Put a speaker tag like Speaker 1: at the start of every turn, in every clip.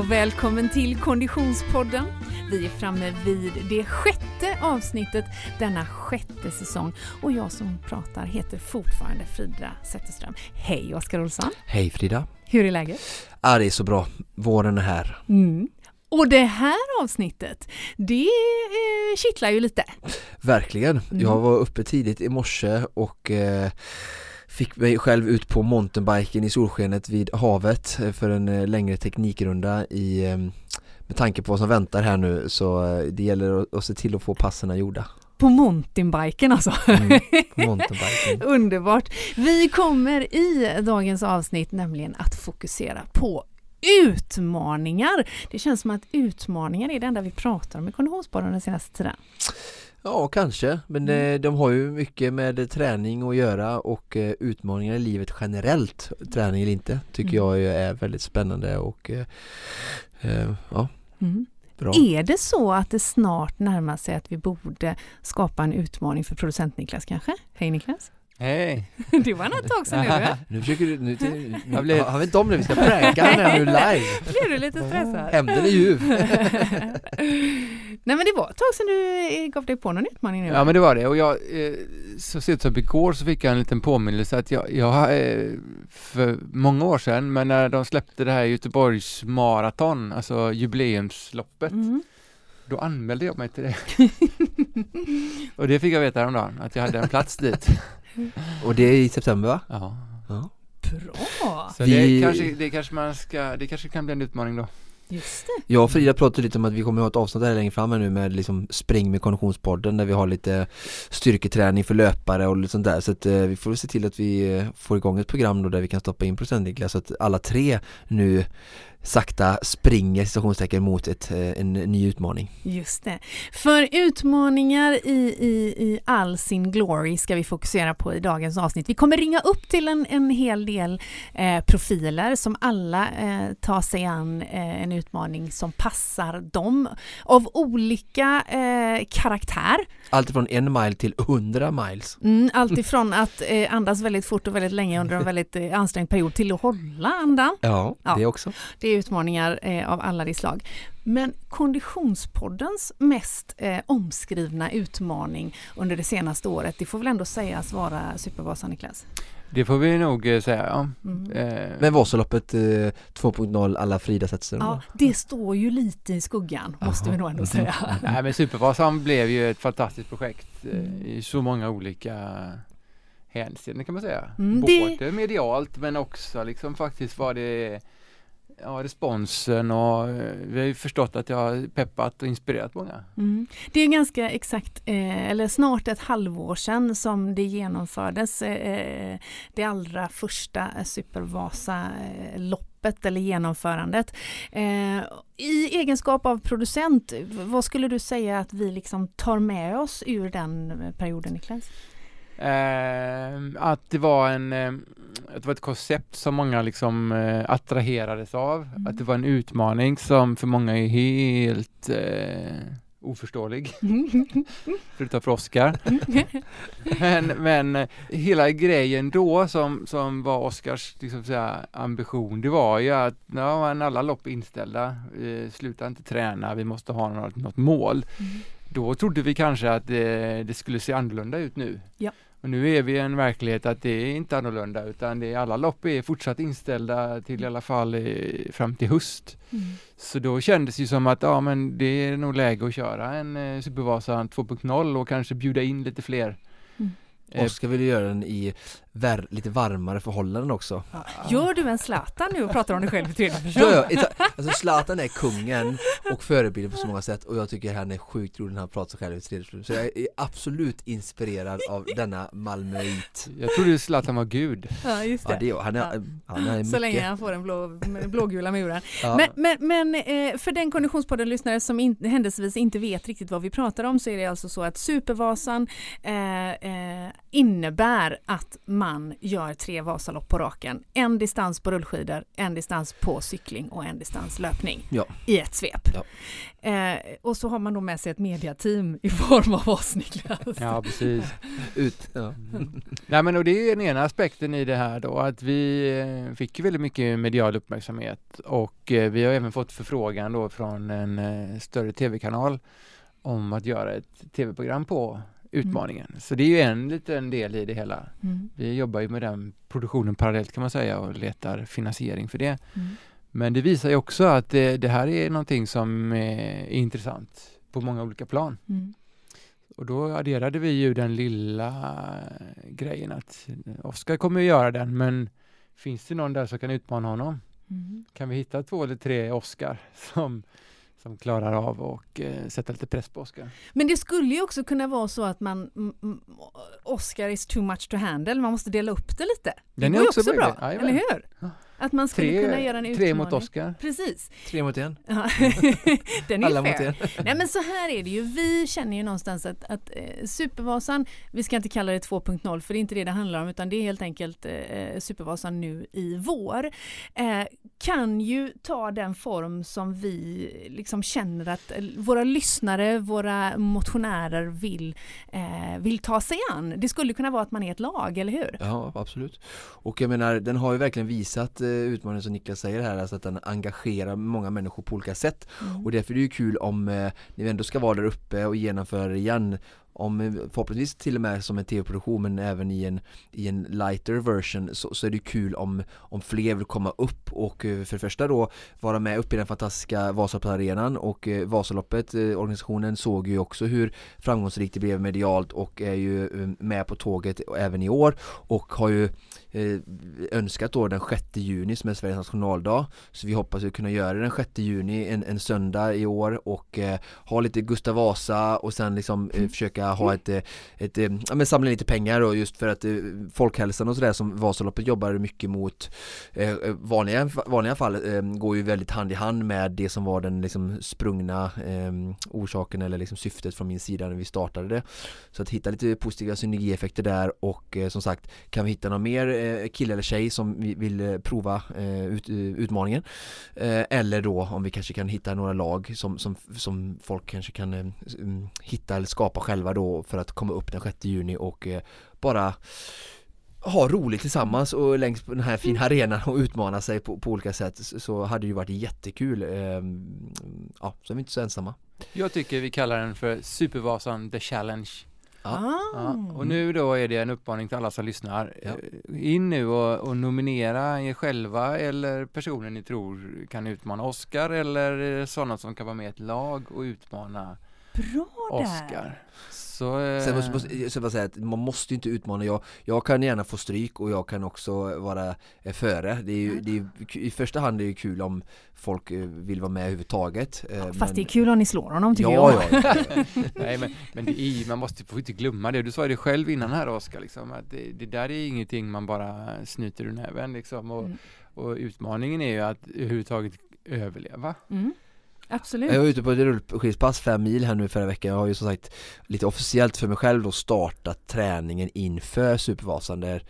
Speaker 1: och välkommen till Konditionspodden. Vi är framme vid det sjätte avsnittet denna sjätte säsong och jag som pratar heter fortfarande Frida Zetterström. Hej Oskar Olsson!
Speaker 2: Hej Frida!
Speaker 1: Hur är läget?
Speaker 2: Ja, det är så bra. Våren är här.
Speaker 1: Mm. Och det här avsnittet, det eh, kittlar ju lite.
Speaker 2: Verkligen.
Speaker 1: Mm.
Speaker 2: Jag var uppe tidigt i morse och eh, fick mig själv ut på mountainbiken i solskenet vid havet eh, för en eh, längre teknikrunda i eh, med tanke på vad som väntar här nu så eh, det gäller att, se till att få passerna gjorda.
Speaker 1: På mountainbiken alltså.
Speaker 2: Mm, på mountainbiken.
Speaker 1: Underbart! Vi kommer i dagens avsnitt nämligen att fokusera på utmaningar. Det känns som att utmaningar är det enda vi pratar om i Konditionspodden den senaste tiden.
Speaker 2: Ja, kanske, men
Speaker 1: Mm.
Speaker 2: eh, de har ju mycket med träning att göra och eh, utmaningar i livet generellt, träning eller inte, tycker
Speaker 1: Mm.
Speaker 2: jag är väldigt spännande och eh, ja,
Speaker 1: Mm.
Speaker 2: bra.
Speaker 1: Är det så att det snart närmar sig att vi borde skapa en utmaning för producent Niklas kanske? Hej Niklas!
Speaker 3: Hej!
Speaker 1: Det var något tag sedan nu.
Speaker 2: Nu försöker du, nu, nu, nu
Speaker 3: blev-
Speaker 2: har vi inte om det, vi ska pranka här nu live.
Speaker 1: Blev du lite stressad?
Speaker 2: Hämnden är ljuv.
Speaker 1: Nej men det var ett tag sedan du eh, gav dig på någon utmaning nu.
Speaker 3: Ja men det var det och jag, eh, så sent som igår så fick jag en liten påminnelse att jag, jag eh, för många år sedan, men när de släppte det här Göteborgs maraton, alltså jubileumsloppet,
Speaker 1: Mm.
Speaker 3: då anmälde jag mig till det. och det fick jag veta häromdagen, att jag hade en plats dit.
Speaker 2: Och det är i september va?
Speaker 3: Ja.
Speaker 2: Ja.
Speaker 1: Bra!
Speaker 3: Så
Speaker 2: Vi-
Speaker 3: det, kanske, det kanske man ska, det kanske kan bli en utmaning då.
Speaker 1: Just det.
Speaker 2: Jag och Frida pratade lite om att vi kommer att ha ett avsnitt här längre fram nu med liksom spring med konditionspodden där vi har lite styrketräning för löpare och lite sånt där så att eh, vi får se till att vi eh, får igång ett program då där vi kan stoppa in procentvinklar så att alla tre nu sakta springer citationstecken mot ett, eh, en ny utmaning.
Speaker 1: Just det. För utmaningar i, i, i all sin glory ska vi fokusera på i dagens avsnitt. Vi kommer ringa upp till en, en hel del eh, profiler som alla eh, tar sig an eh, en utmaning som passar dem av olika eh, karaktär.
Speaker 2: Allt från en mile till 100 miles.
Speaker 1: Mm, allt ifrån att eh, andas väldigt fort och väldigt länge under en väldigt eh, ansträngd period till att hålla andan.
Speaker 2: Ja,
Speaker 1: Ja.
Speaker 2: det också.
Speaker 1: Det är utmaningar eh, av alla de slag. Men Konditionspoddens mest eh, omskrivna utmaning under det senaste året, det får väl ändå sägas vara Supervasan Niklas?
Speaker 3: Det får vi nog eh, säga, ja.
Speaker 1: Mm.
Speaker 3: Eh,
Speaker 2: Men Vasaloppet eh, 2.0 alla Frida Zetterström
Speaker 1: Ja, det står ju lite i skuggan, måste vi nog ändå säga.
Speaker 3: Nej men Supervasan blev ju ett fantastiskt projekt eh,
Speaker 1: Mm.
Speaker 3: i så många olika hänseenden kan man säga.
Speaker 1: Mm, det-
Speaker 3: Både medialt men också liksom faktiskt var det ja, responsen och eh, vi har ju förstått att jag har peppat och inspirerat många.
Speaker 1: Mm. Det är ganska exakt, eh, eller snart ett halvår sedan som det genomfördes eh, det allra första Supervasa-loppet eh, eller genomförandet. Eh, I egenskap av producent, vad skulle du säga att vi liksom tar med oss ur den eh, perioden Niklas?
Speaker 3: Eh, att det var en eh, det var ett koncept som många liksom eh, attraherades av.
Speaker 1: Mm.
Speaker 3: Att det var en utmaning som för många är helt eh, oförståelig. Förutom för Oskar. men, men eh, hela grejen då som, som var Oskars liksom, här, ambition, det var ju att ja, alla lopp är inställda, eh, sluta inte träna, vi måste ha något, något mål.
Speaker 1: Mm.
Speaker 3: Då trodde vi kanske att det, det skulle se annorlunda ut nu.
Speaker 1: Ja.
Speaker 3: Och nu är vi i en verklighet att det är inte annorlunda utan det är, alla lopp är fortsatt inställda till i alla fall eh, fram till höst.
Speaker 1: Mm.
Speaker 3: Så då kändes det ju som att ja men det är nog läge att köra en eh, Supervasan 2.0 och kanske bjuda in lite fler.
Speaker 1: Mm.
Speaker 3: Eh,
Speaker 2: Oskar vill göra den i vär- lite varmare förhållanden också.
Speaker 1: Gör du en Zlatan nu och pratar om dig själv i tredje person?
Speaker 2: Ja, ja, alltså Zlatan är kungen och förebilden på så många sätt och jag tycker han är sjukt rolig när han pratar sig själv i tredje person. Så jag är absolut inspirerad av denna malmöit.
Speaker 3: Jag trodde Zlatan var gud.
Speaker 1: Ja, just
Speaker 2: Ja
Speaker 1: det.
Speaker 2: det är han, är, han är
Speaker 1: Så länge han får den blå, blågula muren.
Speaker 2: Ja.
Speaker 1: Men, men, men eh, för den Konditionspodden-lyssnare som in, händelsevis inte vet riktigt vad vi pratar om så är det alltså så att Supervasan eh, eh, innebär att man gör tre Vasalopp på raken. En distans på rullskidor, en distans på cykling och en distans löpning
Speaker 2: Ja.
Speaker 1: i ett svep.
Speaker 2: Ja.
Speaker 1: Eh, och så har man då med sig ett mediateam i form av oss Niklas.
Speaker 3: Ja, precis.
Speaker 2: Ut, ja.
Speaker 3: Nej, men och det är den ena aspekten i det här då, att vi eh, fick väldigt mycket medial uppmärksamhet och eh, vi har även fått förfrågan då från en eh, större tv-kanal om att göra ett tv-program på utmaningen. Så det är ju en liten del i det hela.
Speaker 1: Mm.
Speaker 3: Vi jobbar ju med den produktionen parallellt kan man säga och letar finansiering för det.
Speaker 1: Mm.
Speaker 3: Men det visar ju också att det, det här är någonting som är intressant på många olika plan.
Speaker 1: Mm.
Speaker 3: Och då adderade vi ju den lilla grejen att Oskar kommer att göra den men finns det någon där som kan utmana honom?
Speaker 1: Mm.
Speaker 3: Kan vi hitta två eller tre Oskar som, som klarar av och eh, sätta lite press på Oskar?
Speaker 1: Men det skulle ju också kunna vara så att man Oscar is too much to handle, man måste dela upp det lite. Det
Speaker 3: Den är
Speaker 1: går
Speaker 3: också
Speaker 1: också bra.
Speaker 3: Jajamän.
Speaker 1: eller hur?
Speaker 3: Ja.
Speaker 1: Att man skulle kunna göra en
Speaker 3: Tre,
Speaker 1: utmaning.
Speaker 3: tre mot Oskar.
Speaker 1: Precis.
Speaker 2: Tre mot en.
Speaker 1: Ja. Den är
Speaker 2: Alla
Speaker 1: ju
Speaker 2: mot
Speaker 1: fair.
Speaker 2: en.
Speaker 1: Nej men så här är det ju, vi känner ju någonstans att, att eh, Supervasan, vi ska inte kalla det 2.0 för det är inte det det handlar om utan det är helt enkelt eh, Supervasan nu i vår, eh, kan ju ta den form som vi liksom känner att eh, våra lyssnare, våra motionärer vill, eh, vill ta sig an. Det skulle kunna vara att man är ett lag, eller hur?
Speaker 2: Ja, absolut. Och jag menar, den har ju verkligen visat utmaningen som Niklas säger här, alltså att den engagerar många människor på olika sätt.
Speaker 1: Mm.
Speaker 2: Och därför är det ju kul om eh, ni ändå ska vara där uppe och genomföra igen om eh, förhoppningsvis till och med som en tv-produktion men även i en, i en lighter version så, så är det kul om, om fler vill komma upp och eh, för det första då vara med upp i den fantastiska Vasaloppsarenan och eh, Vasaloppet, eh, organisationen såg ju också hur framgångsrikt det blev medialt och är ju eh, med på tåget även i år och har ju eh, önskat då den 6 juni som är Sveriges nationaldag. Så vi hoppas att kunna göra det den 6 juni en, en söndag i år och eh, ha lite Gustav Vasa och sen liksom eh, försöka ha ett, eh, ett eh, ja men samla lite pengar då just för att eh, folkhälsan och sådär som Vasaloppet jobbar mycket mot eh, vanliga, vanliga fall eh, går ju väldigt hand i hand med det som var den liksom sprungna eh, orsaken eller liksom syftet från min sida när vi startade det. Så att hitta lite positiva synergieffekter där och eh, som sagt kan vi hitta någon mer eh, kille eller tjej som vi vill eh, prova eh, ut, utmaningen. Eller då om vi kanske kan hitta några lag som, som, som folk kanske kan mm, hitta eller skapa själva då för att komma upp den 6 juni och bara ha roligt tillsammans och längs på den här fina arenan och utmana sig på, på olika sätt så, hade det ju varit jättekul. Ja, så är vi inte så ensamma.
Speaker 3: Jag tycker vi kallar den för Supervasan The Challenge.
Speaker 2: Ja.
Speaker 3: Ja, och nu då är det en uppmaning till alla som lyssnar.
Speaker 2: Ja.
Speaker 3: Eh, In nu och, och nominera er själva eller personer ni tror kan utmana Oscar eller sådana som kan vara med i ett lag och utmana
Speaker 1: Bra där!
Speaker 3: Oscar. Så, eh,
Speaker 2: Sen måste, måste, så jag bara säga att man måste ju inte utmana, jag, jag kan gärna få stryk och jag kan också vara eh, före det är ju, det är, I första hand är det kul om folk eh, vill vara med överhuvudtaget eh,
Speaker 1: Fast
Speaker 2: men-
Speaker 1: det är kul om ni slår honom tycker
Speaker 2: ja,
Speaker 1: jag.
Speaker 2: ja,
Speaker 3: Nej men, men det är, man måste får inte glömma det. Du sa det själv innan här Oskar, liksom, att det, det där är ingenting man bara snyter ur näven. Liksom, och,
Speaker 1: Mm.
Speaker 3: och utmaningen är ju att överhuvudtaget överleva.
Speaker 1: Mm. Absolut.
Speaker 2: Jag var ute på ett rullskidspass fem mil här nu förra veckan. Jag har ju som sagt lite officiellt för mig själv då startat träningen inför Supervasan där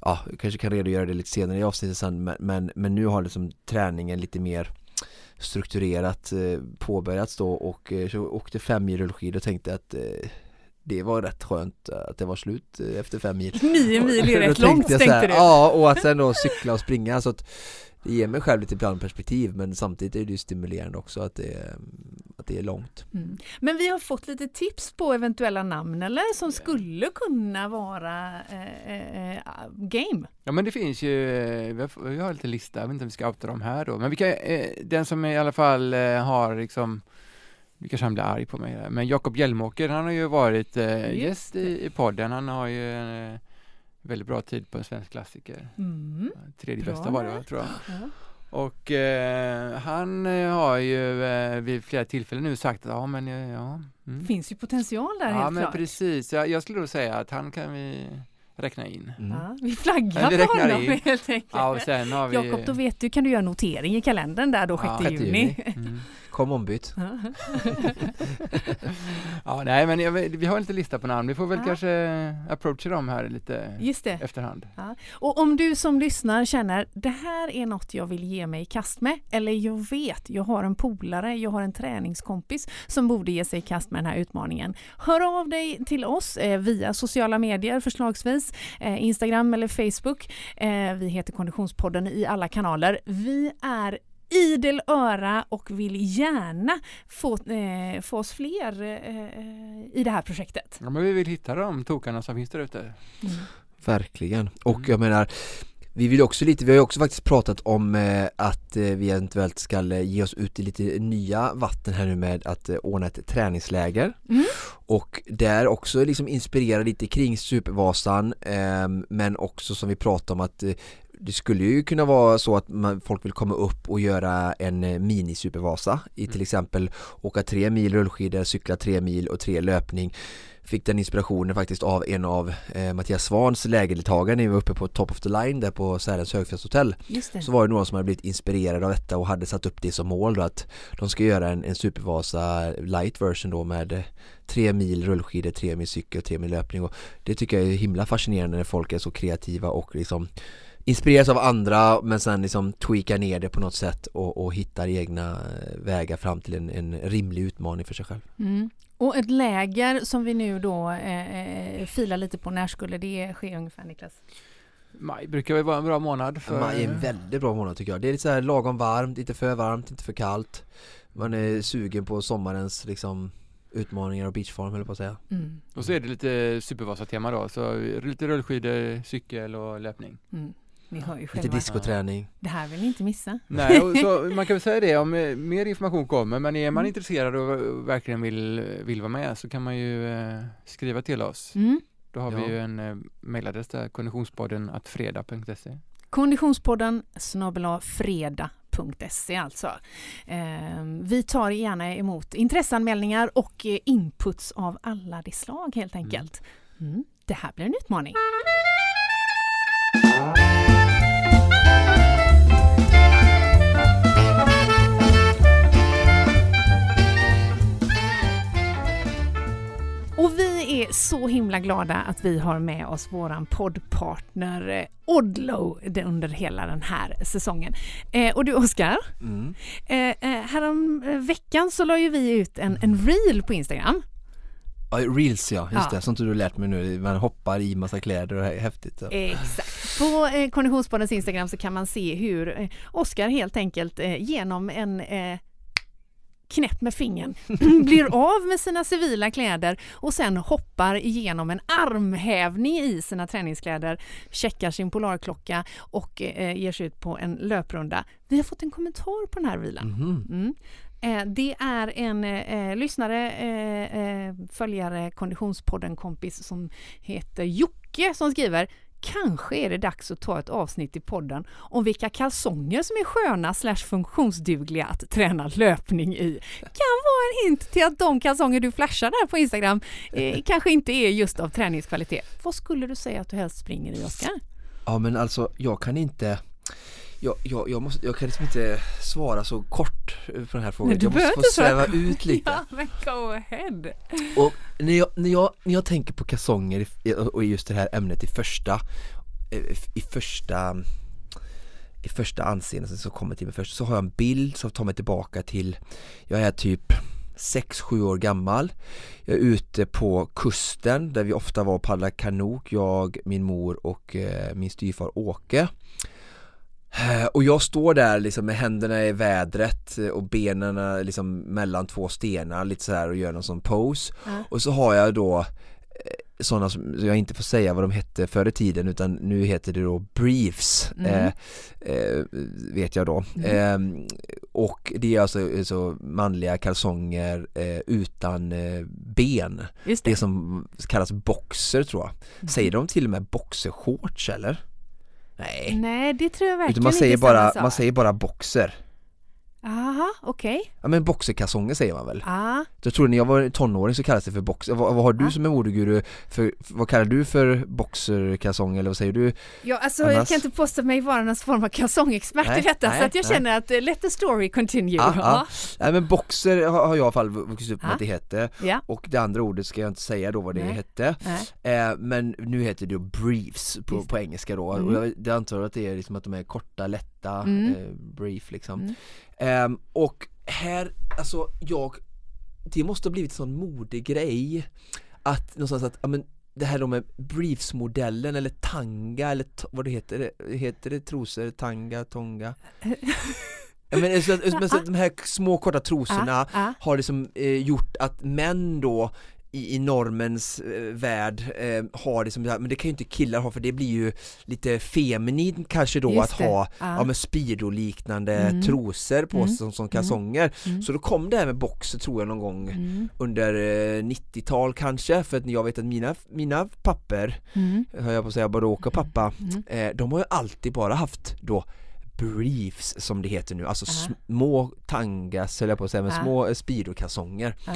Speaker 2: Ja, jag kanske kan redogöra det lite senare i avsnittet sen men, men, men nu har liksom träningen lite mer strukturerat eh, påbörjats då och eh, så åkte fem mil rullskidor och tänkte att eh, det var rätt skönt att det var slut eh, efter fem mil
Speaker 1: Nio mil är rätt långt tänkte
Speaker 2: här,
Speaker 1: du.
Speaker 2: Ja, och att sen då cykla och springa så att det ger mig själv lite ibland perspektiv men samtidigt är det ju stimulerande också att det är, att det är långt.
Speaker 1: Mm. Men vi har fått lite tips på eventuella namn eller som skulle kunna vara eh, eh, game.
Speaker 3: Ja men det finns ju, eh, vi har, vi har lite lista, jag vet inte om vi ska outa dem här då, men vi kan, eh, den som i alla fall eh, har liksom nu kanske han blir arg på mig men Jakob Hjelmåker han har ju varit eh, gäst i, i podden, han har ju en eh, väldigt bra tid på en svensk klassiker.
Speaker 1: Mm.
Speaker 3: Tredje
Speaker 1: Bra
Speaker 3: bästa var det tror jag.
Speaker 1: Ja.
Speaker 3: Och eh, han eh, har ju eh, vid flera tillfällen nu sagt att ja men eh, ja. Mm.
Speaker 1: finns ju potential där
Speaker 3: Ja
Speaker 1: helt
Speaker 3: men
Speaker 1: klart.
Speaker 3: precis, jag, jag skulle då säga att han kan vi räkna in.
Speaker 2: Mm.
Speaker 1: Ja, vi flaggar
Speaker 3: Ja, vi
Speaker 1: för honom
Speaker 3: in.
Speaker 1: helt enkelt.
Speaker 3: Ja och sen har vi
Speaker 1: Jakob, då vet du, kan du göra notering i kalendern där då 6
Speaker 3: Ja,
Speaker 1: juni.
Speaker 2: juni.
Speaker 3: Mm.
Speaker 2: Kom ombytt.
Speaker 3: ja, nej men jag, vi har lite lista på namn. Vi får väl
Speaker 1: Ja.
Speaker 3: kanske approacha dem här lite
Speaker 1: Just det.
Speaker 3: efterhand.
Speaker 1: Och om du som lyssnar känner det här är något jag vill ge mig i kast med eller jag vet, jag har en polare, jag har en träningskompis som borde ge sig i kast med den här utmaningen. Hör av dig till oss eh, via sociala medier förslagsvis, eh, Instagram eller Facebook. Eh, vi heter Konditionspodden i alla kanaler. Vi är idel öra och vill gärna få, eh, få oss fler eh, i det här projektet.
Speaker 3: Ja, men vi vill hitta de tokarna som finns där ute.
Speaker 2: Verkligen. Och
Speaker 3: Mm.
Speaker 2: jag menar vi vill också lite, vi har ju också faktiskt pratat om eh, att eh, vi eventuellt ska eh, ge oss ut i lite nya vatten här nu med att eh, ordna ett träningsläger
Speaker 1: Mm.
Speaker 2: och där också liksom inspirera lite kring Supervasan eh, men också som vi pratade om att eh, det skulle ju kunna vara så att man, folk vill komma upp och göra en eh, mini-supervasa i till
Speaker 3: Mm.
Speaker 2: exempel åka tre mil rullskidor, cykla tre mil och tre löpning Fick den inspirationen faktiskt av en av eh, Mattias Svans lägerdeltagare när vi var uppe på Top of the Line där på Sälens högfjällshotell. Så var det några som hade blivit inspirerade av detta och hade satt upp det som mål då att de ska göra en, en Supervasa light version då med eh, tre mil rullskidor, tre mil cykel, tre mil löpning och det tycker jag är himla fascinerande när folk är så kreativa och liksom inspireras av andra men sen liksom tweakar ner det på något sätt och, och hittar egna eh, vägar fram till en, en rimlig utmaning för sig själv.
Speaker 1: Mm. Och ett läger som vi nu då eh, eh, filar lite på, när skulle det ske ungefär Niklas?
Speaker 3: Maj brukar väl vara en bra månad för...
Speaker 2: Maj är en väldigt bra månad tycker jag. Det är lite så här lagom varmt, inte för varmt, inte för kallt. Man är sugen på sommarens liksom utmaningar och beachform höll jag på att säga.
Speaker 1: Mm.
Speaker 3: Och så är det lite Supervasa-tema då, så lite rullskidor, cykel och löpning.
Speaker 1: Mm. Ni hör ju
Speaker 2: Lite
Speaker 1: själva.
Speaker 2: discoträning.
Speaker 1: Det här vill ni inte missa.
Speaker 3: Nej, och så, man kan väl säga det om eh, mer information kommer, men är man
Speaker 1: Mm.
Speaker 3: intresserad och verkligen vill, vill vara med så kan man ju eh, skriva till oss.
Speaker 1: Mm.
Speaker 3: Då har
Speaker 2: Ja.
Speaker 3: vi ju en eh, mejladress där, konditionspodden att fredag.se.
Speaker 1: Konditionspodden snabel fredag.se alltså. Eh, vi tar gärna emot intresseanmälningar och eh, inputs av alla de slag helt enkelt. Mm. Det här blir en utmaning. Är så himla glada att vi har med oss våran poddpartner eh, Odlo under hela den här säsongen. Eh, och du Oskar,
Speaker 2: Mm.
Speaker 1: eh, eh, härom eh, veckan så la ju vi ut en, en reel på Instagram.
Speaker 2: Reels ja, just
Speaker 1: Ja.
Speaker 2: det. Sånt har du lärt mig nu. Man hoppar i massa kläder och det är häftigt. Ja.
Speaker 1: Exakt. På eh, Konditionspoddens Instagram så kan man se hur eh, Oskar helt enkelt eh, genom en eh, knäpp med fingern blir av med sina civila kläder och sen hoppar igenom en armhävning i sina träningskläder, checkar sin polarklocka och eh, ger sig ut på en löprunda. Vi har fått en kommentar på den här reelen.
Speaker 2: Mhm.
Speaker 1: Mm. Eh, det är en eh, lyssnare, eh, eh, följare, Konditionspodden-kompis som heter Jocke som skriver Kanske är det dags att ta ett avsnitt i podden om vilka kalsonger som är sköna slash funktionsdugliga att träna löpning i. Kan vara en hint till att de kalsonger du flashar där på Instagram eh, kanske inte är just av träningskvalitet. Vad skulle du säga att du helst springer i, Oskar?
Speaker 2: Ja men alltså jag kan inte jag, jag, jag, måste, jag kan liksom inte svara så kort på den här frågan.
Speaker 1: Nej,
Speaker 2: jag måste få sväva ut lite.
Speaker 1: Ja, men go ahead!
Speaker 2: Och när jag, när, jag, när jag tänker på kalsonger och just det här ämnet i första eh, i första i första anseendet som kommer till mig först så har jag en bild som tar mig tillbaka till jag är typ 6-7 år gammal Jag är ute på kusten där vi ofta var och paddlade kanok jag, min mor och eh, min styvfar Åke Och jag står där liksom med händerna i vädret eh, och benen eh, liksom mellan två stenar lite så här och gör någon sån pose
Speaker 1: Ja.
Speaker 2: och så har jag då eh, sådana som jag inte får säga vad de hette förr i tiden utan nu heter det då briefs
Speaker 1: Mm.
Speaker 2: eh, eh, vet jag då eh, och det är alltså så manliga kalsonger eh, utan eh, ben
Speaker 1: Just det.
Speaker 2: det som kallas boxer tror jag säger de till och med boxershorts eller? Nej,
Speaker 1: Nej, det tror jag verkligen
Speaker 2: utan man
Speaker 1: inte
Speaker 2: säger
Speaker 1: samma
Speaker 2: bara,
Speaker 1: sak.
Speaker 2: man säger bara boxer
Speaker 1: Aha, okej.
Speaker 2: Ja men boxerkalsonger säger man väl?
Speaker 1: Ah.
Speaker 2: Jag tror när jag var tonåring så kallades det för boxer, vad, vad har du
Speaker 1: Ah.
Speaker 2: som är modeguru för, vad kallar du för boxerkalsonger eller vad säger du?
Speaker 1: Ja, alltså, jag
Speaker 2: Annars-
Speaker 1: kan inte påstå mig vara någon form av kalsongexpert
Speaker 2: Nej,
Speaker 1: i detta
Speaker 2: nej,
Speaker 1: så att jag
Speaker 2: nej.
Speaker 1: känner att eh, let the story continue.
Speaker 2: Ah, ah. Nej men boxer har, jag i alla fall vuxit upp med
Speaker 1: Ah.
Speaker 2: att det hette
Speaker 1: Ja.
Speaker 2: och det andra ordet ska jag inte säga då vad det
Speaker 1: Nej.
Speaker 2: hette
Speaker 1: Nej.
Speaker 2: eh, Men nu heter det ju briefs på, på engelska då
Speaker 1: Mm.
Speaker 2: och jag, det antar att det är liksom att de är korta, lätta,
Speaker 1: Mm.
Speaker 2: eh, brief liksom
Speaker 1: Mm.
Speaker 2: Ehm, Och här, alltså jag Det måste ha blivit en sån modegrej Att någonstans att, ja men det här då med briefsmodellen eller tanga eller vad det heter, heter det trosor, tanga, tonga? ja, men, så, så, att de här små korta trosorna
Speaker 1: Ah, ah.
Speaker 2: har liksom eh, gjort att män då i, i normens eh, värld eh, har det som men det kan ju inte killar ha för det blir ju lite feminin kanske då
Speaker 1: Just
Speaker 2: att
Speaker 1: det.
Speaker 2: ha
Speaker 1: Ah.
Speaker 2: ja, med speedo-liknande
Speaker 1: Mm.
Speaker 2: trosor på
Speaker 1: Mm.
Speaker 2: sig som, som kalsonger.
Speaker 1: Mm.
Speaker 2: Så då kom det här med boxer tror jag någon gång
Speaker 1: Mm.
Speaker 2: under eh, 90-tal kanske för att jag vet att mina, mina papper,
Speaker 1: Mm.
Speaker 2: hör jag på att säga, både Åke och pappa,
Speaker 1: Mm.
Speaker 2: eh, de har ju alltid bara haft då briefs som det heter nu, alltså
Speaker 1: Ja.
Speaker 2: små tangas höll jag på att säga, men
Speaker 1: Ja.
Speaker 2: små eh, speedo-kalsonger.
Speaker 1: Ja.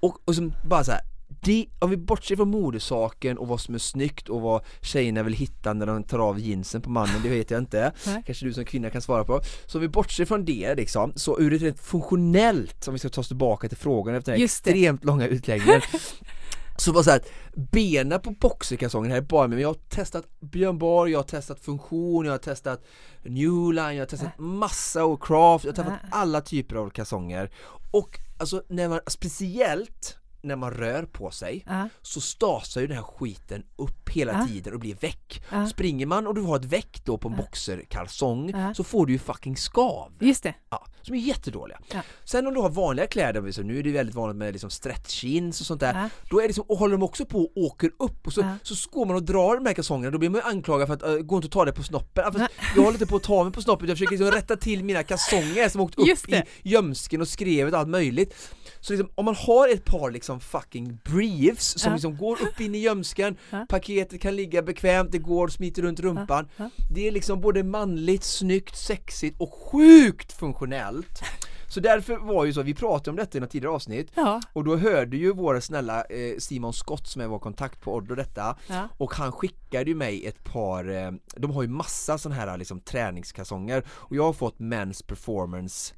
Speaker 2: Och, och som bara så här, det, om vi bortser från modesaken och vad som är snyggt och vad tjejerna vill hitta när de tar av jeansen på mannen, det vet jag inte. Kanske du som kvinna kan svara på. Så om vi bortser från det liksom, så ur ett rent funktionellt, om vi ska ta oss tillbaka till frågan efter den här extremt långa utläggningen. så bara så här, benen på boxerkalsongen här är bara men jag har testat Björn Borg, jag har testat funktion, jag har testat Newline, jag har testat massa och craft, jag har testat alla typer av kalsonger. Och alltså när man, speciellt när man rör på sig
Speaker 1: Ah.
Speaker 2: så stasar ju den här skiten upp hela
Speaker 1: Ja.
Speaker 2: tiden och blir väck.
Speaker 1: Ja.
Speaker 2: Springer man och du har ett väck då på en boxerkalsong så får du ju fucking skav.
Speaker 1: Just det.
Speaker 2: Ja, som är jättedåliga. Sen om du har vanliga kläder, så nu är det väldigt vanligt med liksom stretch och sånt där, då är det liksom, och håller de också på och åker upp och så, så går man och drar de här kalsongerna, då blir man ju anklagad för att uh, gå inte och ta det på snoppen. Ja, jag håller inte på att ta mig på snoppen, jag försöker liksom rätta till mina kalsonger som åkt upp i gömsken och skrevet och allt möjligt. Så liksom, om man har ett par liksom fucking briefs som
Speaker 1: Ja.
Speaker 2: liksom går upp in i gömsken,
Speaker 1: Ja.
Speaker 2: paketet kan ligga bekvämt, det går och smiter runt rumpan.
Speaker 1: Ja.
Speaker 2: Det är liksom både manligt, snyggt, sexigt och sjukt funktionellt. Så därför var ju så, vi pratade om detta i något tidigare avsnitt
Speaker 1: Ja.
Speaker 2: och då hörde ju vår snälla eh, Simon Scott som är vår kontakt på Oddo detta
Speaker 1: Ja.
Speaker 2: och han skickade ju mig ett par, eh, de har ju massa sådana här liksom träningskalsonger och jag har fått Men's Performance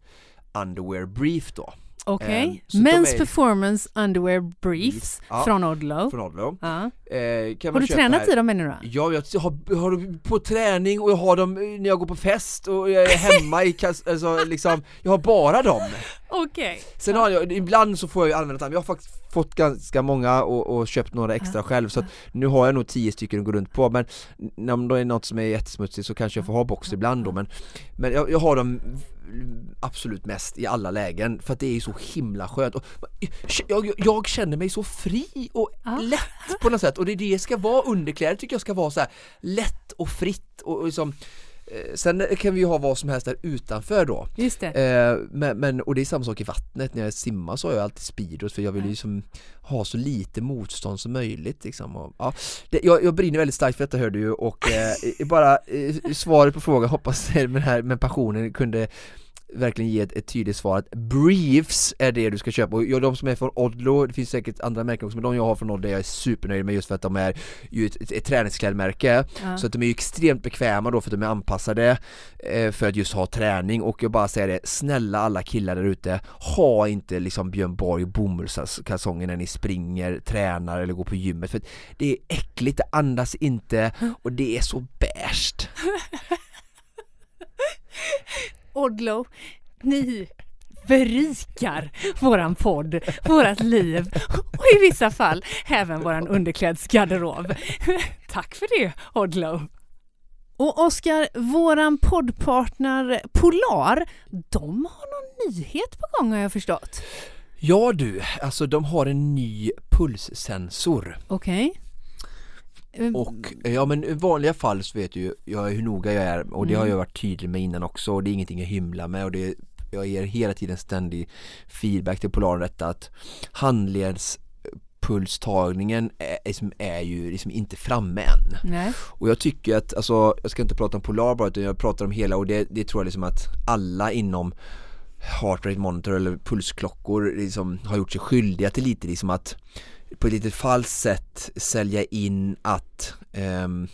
Speaker 2: Underwear Brief då
Speaker 1: Okej.
Speaker 2: Ehm, så de
Speaker 1: Men's
Speaker 2: är-
Speaker 1: Performance Underwear Briefs
Speaker 2: Ja.
Speaker 1: från Odlo.
Speaker 2: från Odlo.
Speaker 1: Ja.
Speaker 2: Eh,
Speaker 1: Har du tränat
Speaker 2: här-
Speaker 1: i dem ännu då?
Speaker 2: Ja, jag har, har dem på träning och jag har dem när jag går på fest och jag är hemma i alltså liksom, jag har bara dem.
Speaker 1: Okej.
Speaker 2: Sen har jag, ibland så får jag ju använda dem, jag har faktiskt fått ganska många och, och köpt några extra själv så att nu har jag nog tio stycken att gå runt på men om det är något som är jättesmutsigt så kanske jag får ha box ibland då men, men jag, jag har dem absolut mest i alla lägen för att det är så himla skönt och jag, jag känner mig så fri och
Speaker 1: Ja.
Speaker 2: lätt på något sätt och det det ska vara underkläder tycker jag ska vara så här lätt och fritt och, och liksom Sen kan vi ju ha vad som helst där utanför då
Speaker 1: Just det.
Speaker 2: Eh, men, men, och det är samma sak i vattnet, när jag simmar så har jag alltid speedos för jag vill ju liksom ha så lite motstånd som möjligt liksom. och, ja, det, jag, jag brinner väldigt starkt för detta hör du ju och eh, bara eh, svaret på frågan hoppas med, här, med passionen kunde verkligen ge ett, ett tydligt svar att briefs är det du ska köpa och jag, de som är från Odlo, det finns säkert andra märken också men de jag har från Odlo är jag supernöjd med just för att de är ju ett, ett, ett träningsklädmärke
Speaker 1: Ja.
Speaker 2: så att de är ju extremt bekväma då för att de är anpassade eh, för att just ha träning och jag bara säger det, snälla alla killar där ute, ha inte liksom Björn Borg bomullskalsonger när ni springer, tränar eller går på gymmet för att det är äckligt, det andas inte och det är så beige.
Speaker 1: Odlo, ni berikar våran podd, vårat liv och i vissa fall även våran underklädsgarderob. Tack för det Odlo! Och Oskar, våran poddpartner Polar, de har någon nyhet på gång har jag förstått.
Speaker 2: Ja du, alltså de har en ny pulssensor
Speaker 1: Okej. Eh,
Speaker 2: och eh, ja men i vanliga fall så vet du ju jag hur noga jag är och det har
Speaker 1: Mm.
Speaker 2: jag varit tydlig med innan också och det är ingenting jag hymlar med och det jag ger hela tiden ständig feedback till Polar om detta att handledspulstagningen är, liksom, är ju liksom inte framme än.
Speaker 1: Nej.
Speaker 2: Och jag tycker att, alltså, jag ska inte prata om Polar bara utan jag pratar om hela och det, det tror jag liksom att alla inom heart rate monitor eller pulsklockor liksom har gjort sig skyldiga till lite liksom att på ett lite falskt sätt sälja in att um,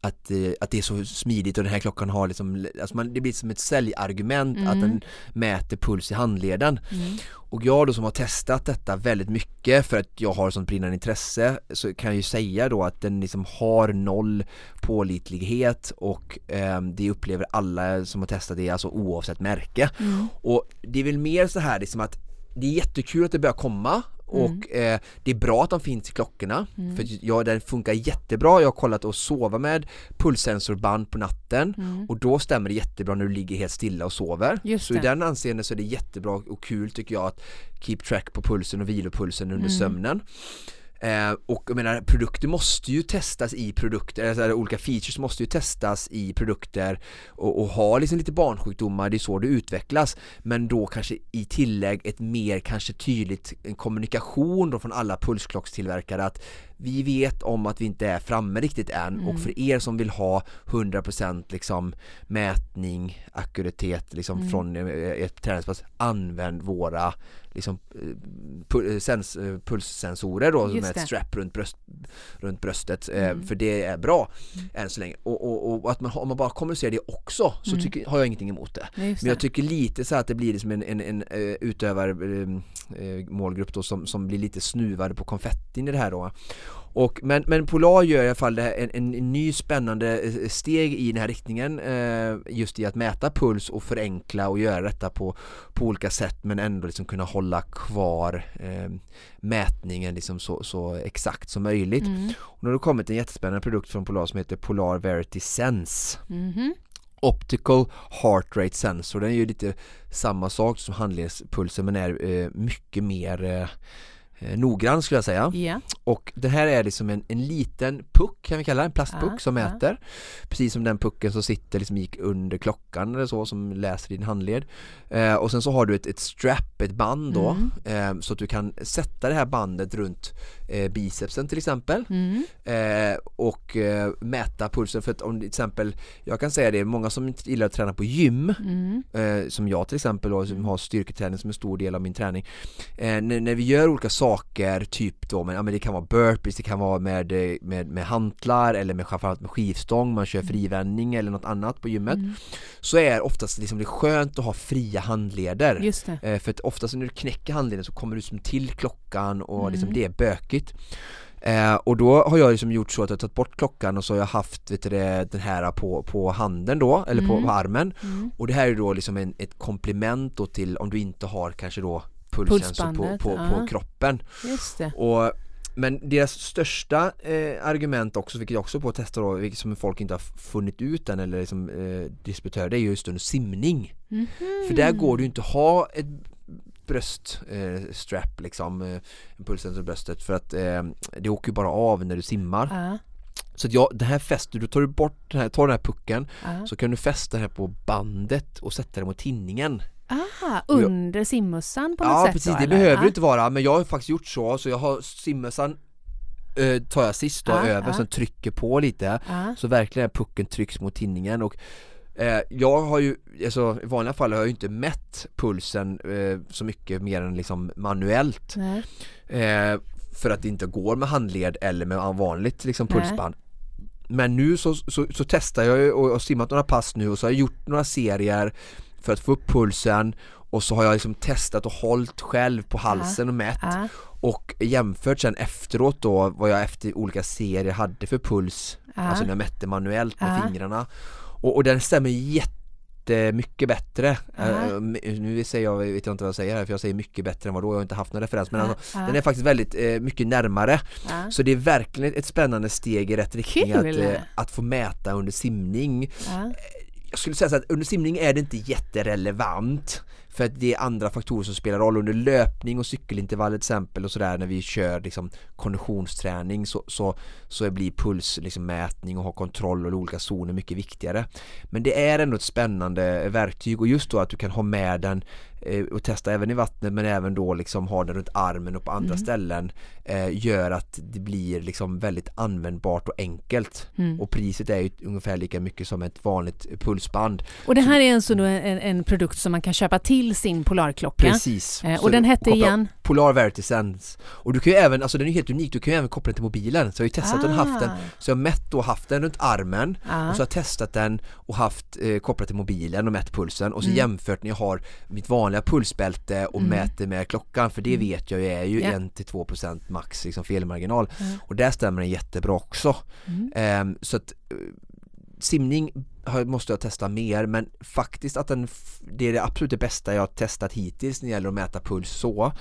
Speaker 2: att, eh, att det är så smidigt och den här klockan har liksom, alltså man, det blir som ett säljargument mm. att den mäter puls i handleden. Mm. Och jag då som har testat detta väldigt mycket för att jag har sånt brinnande intresse så kan jag ju säga då att den liksom har noll pålitlighet och eh, det upplever alla som har testat det alltså oavsett märke. Mm. Och det är väl mer så här liksom att det är jättekul att det börjar komma Mm. och eh, det är bra att de finns i klockorna mm. för ja, den funkar jättebra. Jag har kollat och sova med pulssensorband på natten mm. och då stämmer det jättebra när du ligger helt stilla och sover. Just så det. i den anseende så är det jättebra och kul tycker jag att keep track på pulsen och vilopulsen under mm. sömnen. Eh, och jag menar produkter måste ju testas i produkter, alltså olika features måste ju testas i produkter och, och ha liksom lite barnsjukdomar, det är så det utvecklas. Men då kanske i tillägg ett mer kanske tydligt kommunikation då från alla pulsklockstillverkare att vi vet om att vi inte är framme riktigt än mm. och för er som vill ha 100% liksom mätning, ackuritet liksom mm. från eh, ett träningspass, använd våra liksom eh, sens, eh, pulssensorer då med ett strap runt, bröst, runt bröstet mm. för det är bra mm. än så länge och, och, och att man, om man bara kommunicerar det också så mm. tycker, har jag ingenting emot det. Men jag tycker lite så att det blir liksom en, en, en, utövar målgrupp då som, som blir lite snuvade på konfettin i det här då och, men, men Polar gör i alla fall en, en, en ny spännande eh, steg i den här riktningen eh, just i att mäta puls och förenkla och göra detta på, på olika sätt men ändå liksom kunna hålla kvar eh, mätningen liksom så, så exakt som möjligt. Mm. Och nu har det kommit en jättespännande produkt från Polar som heter Polar Verity Sense. Mm. Optical Heart Rate Sensor, den är ju lite samma sak som handledspulsen men är eh, mycket mer eh, noggrann skulle jag säga. Yeah. Och det här är liksom en, en liten puck kan vi kalla det, en plastpuck ah, som mäter. Ah. Precis som den pucken som sitter liksom gick under klockan eller så som läser din handled. Eh, och sen så har du ett, ett strap, ett band då mm. eh, så att du kan sätta det här bandet runt eh, bicepsen till exempel mm. Eh, och eh, mäta pulsen för att om till exempel jag kan säga det, många som inte gillar att träna på gym mm. som jag till exempel och som har styrketräning som en stor del av min träning när, när vi gör olika saker typ då, men, ja, men det kan vara burpees, det kan vara med, med, med hantlar eller med, framförallt med skivstång, man kör mm. frivändning eller något annat på gymmet mm. Så är oftast liksom det skönt att ha fria handleder. Eh, för att oftast när du knäcker handleden så kommer du som till klockan och mm. liksom det är bökigt Eh, och då har jag liksom gjort så att jag tagit bort klockan och så har jag haft vet du, den här på, på handen då, eller mm. på, på, armen mm. Och det här är då liksom en, ett komplement då till om du inte har kanske då pulsen på, på, ja. på kroppen.
Speaker 1: Just det.
Speaker 2: Och, men deras största eh, argument också, vilket jag också på att testa då, vilket som folk inte har funnit ut än eller liksom, eh, disputörer, det är just under simning. Mm -hmm. För där går det ju inte att ha ett bröststrap eh, liksom, eh, en pulsens bröstet för att eh, det åker ju bara av när du simmar. Uh. Så att ja, det här fäster du, tar du bort den här, tar den här pucken uh. så kan du fästa den här på bandet och sätta den mot tinningen
Speaker 1: Ah, under jag, simmössan på något
Speaker 2: ja,
Speaker 1: sätt?
Speaker 2: Ja precis, då, det behöver ah. inte vara men jag har faktiskt gjort så så jag har simmössan eh, tar jag sist då ah, över, ah. sen trycker på lite ah. så verkligen pucken trycks mot tinningen och eh, jag har ju, alltså i vanliga fall har jag ju inte mätt pulsen eh, så mycket mer än liksom manuellt eh, för att det inte går med handled eller med vanligt liksom pulsband Men nu så, så, så testar jag och, och simmat några pass nu och så har jag gjort några serier för att få upp pulsen och så har jag liksom testat och hållit själv på halsen och mätt ja. och jämfört sen efteråt då vad jag efter olika serier hade för puls ja. alltså när jag mätte manuellt med ja. fingrarna och, och den stämmer jättemycket bättre. Uh, nu säger jag, vet jag inte vad jag säger här för jag säger mycket bättre än vad då, jag har inte haft någon referens men alltså, den är faktiskt väldigt uh, mycket närmare. Så det är verkligen ett spännande steg i rätt riktning att, uh, att få mäta under simning. Jag skulle säga så att under simning är det inte jätterelevant för att det är andra faktorer som spelar roll under löpning och cykelintervall till exempel och sådär när vi kör liksom konditionsträning så, så, så blir pulsmätning liksom, och ha kontroll och olika zoner mycket viktigare. Men det är ändå ett spännande verktyg och just då att du kan ha med den och testa även i vattnet men även då liksom ha den runt armen och på andra mm. ställen eh, gör att det blir liksom väldigt användbart och enkelt mm. och priset är ju ungefär lika mycket som ett vanligt pulsband.
Speaker 1: Och det här är alltså en, en produkt som man kan köpa till sin Polarklocka?
Speaker 2: Precis.
Speaker 1: Eh, och den hette igen?
Speaker 2: Polar Verity Sense. Och du kan ju även, alltså den är ju helt unik, du kan ju även koppla den till mobilen. Så jag har ju testat ah. den haft den, så jag har mätt och haft den runt armen ah. och så har jag testat den och haft eh, kopplat till mobilen och mätt pulsen och så mm. jämfört när jag har mitt vanliga pulsbälte och mm. mäter med klockan för det mm. vet jag ju är ju yeah. 1-2% max liksom felmarginal mm. och där stämmer den jättebra också. Eh, så att eh, simning måste jag testa mer men faktiskt att den det är det absolut det bästa jag har testat hittills när det gäller att mäta puls så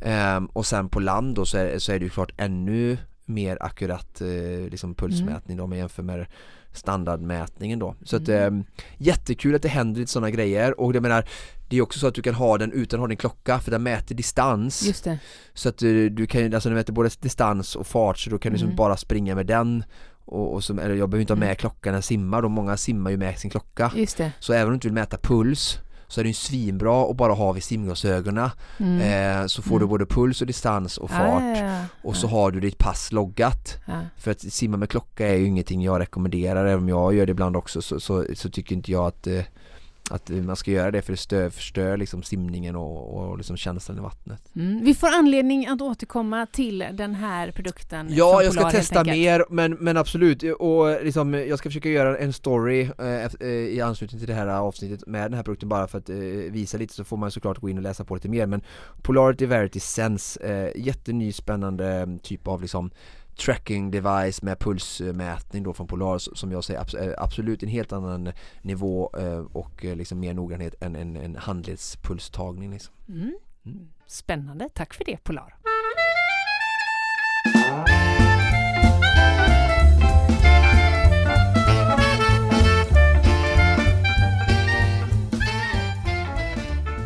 Speaker 2: mm. eh, och sen på land då så är, så är det ju klart ännu mer akkurat eh, liksom pulsmätning då om man jämför med standardmätningen då. Så att eh, jättekul att det händer lite sådana grejer och jag menar det är också så att du kan ha den utan att ha din klocka för den mäter distans.
Speaker 1: Just det.
Speaker 2: Så att du, eh, du kan, alltså den mäter både distans och fart så då kan du liksom mm. bara springa med den och, och som, eller jag behöver inte ha med mm. klockan när jag simmar, och många simmar ju med sin klocka.
Speaker 1: Just det.
Speaker 2: Så även om du inte vill mäta puls så är det ju svinbra att bara ha vid simglasögonen mm. eh, så får mm. du både puls och distans och fart ah, ja, ja. och så har du ditt pass loggat för att simma med klocka är ju ingenting jag rekommenderar även om jag gör det ibland också så, så, så tycker inte jag att eh, att man ska göra det för det stör, förstör liksom simningen och, och liksom känslan i vattnet.
Speaker 1: Mm. Vi får anledning att återkomma till den här produkten.
Speaker 2: Ja, jag ska testa mer men, men absolut och liksom, jag ska försöka göra en story eh, eh, i anslutning till det här avsnittet med den här produkten bara för att eh, visa lite så får man såklart gå in och läsa på lite mer men Polarity Verity Sense, eh, jätteny spännande typ av liksom tracking device med pulsmätning då från Polar som jag säger eh, absolut en helt annan nivå eh, och eh, liksom mer noggrannhet än en, en handledspulstagning. Liksom.
Speaker 1: Mm. Mm. Spännande, tack för det Polar.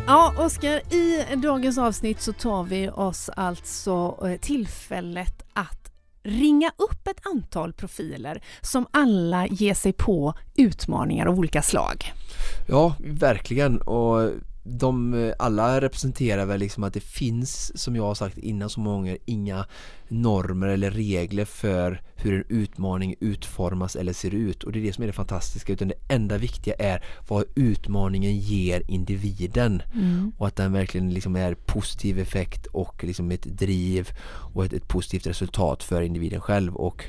Speaker 1: Ja, Oskar, i dagens avsnitt så tar vi oss alltså tillfället att ringa upp ett antal profiler som alla ger sig på utmaningar av olika slag.
Speaker 2: Ja, verkligen och de alla representerar väl liksom att det finns, som jag har sagt innan så många gånger, inga normer eller regler för hur en utmaning utformas eller ser ut. Och det är det som är det fantastiska utan det enda viktiga är vad utmaningen ger individen. Mm. och att den verkligen liksom är positiv effekt och liksom ett driv och ett, ett positivt resultat för individen själv. Och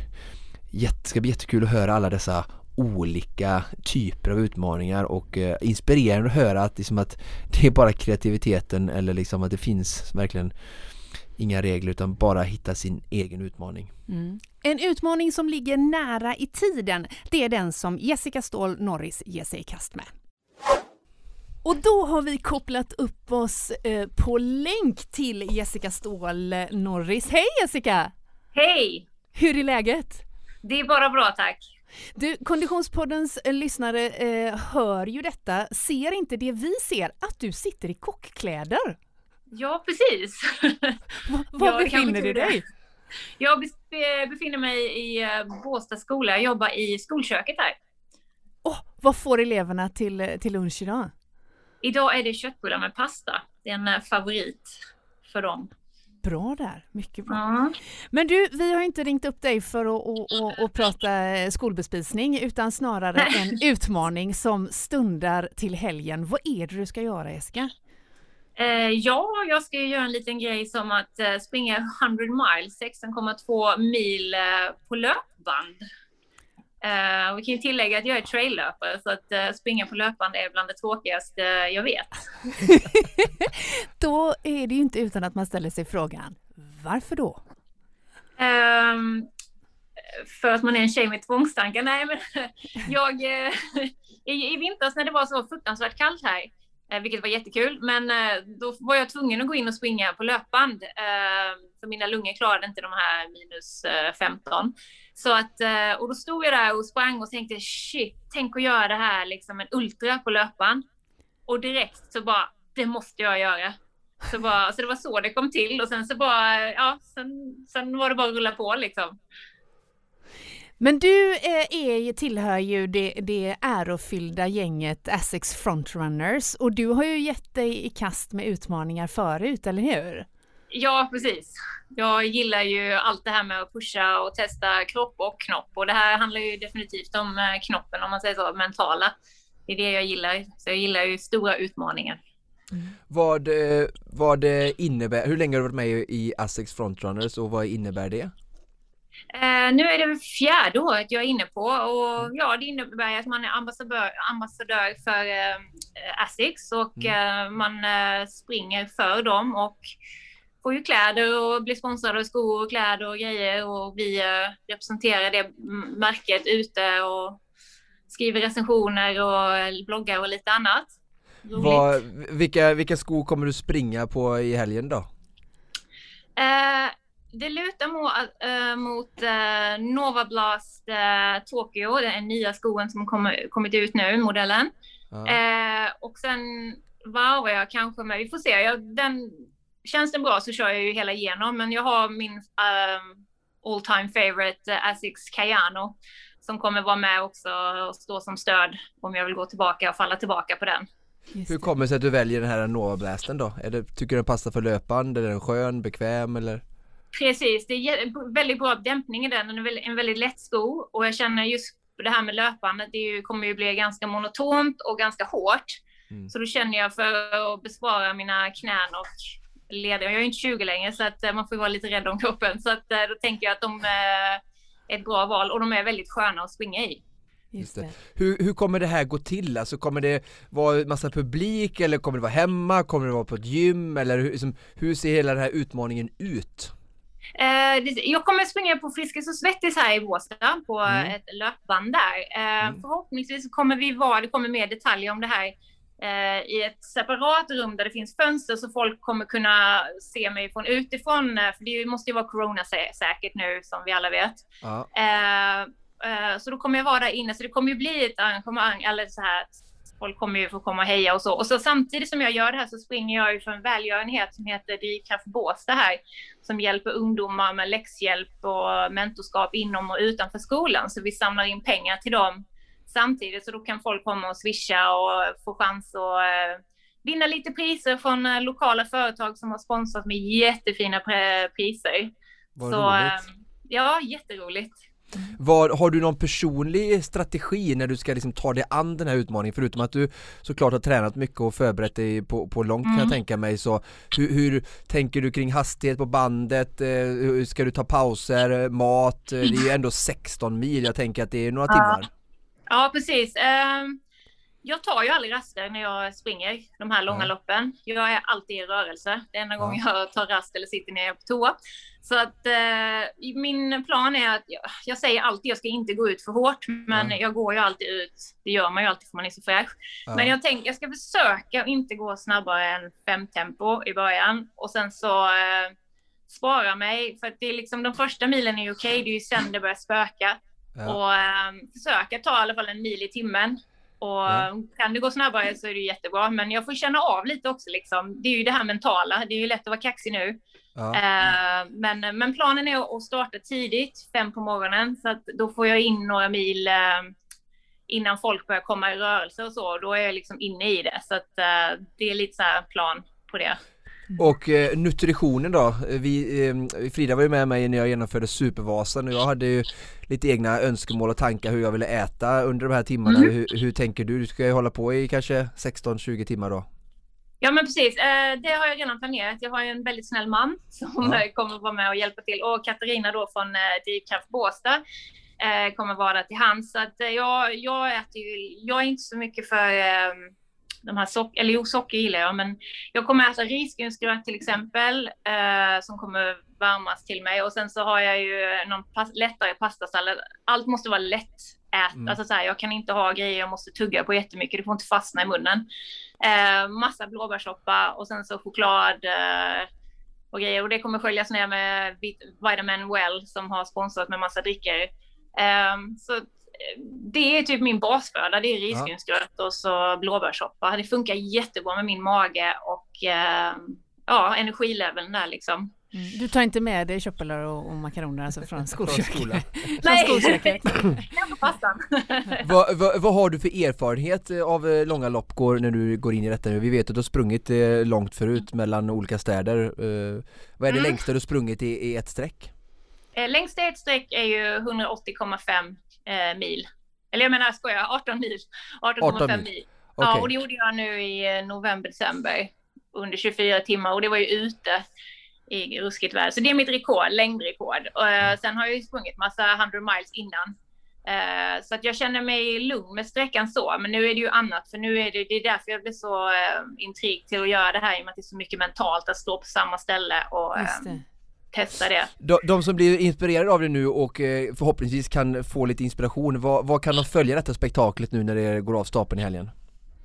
Speaker 2: det ska bli jättekul att höra alla dessa olika typer av utmaningar och eh, inspirerande att höra att, liksom att det är bara kreativiteten eller liksom att det finns verkligen inga regler utan bara hitta sin egen utmaning.
Speaker 1: Mm. En utmaning som ligger nära i tiden, det är den som Jessica Ståhl Norris ger sig i kast med. Och då har vi kopplat upp oss eh, på länk till Jessica Ståhl Norris. Hej Jessica!
Speaker 4: Hej!
Speaker 1: Hur är läget?
Speaker 4: Det är bara bra tack.
Speaker 1: Du, Konditionspoddens eh, lyssnare eh, hör ju detta, ser inte det vi ser, att du sitter i kockkläder.
Speaker 4: Ja, precis.
Speaker 1: Var befinner du dig?
Speaker 4: Jag befinner mig i eh, Båstad skola, jag jobbar i skolköket här.
Speaker 1: Oh, vad får eleverna till, eh, till lunch idag?
Speaker 4: Idag är det köttbullar med pasta. Det är en favorit för dem
Speaker 1: bra där, mycket bra. Mm. Men du, vi har inte ringt upp dig för att, att, att, att prata skolbespisning utan snarare en utmaning som stundar till helgen. Vad är det du ska göra Jessica?
Speaker 4: Eh, ja, jag ska göra en liten grej som att eh, springa 100 miles, 16,2 mil eh, på löpband. Uh, vi kan ju tillägga att jag är traillöpare så att uh, springa på löpband är bland det tråkigaste jag vet.
Speaker 1: då är det ju inte utan att man ställer sig frågan, varför då?
Speaker 4: Um, för att man är en tjej med tvångstankar. Nej, men jag, uh, i, i vintras när det var så fruktansvärt kallt här, Eh, vilket var jättekul, men eh, då var jag tvungen att gå in och springa på löpband, eh, för mina lungor klarade inte de här minus 15. Så att, och då stod jag där och sprang och tänkte shit, tänk att göra det här liksom en ultra på löpband. Och direkt så bara, det måste jag göra. Så, bara, så det var så det kom till och sen så bara, ja, sen, sen var det bara att rulla på liksom.
Speaker 1: Men du eh, är, tillhör ju det, det ärofyllda gänget Essex Frontrunners och du har ju gett dig i kast med utmaningar förut, eller hur?
Speaker 4: Ja, precis. Jag gillar ju allt det här med att pusha och testa kropp och knopp och det här handlar ju definitivt om eh, knoppen om man säger så, mentala. Det är det jag gillar. Så jag gillar ju stora utmaningar.
Speaker 2: Mm. Vad, eh, vad innebär, hur länge har du varit med i Essex Frontrunners och vad innebär det?
Speaker 4: Eh, nu är det fjärde året jag är inne på och ja, det innebär att man är ambassadör, ambassadör för eh, Asics och mm. eh, man eh, springer för dem och får ju kläder och blir sponsrade av skor och kläder och grejer och vi eh, representerar det märket ute och skriver recensioner och bloggar och lite annat.
Speaker 2: Vad, vilka, vilka skor kommer du springa på i helgen då?
Speaker 4: Det lutar mot, äh, mot äh, Nova Blast äh, Tokyo, den nya skoen som kommer, kommit ut nu, modellen. Ja. och sen varvar jag kanske med, vi får se, jag, den, känns den bra så kör jag ju hela igenom, men jag har min all time favorite Asics Cayano som kommer vara med också och stå som stöd om jag vill gå tillbaka och falla tillbaka på den.
Speaker 2: Hur kommer det sig att du väljer den här Nova Blasten då? Är det, tycker du den passar för löpband? Är den skön, bekväm eller?
Speaker 4: Precis, det är väldigt bra dämpning i den. Den är en väldigt lätt sko och jag känner just det här med löpandet, det ju, kommer ju bli ganska monotont och ganska hårt. Mm. Så då känner jag för att bespara mina knän och leder. Jag är inte 20 längre så att eh, man får vara lite rädd om kroppen. Så att eh, då tänker jag att de är ett bra val och de är väldigt sköna att springa i.
Speaker 2: Just det. Hur, hur kommer det här gå till? Alltså kommer det vara massa publik eller kommer det vara hemma? Kommer det vara på ett gym? Eller hur, liksom, hur ser hela den här utmaningen ut?
Speaker 4: Eh, jag kommer springa på Friskis och Svettis här i Båstad på mm. ett löpband där. Eh, mm. Förhoppningsvis kommer vi vara, det kommer mer detaljer om det här eh, i ett separat rum där det finns fönster så folk kommer kunna se mig från utifrån. För det måste ju vara corona-säkert nu som vi alla vet. Ja. Så då kommer jag vara där inne, så det kommer ju bli ett arrangemang, eller så här folk kommer ju få komma och heja och så. Och så samtidigt som jag gör det här så springer jag ju för en välgörenhet som heter Drivkraft Båstad här, som hjälper ungdomar med läxhjälp och mentorskap inom och utanför skolan. Så vi samlar in pengar till dem samtidigt, så då kan folk komma och swisha och få chans att eh, vinna lite priser från eh, lokala företag som har sponsrat med jättefina priser.
Speaker 2: Vad så, roligt. Eh,
Speaker 4: ja, jätteroligt.
Speaker 2: Var, har du någon personlig strategi när du ska liksom ta dig an den här utmaningen? Förutom att du såklart har tränat mycket och förberett dig på, på långt mm. kan jag mm. tänka mig så hur, hur, tänker du kring hastighet på bandet? Eh, ska du ta pauser, mat? Det är ju ändå 16 mil, jag tänker att det är några timmar.
Speaker 4: Ja, precis. Um jag tar ju aldrig raster när jag springer de här långa mm. loppen. Jag är alltid i rörelse. Det enda ja. gången jag tar rast eller sitter ner på toa. Så att eh, min plan är att jag, jag, säger alltid jag ska inte gå ut för hårt, men mm. jag går ju alltid ut. Det gör man ju alltid för man är så fräsch. Mm. Men jag tänker jag ska försöka att inte gå snabbare än fem tempo i början och sen så eh, spara mig för att det är liksom de första milen är okej. Okay, det är ju sen det börjar spöka och eh, försöka ta i alla fall en mil i timmen. Och ja. kan det gå snabbare så är det jättebra. Men jag får känna av lite också. Liksom. Det är ju det här mentala. Det är ju lätt att vara kaxig nu. Ja. Uh, men, men planen är att starta tidigt, fem på morgonen. Så att då får jag in några mil uh, innan folk börjar komma i rörelse och så. Då är jag liksom inne i det. Så att uh, det är lite så plan på det.
Speaker 2: Mm. Och eh, nutritionen då? Vi, eh, Frida var ju med mig när jag genomförde Supervasan och jag hade ju lite egna önskemål och tankar hur jag ville äta under de här timmarna. Mm. Hur, hur, tänker du? Du ska ju hålla på i kanske 16-20 timmar då?
Speaker 4: Ja men precis, eh, det har jag redan planerat. Jag har ju en väldigt snäll man som ja. kommer vara med och hjälpa till och Katarina då från eh, Drivkraft Båstad eh, kommer vara där till hands. Så att jag, jag äter ju, jag är inte så mycket för ehm, de här socker, eller jo, socker gillar jag, men jag kommer äta risgrynsgröt till exempel, eh, som kommer varmas till mig. Och sen så har jag ju någon pas lättare pastasallad. Allt måste vara lätt ät. Mm. Alltså så här, jag kan inte ha grejer jag måste tugga på jättemycket, det får inte fastna i munnen. Eh, massa blåbärssoppa och sen så choklad eh, och grejer. Och det kommer sköljas ner med Vitamin Well som har sponsrat med massa drickor. Um, så det är typ min basföda. Det är risgrynsgröt och så blåbärssoppa. Det funkar jättebra med min mage och eh, ja, energileveln där liksom.
Speaker 1: Mm. Du tar inte med dig köttbullar och, och makaroner alltså från skolköket?
Speaker 4: Nej,
Speaker 1: skolköket.
Speaker 2: vad, vad, vad, har du för erfarenhet av eh, långa lopp går, när du går in i detta nu? Vi vet att du har sprungit eh, långt förut mellan olika städer. Uh, vad är det mm. längsta du sprungit i, i ett streck?
Speaker 4: Eh, längsta i ett streck är ju 180,5 eh, mil. Eller jag menar, jag skojar, 18 mil. 18,5 mil. Okay. Ja, och det gjorde jag nu i november, december under 24 timmar och det var ju ute i ruskigt väder. Så det är mitt rekord, längdrekord. Och, uh, sen har jag ju sprungit massa 100 miles innan. Uh, så att jag känner mig lugn med sträckan så, men nu är det ju annat, för nu är det, det är därför jag blir så uh, intrigued till att göra det här, i och med att det är så mycket mentalt att stå på samma ställe och um, testa det.
Speaker 2: De, de, som blir inspirerade av det nu och förhoppningsvis kan få lite inspiration, vad, vad kan de följa detta spektaklet nu när det går av stapeln i helgen?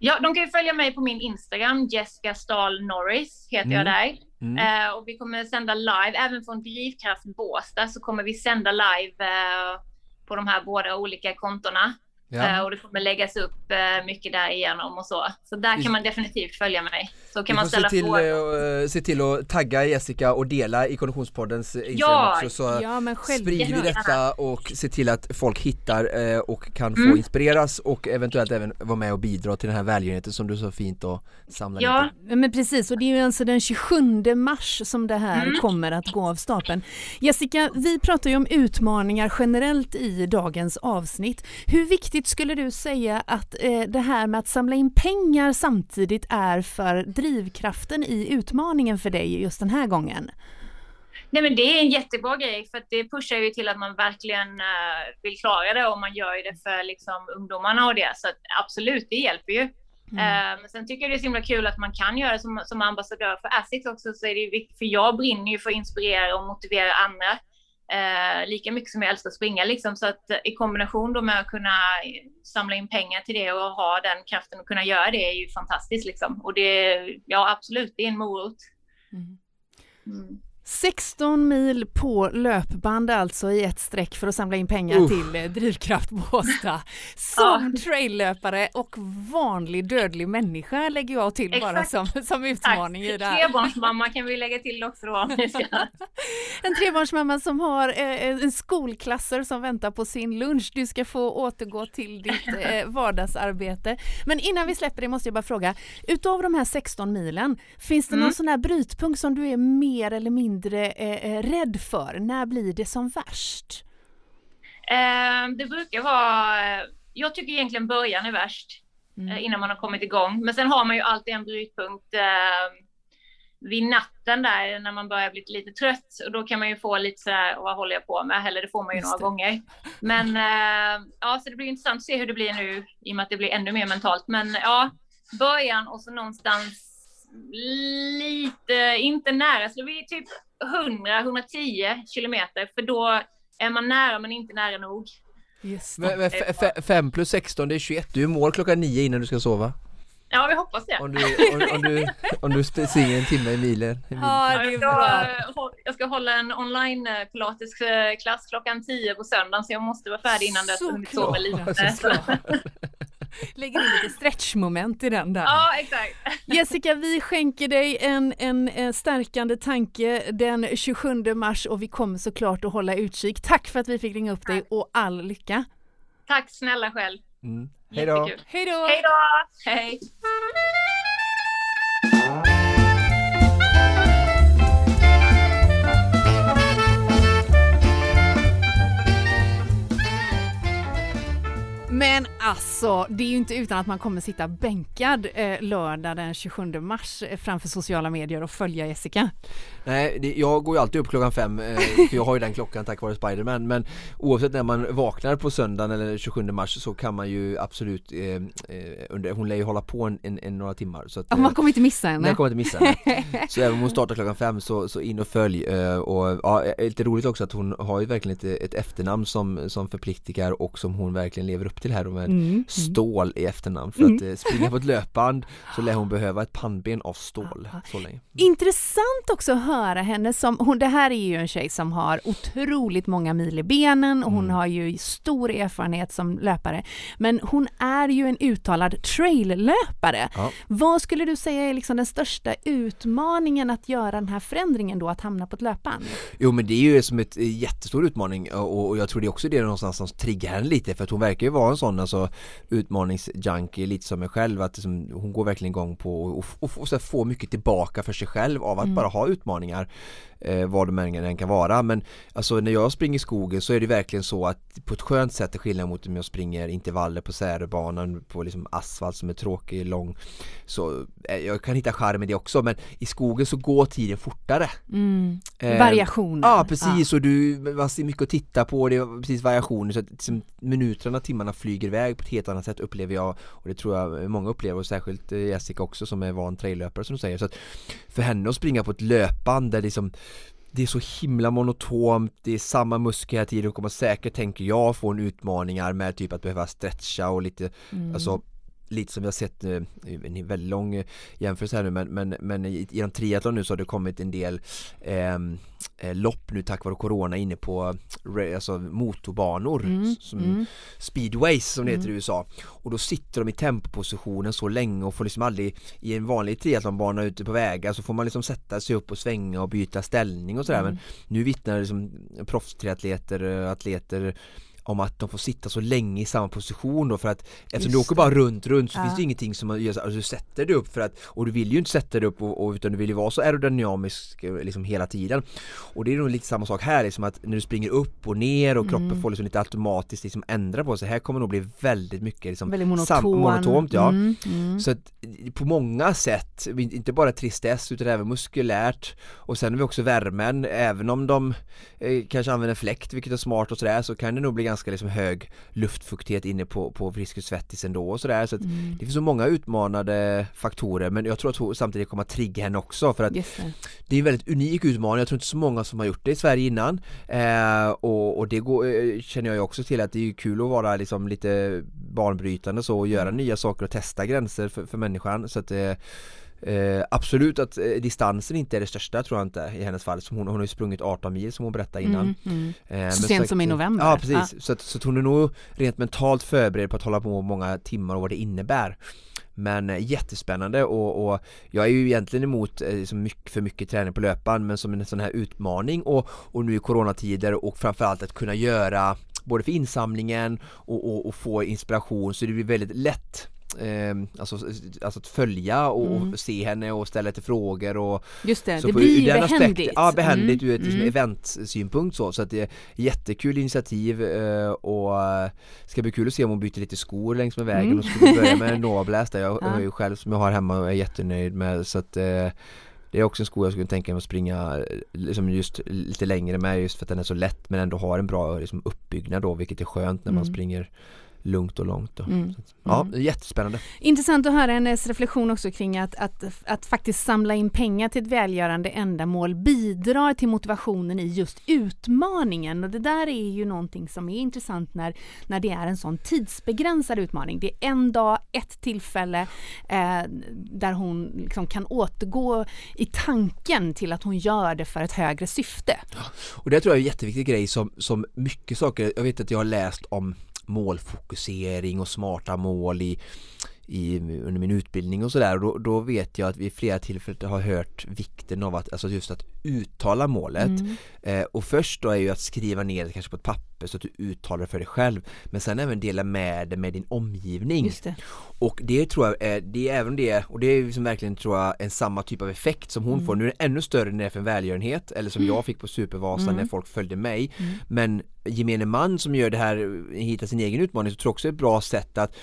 Speaker 4: Ja, de kan ju följa mig på min Instagram, Jessica Stahl Norris heter mm. jag där. Mm. Uh, och vi kommer sända live, även från Drivkraft Båstad så kommer vi sända live uh, på de här båda olika kontona. Ja. Uh, och det kommer läggas upp uh, mycket därigenom och så. Så där kan man definitivt följa mig. Så kan man ställa
Speaker 2: se till, frågor. Uh, se till att tagga Jessica och dela i Konditionspoddens Instagram ja. också så ja, sprider vi detta och se till att folk hittar och kan mm. få inspireras och eventuellt även vara med och bidra till den här välgörenheten som du så fint och samlar
Speaker 1: Ja, in men precis och det är ju alltså den 27 mars som det här mm. kommer att gå av stapeln. Jessica, vi pratar ju om utmaningar generellt i dagens avsnitt. Hur viktigt viktigt skulle du säga att eh, det här med att samla in pengar samtidigt är för drivkraften i utmaningen för dig just den här gången?
Speaker 4: Nej men det är en jättebra grej för att det pushar ju till att man verkligen uh, vill klara det och man gör ju det för liksom, ungdomarna och det. Så att, absolut, det hjälper ju. Mm. Men sen tycker jag det är så himla kul att man kan göra det som, som ambassadör för Asics också. Så är det viktigt, för jag brinner ju för att inspirera och motivera andra eh, lika mycket som jag älskar att springa liksom. Så att i kombination då med att kunna samla in pengar till det och ha den kraften att kunna göra det är ju fantastiskt liksom. Och det, ja absolut, det är en morot. Mm.
Speaker 1: Mm. 16 mil på löpband alltså i ett streck för att samla in pengar uh. till eh, Drivkraft Båstad. Som ja. traillöpare och vanlig dödlig människa lägger jag till Exakt. bara som, som utmaning Tack. i det här.
Speaker 4: Trebarnsmamma kan vi lägga till också då.
Speaker 1: en trebarnsmamma som har eh, en skolklasser som väntar på sin lunch. Du ska få återgå till ditt eh, vardagsarbete. Men innan vi släpper det måste jag bara fråga, utav de här 16 milen, finns det mm. någon sån här brytpunkt som du är mer eller mindre mindre eh, eh, rädd för? När blir det som värst?
Speaker 4: Eh, det brukar vara, jag tycker egentligen början är värst mm. eh, innan man har kommit igång. Men sen har man ju alltid en brytpunkt eh, vid natten där när man börjar bli lite trött och då kan man ju få lite så här, vad håller jag på med? Eller det får man ju Just några det. gånger. Men eh, ja, så det blir intressant att se hur det blir nu i och med att det blir ännu mer mentalt. Men ja, början och så någonstans lite, inte nära, så vi är typ 100-110 kilometer, för då är man nära men inte nära nog.
Speaker 2: Yes. Men, men 5 plus 16 det är 21, du är mål klockan 9 innan du ska sova.
Speaker 4: Ja, vi hoppas det.
Speaker 2: Om du, om, om du, om du springer en timme i milen.
Speaker 1: Ja,
Speaker 4: det är bra. Jag ska hålla en online eh, pilatesklass klockan 10 på söndagen, så jag måste vara färdig innan dess sova lite.
Speaker 1: Lägger in lite stretchmoment i den där.
Speaker 4: Ja, exakt.
Speaker 1: Jessica, vi skänker dig en, en, en stärkande tanke den 27 mars och vi kommer såklart att hålla utkik. Tack för att vi fick ringa upp dig och all lycka.
Speaker 4: Tack snälla själv.
Speaker 2: Mm. Hej då.
Speaker 1: Hej då.
Speaker 4: Hej då. Hej.
Speaker 1: Men alltså, det är ju inte utan att man kommer sitta bänkad eh, lördag den 27 mars eh, framför sociala medier och följa Jessica.
Speaker 2: Nej, det, jag går ju alltid upp klockan fem, eh, för jag har ju den klockan tack vare Spiderman. Men oavsett när man vaknar på söndagen eller 27 mars så kan man ju absolut, eh, eh, under, hon lär ju hålla på en, en, en några timmar. Så att,
Speaker 1: man eh, kommer inte missa henne.
Speaker 2: Jag kommer inte missa henne. så även om hon startar klockan fem så, så in och följ. och ja, lite roligt också att hon har ju verkligen ett, ett efternamn som, som förpliktigar och som hon verkligen lever upp till här och med mm.
Speaker 1: Mm.
Speaker 2: Stål i efternamn för att eh, springa på ett löpband så lär hon behöva ett pannben av stål
Speaker 1: Ja.
Speaker 2: så länge.
Speaker 1: Intressant också att höra henne som, hon, det här är ju en tjej som har otroligt många mil i benen och hon
Speaker 2: Mm.
Speaker 1: har ju stor erfarenhet som löpare. Men hon är ju en uttalad traillöpare.
Speaker 2: Ja.
Speaker 1: Vad skulle du säga är liksom den största utmaningen att göra den här förändringen då, att hamna på ett löpband?
Speaker 2: Jo men det är ju som ett eh, jättestor utmaning och, och jag tror det är också det någonstans som triggar henne lite för att hon verkar ju vara en sån alltså utmaningsjunkie lite som mig själv att liksom, hon går verkligen igång på och, och, och här få mycket tillbaka för sig själv av att
Speaker 1: Mm.
Speaker 2: bara ha utmaningar eh, vad de än kan vara men alltså när jag springer i skogen så är det verkligen så att på ett skönt sätt är skillnad mot om jag springer intervaller på Säröbanan på liksom asfalt som är tråkig, lång. Så eh, jag kan hitta charm i det också men i skogen så går tiden fortare. Eh,
Speaker 1: Variationen.
Speaker 2: Ja precis och du, man ser mycket att titta på, det är precis variationer så att liksom, minuterna, timmarna flyger iväg på ett helt annat sätt upplever jag och det tror jag många upplever och särskilt eh, Jessica också som är van traillöpare som du säger. Så att för henne att springa på ett löpband där liksom det är så himla monotont, det är samma muskel hela tiden och kommer säkert, tänker jag, få en utmaningar med typ att behöva stretcha och lite,
Speaker 1: Mm.
Speaker 2: alltså lite som vi har sett en väldigt lång eh, jämförelse här nu men, men, men i- genom triathlon nu så har det kommit en del ehm, eh, lopp nu tack vare corona inne på alltså motorbanor
Speaker 1: Mm,
Speaker 2: som
Speaker 1: mm.
Speaker 2: speedways som det heter
Speaker 1: Mm.
Speaker 2: i USA och då sitter de i tempopositionen så länge och får liksom aldrig i en vanlig triathlonbana ute på vägar så får man liksom sätta sig upp och svänga och byta ställning och sådär
Speaker 1: Mm.
Speaker 2: men nu vittnar liksom proffstriatleter, eh, atleter om att de får sitta så länge i samma position då för att eftersom du
Speaker 1: Just
Speaker 2: åker bara runt runt så
Speaker 1: Ja.
Speaker 2: finns det ingenting som man gör så, alltså du sätter dig upp för att och du vill ju inte sätta dig upp och, och, utan du vill ju vara så aerodynamisk liksom hela tiden och det är nog lite samma sak här liksom att när du springer upp och ner och kroppen
Speaker 1: Mm.
Speaker 2: får liksom lite automatiskt liksom ändra på sig här kommer nog bli väldigt mycket liksom
Speaker 1: Väldigt monoton.
Speaker 2: sam- monotont ja
Speaker 1: Mm, mm.
Speaker 2: så att på många sätt, inte bara tristess utan även muskulärt och sen har vi också värmen, även om de eh, kanske använder fläkt vilket är smart och sådär så kan det nog bli ganska liksom hög luftfuktighet inne på, på Friskis Svettis ändå och sådär så att
Speaker 1: Mm.
Speaker 2: det finns så många utmanade faktorer men jag tror att hon samtidigt kommer att trigga henne också för att
Speaker 1: Just det.
Speaker 2: är en väldigt unik utmaning, jag tror inte så många som har gjort det i Sverige innan eh, och, och det går, eh, känner jag ju också till att det är kul att vara liksom lite banbrytande så och göra
Speaker 1: Mm.
Speaker 2: nya saker och testa gränser för, för människan så att eh, Eh, absolut att eh, distansen inte är det största tror jag inte i hennes fall. Som hon, hon har ju sprungit 18 mil som hon berättade innan.
Speaker 1: Mm, mm.
Speaker 2: Eh,
Speaker 1: Så sent som i november.
Speaker 2: Ja precis, Så, att, så att hon är nog rent mentalt förberedd på att hålla på många timmar och vad det innebär men eh, jättespännande och, och jag är ju egentligen emot eh, liksom mycket, för mycket träning på löpband men som en sån här utmaning och, och nu i coronatider och framförallt att kunna göra både för insamlingen och, och, och få inspiration så det blir väldigt lätt eh, alltså, alltså att följa och,
Speaker 1: Mm.
Speaker 2: och se henne och ställa lite frågor och
Speaker 1: Just det,
Speaker 2: så
Speaker 1: det
Speaker 2: på-
Speaker 1: blir
Speaker 2: den
Speaker 1: behändigt.
Speaker 2: Ja, behändigt
Speaker 1: Mm,
Speaker 2: ur ett liksom,
Speaker 1: mm.
Speaker 2: eventsynpunkt så, så att det är jättekul initiativ eh, och ska bli kul att se om hon byter lite skor längs med vägen
Speaker 1: Mm.
Speaker 2: och skulle börja med en Nova Blast där jag
Speaker 1: Ja.
Speaker 2: har ju själv som jag har hemma och är jättenöjd med så att eh, det är också en sko jag skulle tänka mig att springa eh, liksom just lite längre med just för att den är så lätt men ändå har en bra liksom, uppbyggnad då vilket är skönt när man
Speaker 1: Mm.
Speaker 2: springer lugnt och långt då.
Speaker 1: Mm.
Speaker 2: Ja,
Speaker 1: Mm.
Speaker 2: jättespännande.
Speaker 1: Intressant att höra hennes reflektion också kring att, att, att faktiskt samla in pengar till ett välgörande ändamål bidrar till motivationen i just utmaningen. Och det där är ju någonting som är intressant när, när det är en sån tidsbegränsad utmaning. Det är en dag, ett tillfälle eh, där hon liksom kan återgå i tanken till att hon gör det för ett högre syfte.
Speaker 2: Och det tror jag är en jätteviktig grej som, som mycket saker, jag vet att jag har läst om målfokusering och smarta mål i, i, under min utbildning och sådär då, då vet jag att vi flera tillfällen har hört vikten av att, alltså just att uttala målet
Speaker 1: Mm.
Speaker 2: eh, och först då är ju att skriva ner det kanske på ett papper så att du uttalar det för dig själv men sen även dela med det med din omgivning
Speaker 1: Just det.
Speaker 2: och det tror jag är, det är även det, och det är liksom verkligen tror jag en samma typ av effekt som hon
Speaker 1: Mm.
Speaker 2: får. Nu är det ännu större när det är för en välgörenhet, eller som jag fick på Supervasa
Speaker 1: Mm.
Speaker 2: när folk följde mig.
Speaker 1: Mm.
Speaker 2: Men gemene man som gör det här, hittar sin egen utmaning, så tror jag också är ett bra sätt att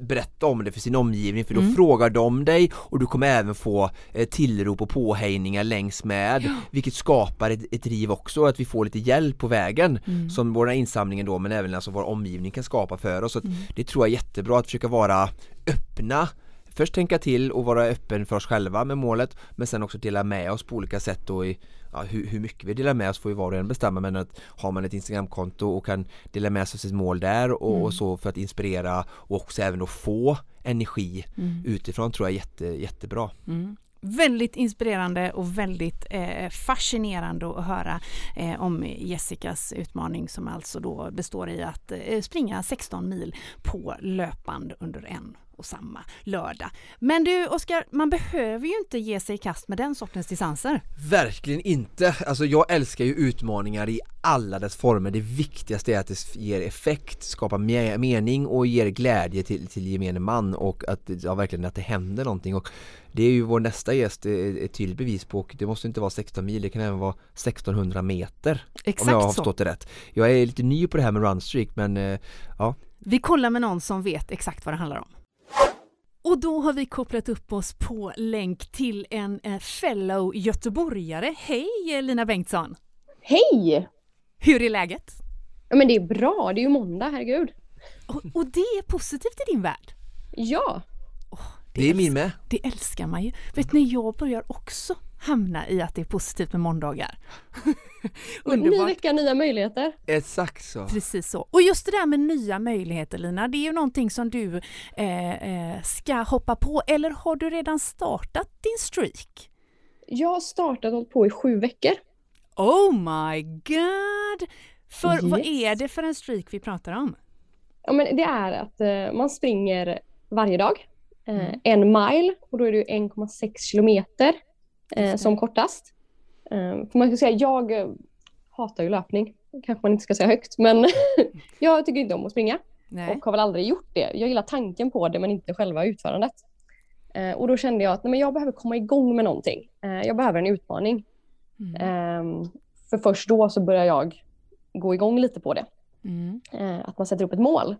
Speaker 2: berätta om det för sin omgivning för då
Speaker 1: Mm.
Speaker 2: frågar de dig och du kommer även få eh, tillrop och påhejningar längs med vilket skapar ett, ett driv också, att vi får lite hjälp på vägen
Speaker 1: Mm.
Speaker 2: som våra insamlingen då men även alltså vår omgivning kan skapa för oss. Så att
Speaker 1: Mm.
Speaker 2: det tror jag är jättebra att försöka vara öppna Först tänka till och vara öppen för oss själva med målet men sen också dela med oss på olika sätt då i ja, hur, hur, mycket vi delar med oss får ju var och en bestämma men att har man ett Instagramkonto och kan dela med sig av sitt mål där och, mm. och, så för att inspirera och också även då få energi mm. utifrån tror jag är jätte, jättebra.
Speaker 1: Mm. Väldigt inspirerande och väldigt eh, fascinerande att höra eh, om Jessicas utmaning som alltså då består i att eh, springa 16 mil på löpband under en och samma lördag. Men du Oskar, man behöver ju inte ge sig i kast med den sortens distanser.
Speaker 2: Verkligen inte! Alltså jag älskar ju utmaningar i alla dess former. Det viktigaste är att det ger effekt, skapar mening och ger glädje till, till gemene man och att, ja, verkligen att det händer någonting. Och det är ju vår nästa gäst ett tydligt bevis på och det måste inte vara 16 mil, det kan även vara 1600 meter.
Speaker 1: Exakt
Speaker 2: om jag har
Speaker 1: så.
Speaker 2: förstått det rätt. Jag är lite ny på det här med runstreak men eh, ja.
Speaker 1: Vi kollar med någon som vet exakt vad det handlar om. Och då har vi kopplat upp oss på länk till en eh, fellow göteborgare. Hej Lina Bengtsson!
Speaker 5: Hej!
Speaker 1: Hur är läget?
Speaker 5: Ja men det är bra, det är ju måndag, herregud.
Speaker 1: Och, och det är positivt i din värld?
Speaker 5: Ja!
Speaker 2: Oh, det, det är min med.
Speaker 1: Det älskar man ju. Vet ni, jag börjar också hamna i att det är positivt med måndagar.
Speaker 5: Ny vecka, nya möjligheter.
Speaker 2: Exakt så.
Speaker 1: Precis så. Och just det där med nya möjligheter Lina, det är ju någonting som du eh, eh, ska hoppa på. Eller har du redan startat din streak?
Speaker 5: Jag har startat och på i sju veckor.
Speaker 1: Oh my god! För yes. vad är det för en streak vi pratar om?
Speaker 5: Ja, men det är att eh, man springer varje dag. Eh, mm. En mile och då är det 1,6 kilometer eh, som kortast. Eh, man ska säga, jag eh, hatar ju löpning. kanske man inte ska säga högt, men jag tycker inte om att springa. Nej. Och har väl aldrig gjort det. Jag gillar tanken på det, men inte själva utförandet. Eh, och då kände jag att nej, men jag behöver komma igång med någonting. Eh, jag behöver en utmaning. Mm. Ehm, för först då så börjar jag gå igång lite på det. Mm. Eh, att man sätter upp ett mål.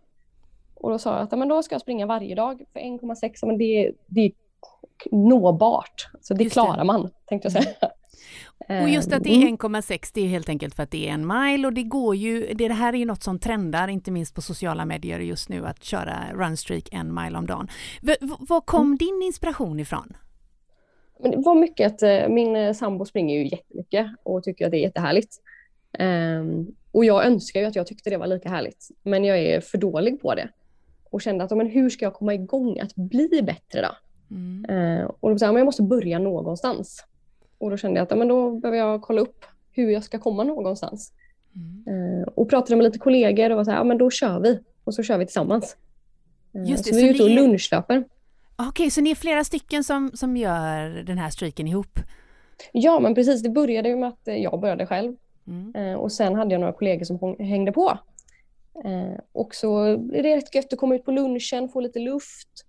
Speaker 5: Och då sa jag att men då ska jag springa varje dag för 1,6, men det, det nåbart. Så det just klarar det. man, tänkte jag säga.
Speaker 1: Mm. Och just att det är 1,6 mm. det är helt enkelt för att det är en mile och det går ju, det här är ju något som trendar, inte minst på sociala medier just nu, att köra runstreak en mile om dagen. V var kom mm. din inspiration ifrån?
Speaker 5: Men det var mycket att eh, min eh, sambo springer ju jättemycket och tycker att det är jättehärligt. Um, och jag önskar ju att jag tyckte det var lika härligt, men jag är för dålig på det. Och kände att men hur ska jag komma igång att bli bättre då? Mm. Uh, och då sa jag, jag måste börja någonstans. Och då kände jag att men då behöver jag kolla upp hur jag ska komma någonstans. Mm. Uh, och pratade med lite kollegor och var så här, ja, men då kör vi. Och så kör vi tillsammans. Uh, Just det, så, vi är ute och lunchlöper.
Speaker 1: Okej, okay, så ni är flera stycken som, som gör den här streaken ihop?
Speaker 5: Ja, men precis. Det började med att jag började själv. Mm. Eh, och sen hade jag några kollegor som hängde på. Eh, och så är det rätt gött att komma ut på lunchen, få lite luft.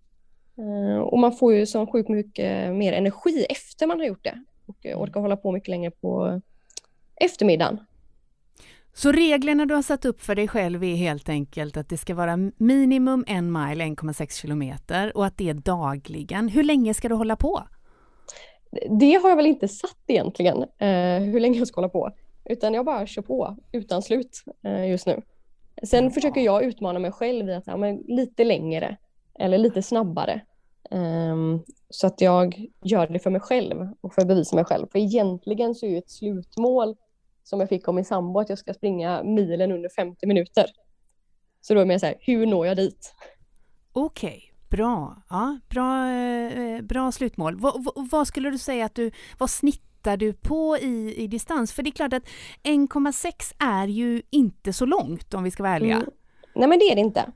Speaker 5: Eh, och man får ju så sjukt mycket mer energi efter man har gjort det. Och mm. orkar hålla på mycket längre på eftermiddagen.
Speaker 1: Så reglerna du har satt upp för dig själv är helt enkelt att det ska vara minimum en mile, 1,6 kilometer och att det är dagligen. Hur länge ska du hålla på?
Speaker 5: Det har jag väl inte satt egentligen, eh, hur länge jag ska hålla på. Utan jag bara kör på utan slut eh, just nu. Sen ja. försöker jag utmana mig själv i att ja, men lite längre eller lite snabbare. Um, så att jag gör det för mig själv och för att bevisa mig själv. För egentligen så är ju ett slutmål som jag fick av min sambo att jag ska springa milen under 50 minuter. Så då är det så här, hur når jag dit?
Speaker 1: Okej, okay, bra. Ja, bra, eh, bra slutmål. V vad skulle du säga att du, vad snitt tittar du på i, i distans? För det är klart att 1,6 är ju inte så långt om vi ska vara ärliga. Mm.
Speaker 5: Nej men det är det inte.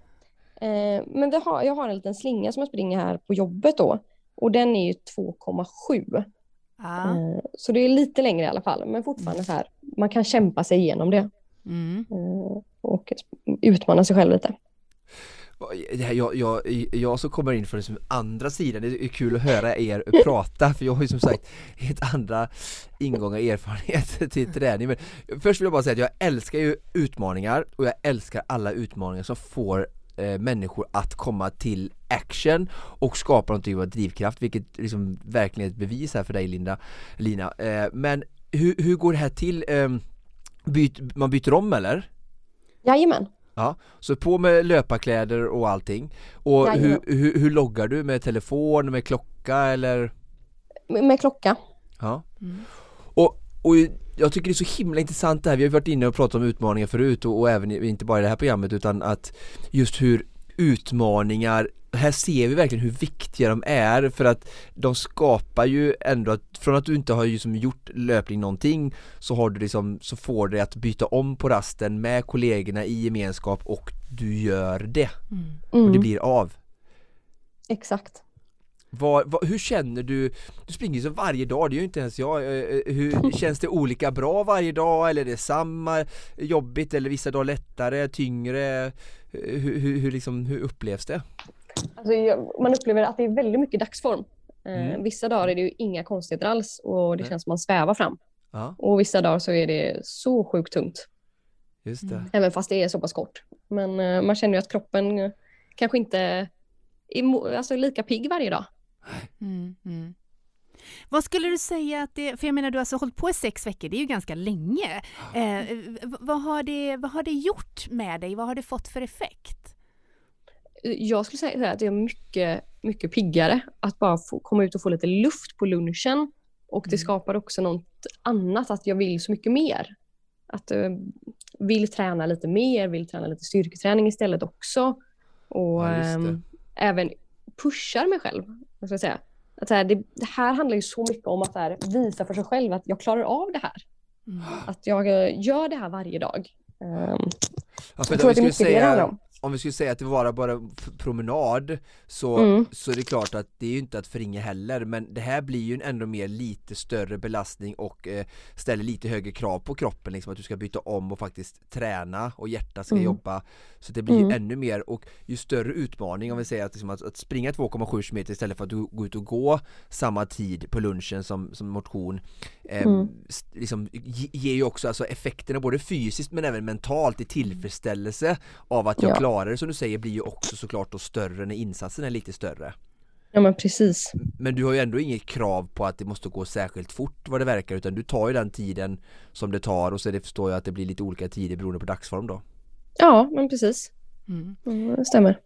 Speaker 5: Eh, men det har, jag har en liten slinga som jag springer här på jobbet då och den är ju 2,7. Ah. Eh, så det är lite längre i alla fall, men fortfarande så här, man kan kämpa sig igenom det. Mm. Eh, och utmana sig själv lite.
Speaker 2: Jag, jag, jag som kommer in från liksom andra sidan, det är kul att höra er prata för jag har ju som sagt helt andra ingångar och erfarenheter till träning men Först vill jag bara säga att jag älskar ju utmaningar och jag älskar alla utmaningar som får eh, människor att komma till action och skapa någon typ av drivkraft vilket liksom verkligen är ett bevis här för dig Linda, Lina eh, Men hur, hur går det här till? Eh, byt, man byter om eller?
Speaker 5: Jajamän
Speaker 2: Ja, så på med löparkläder och allting. Och hur, hur, hur, loggar du? Med telefon, med klocka eller?
Speaker 5: Med, med klocka.
Speaker 2: Ja. Mm. Och jag tycker det är så himla intressant det här, vi har varit inne och pratat om utmaningar förut och, och även inte bara i det här programmet utan att just hur utmaningar här ser vi verkligen hur viktiga de är för att de skapar ju ändå att från att du inte har liksom gjort löpning någonting så har du liksom så får du att byta om på rasten med kollegorna i gemenskap och du gör det
Speaker 1: Mm.
Speaker 2: och det
Speaker 5: Mm,
Speaker 2: blir av.
Speaker 5: Exakt.
Speaker 2: Vad, vad, hur känner du? Du springer ju så varje dag, det gör ju inte ens jag. Eh, eh, Hur, känns det olika bra varje dag eller är det samma jobbigt eller vissa dagar lättare, tyngre? Eh, Hur, hur, hur, liksom, hur upplevs det?
Speaker 5: Alltså, jag, man upplever att det är väldigt mycket dagsform.
Speaker 2: Mm.
Speaker 5: Vissa dagar är det ju inga konstigheter alls och det
Speaker 2: Nej.
Speaker 5: känns som man svävar fram.
Speaker 2: Ja,
Speaker 5: Och vissa dagar så är det så sjukt tungt,
Speaker 2: just det.
Speaker 1: Mm.
Speaker 5: även fast det är så pass kort. Men man känner ju att kroppen kanske inte är alltså, lika pigg varje dag.
Speaker 1: Mm, mm. Vad skulle du säga att det, för jag menar du har alltså hållit på i sex veckor, det är ju ganska länge. Eh, v- vad, har det, vad har det gjort med dig? Vad har det fått för effekt?
Speaker 5: Jag skulle säga att jag är mycket, mycket piggare att bara få komma ut och få lite luft på lunchen. Och det
Speaker 1: Mm.
Speaker 5: skapar också något annat, att jag vill så mycket mer. Att jag vill träna lite mer, vill träna lite styrketräning istället också. Och
Speaker 2: Ja, det.
Speaker 5: ehm, även pushar mig själv. vad ska jag säga. Att så här, det, det här handlar ju så mycket om att här, visa för sig själv att jag klarar av det här.
Speaker 1: Mm.
Speaker 5: Att jag eh, gör det här varje dag. Ehm,
Speaker 2: Ja, för
Speaker 5: jag
Speaker 2: att
Speaker 5: tror att det
Speaker 2: vi
Speaker 5: är mycket det det handlar
Speaker 2: säga,
Speaker 5: om.
Speaker 2: Om vi skulle säga att det var bara promenad så,
Speaker 5: Mm.
Speaker 2: så är det klart att det är ju inte att förringa heller men det här blir ju en ändå mer lite större belastning och eh, ställer lite högre krav på kroppen liksom att du ska byta om och faktiskt träna och hjärtat ska
Speaker 5: Mm.
Speaker 2: jobba så det blir ju
Speaker 5: Mm.
Speaker 2: ännu mer och ju större utmaning om vi säger att, liksom, att, att springa 2,7 km istället för att du gå ut och gå samma tid på lunchen som, som motion eh, liksom, ge- ger ju också alltså effekterna både fysiskt men även mentalt i tillfredsställelse av att jag
Speaker 5: Ja.
Speaker 2: klarar det som du säger blir ju också såklart då större när insatsen är lite större.
Speaker 5: Ja men precis.
Speaker 2: Men du har ju ändå inget krav på att det måste gå särskilt fort vad det verkar utan du tar ju den tiden som det tar och så det förstår jag att det blir lite olika tider beroende på dagsform då.
Speaker 5: Ja men precis.
Speaker 1: Mm.
Speaker 5: Mm, det stämmer.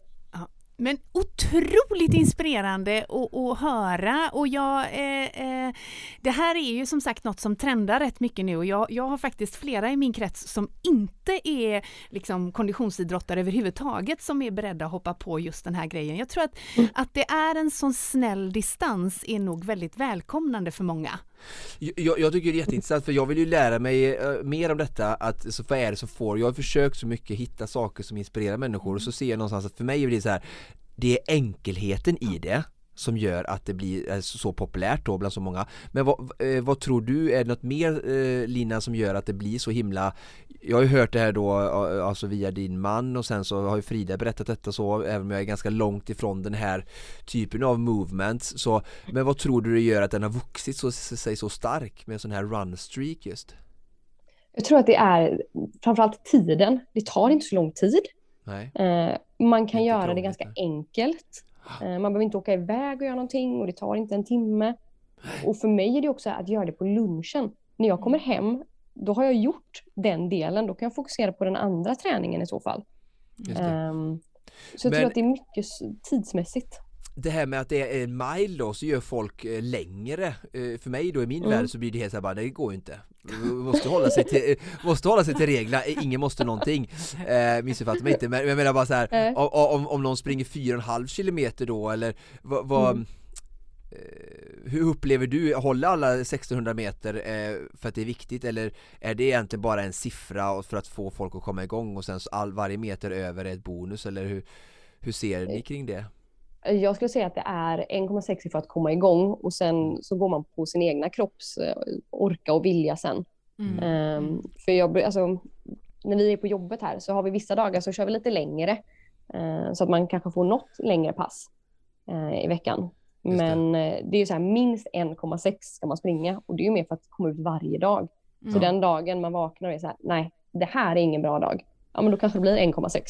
Speaker 1: Men otroligt inspirerande att, höra och jag, eh, eh, det här är ju som sagt något som trendar rätt mycket nu och jag, jag har faktiskt flera i min krets som inte är liksom konditionsidrottare överhuvudtaget som är beredda att hoppa på just den här grejen. Jag tror att, att det är en sån snäll distans är nog väldigt välkomnande för många.
Speaker 2: Jag, jag tycker det är jätteintressant för jag vill ju lära mig eh, mer om detta att så vad är det som får, jag har försökt så mycket hitta saker som inspirerar människor och så ser jag någonstans att för mig är det så här det är enkelheten i det som gör att det blir eh, så populärt då bland så många. Men vad, eh, vad tror du, är det något mer eh, Lina som gör att det blir så himla Jag har ju hört det här då alltså via din man och sen så har ju Frida berättat detta så även om jag är ganska långt ifrån den här typen av movements så Men vad tror du det gör att den har vuxit så, sig så stark med en sån här run streak just?
Speaker 5: Jag tror att det är framförallt tiden. Det tar inte så lång tid.
Speaker 2: Nej,
Speaker 5: man kan göra det ganska enkelt. Eh, man behöver inte åka iväg och göra någonting och det tar inte en timme. Och för mig är det också att göra det på lunchen. När jag kommer hem, då har jag gjort den delen. Då kan jag fokusera på den andra träningen i så fall. Ehm, så jag
Speaker 2: Men-
Speaker 5: tror att det är mycket tidsmässigt.
Speaker 2: Det här med att det är en mile då så gör folk eh, längre Eh, För mig då i min
Speaker 5: Mm.
Speaker 2: värld så blir det helt såhär bara, det går ju inte Måste hålla sig till, eh, måste hålla sig till reglerna, ingen måste någonting eh, Missuppfatta mig inte, men jag menar bara så här
Speaker 5: Nej.
Speaker 2: om, om, någon springer 4,5 kilometer då eller vad, vad
Speaker 5: Mm.
Speaker 2: Hur upplever du, håller alla 1600 meter för att det är viktigt eller är det egentligen bara en siffra för att få folk att komma igång och sen så all, varje meter över är ett bonus eller hur, hur ser ni kring det?
Speaker 5: Jag skulle säga att det är 1,6 för att komma igång och sen så går man på sin egna kropps eh, orka och vilja sen.
Speaker 1: Mm.
Speaker 5: Ehm, för jag, alltså, när vi är på jobbet här så har vi vissa dagar så kör vi lite längre. eh, så att man kanske får något längre pass eh, i veckan.
Speaker 2: Just det.
Speaker 5: Men eh, det är ju så här, minst 1,6 ska man springa och det är ju mer för att komma ut varje dag. Så
Speaker 1: Mm.
Speaker 5: den dagen man vaknar och är så här, nej, det här är ingen bra dag. Ja, men då kanske det blir 1,6.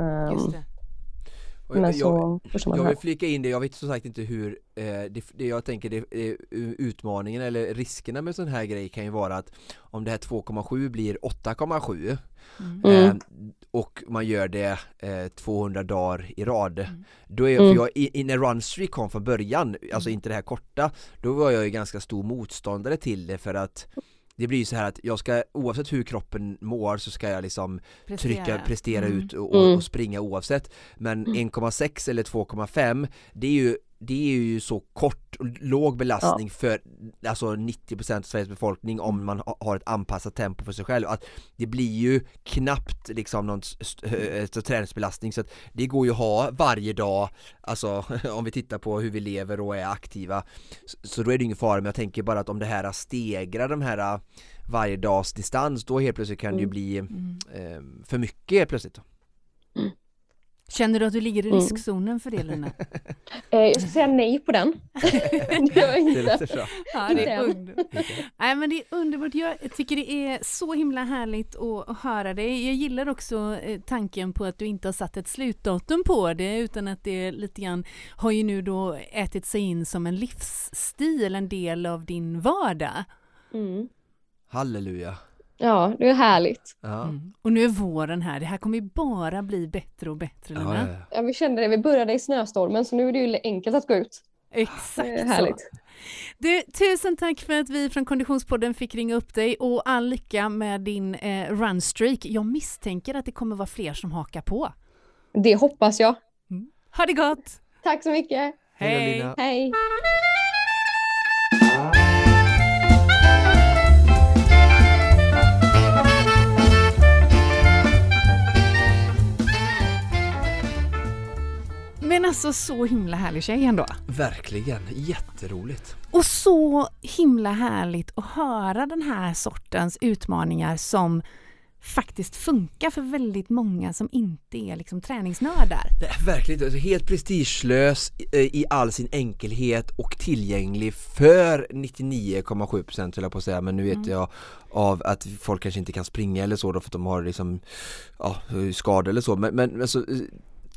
Speaker 5: Ehm,
Speaker 1: Just det.
Speaker 2: Och
Speaker 5: men
Speaker 2: jag-
Speaker 5: så
Speaker 2: Jag
Speaker 5: här.
Speaker 2: vill flika in det, jag vet som sagt inte hur eh, det, det jag tänker det, utmaningen eller riskerna med sån här grej kan ju vara att om det här 2,7 blir 8,7
Speaker 1: Mm.
Speaker 5: Mm.
Speaker 2: eh, och man gör det eh, 200 dagar i rad
Speaker 1: Mm.
Speaker 2: då är
Speaker 5: Mm.
Speaker 2: för jag, i, i när Runstreak kom från början, alltså inte det här korta då var jag ju ganska stor motståndare till det för att det blir ju så här att jag ska, oavsett hur kroppen mår så ska jag liksom
Speaker 1: Prestera.
Speaker 2: trycka, prestera
Speaker 1: Mm.
Speaker 2: ut och,
Speaker 5: Mm.
Speaker 2: och springa oavsett Men 1,6 eller 2,5 det är ju det är ju så kort och låg belastning för alltså 90% av Sveriges befolkning om man ha- har ett anpassat tempo för sig själv att det blir ju knappt liksom någon st- st- träningsbelastning så att det går ju att ha varje dag alltså om vi tittar på hur vi lever och är aktiva så, då är det ingen fara men jag tänker bara att om det här stegrar de här varje dags distans då helt plötsligt kan det ju
Speaker 5: Mm.
Speaker 2: bli
Speaker 1: Mm.
Speaker 2: eh, för mycket helt plötsligt.
Speaker 1: Känner du att du ligger i
Speaker 5: Mm.
Speaker 1: riskzonen för det Lina?
Speaker 5: Eh, jag ska säga nej på den. det gör jag
Speaker 2: Det
Speaker 5: inte.
Speaker 2: låter så.
Speaker 1: Ja, det är underbart. Nej, men det är underbart. Jag tycker det är så himla härligt att att höra dig. Jag gillar också eh, tanken på att du inte har satt ett slutdatum på det utan att det lite grann har ju nu då ätit sig in som en livsstil, en del av din vardag.
Speaker 5: Mm.
Speaker 2: Halleluja.
Speaker 5: Ja, det är härligt.
Speaker 2: Ja.
Speaker 1: Mm. Och nu är våren här. Det här kommer ju bara bli bättre och bättre, Lina.
Speaker 2: ja, ja.
Speaker 5: Ja, vi kände det, vi började i snöstormen så nu är det ju enkelt att gå ut.
Speaker 1: Exakt
Speaker 5: Det är
Speaker 1: så.
Speaker 5: härligt.
Speaker 1: Du, tusen tack för att vi från Konditionspodden fick ringa upp dig och all lycka med din eh, runstreak. Jag misstänker att det kommer vara fler som hakar på.
Speaker 5: Det hoppas jag.
Speaker 1: Ha det gott!
Speaker 5: Tack så mycket.
Speaker 2: Hej.
Speaker 5: Hej.
Speaker 1: Men alltså så himla härlig tjej ändå.
Speaker 2: Verkligen, jätteroligt.
Speaker 1: Och så himla härligt att höra den här sortens utmaningar som faktiskt funkar för väldigt många som inte är liksom träningsnördar.
Speaker 2: Det är verkligen alltså helt prestigelös eh, i all sin enkelhet och tillgänglig för 99,7% höll jag på att säga men nu vet
Speaker 1: Mm.
Speaker 2: jag av att folk kanske inte kan springa eller så då för att de har liksom ja, skador eller så men, men alltså eh,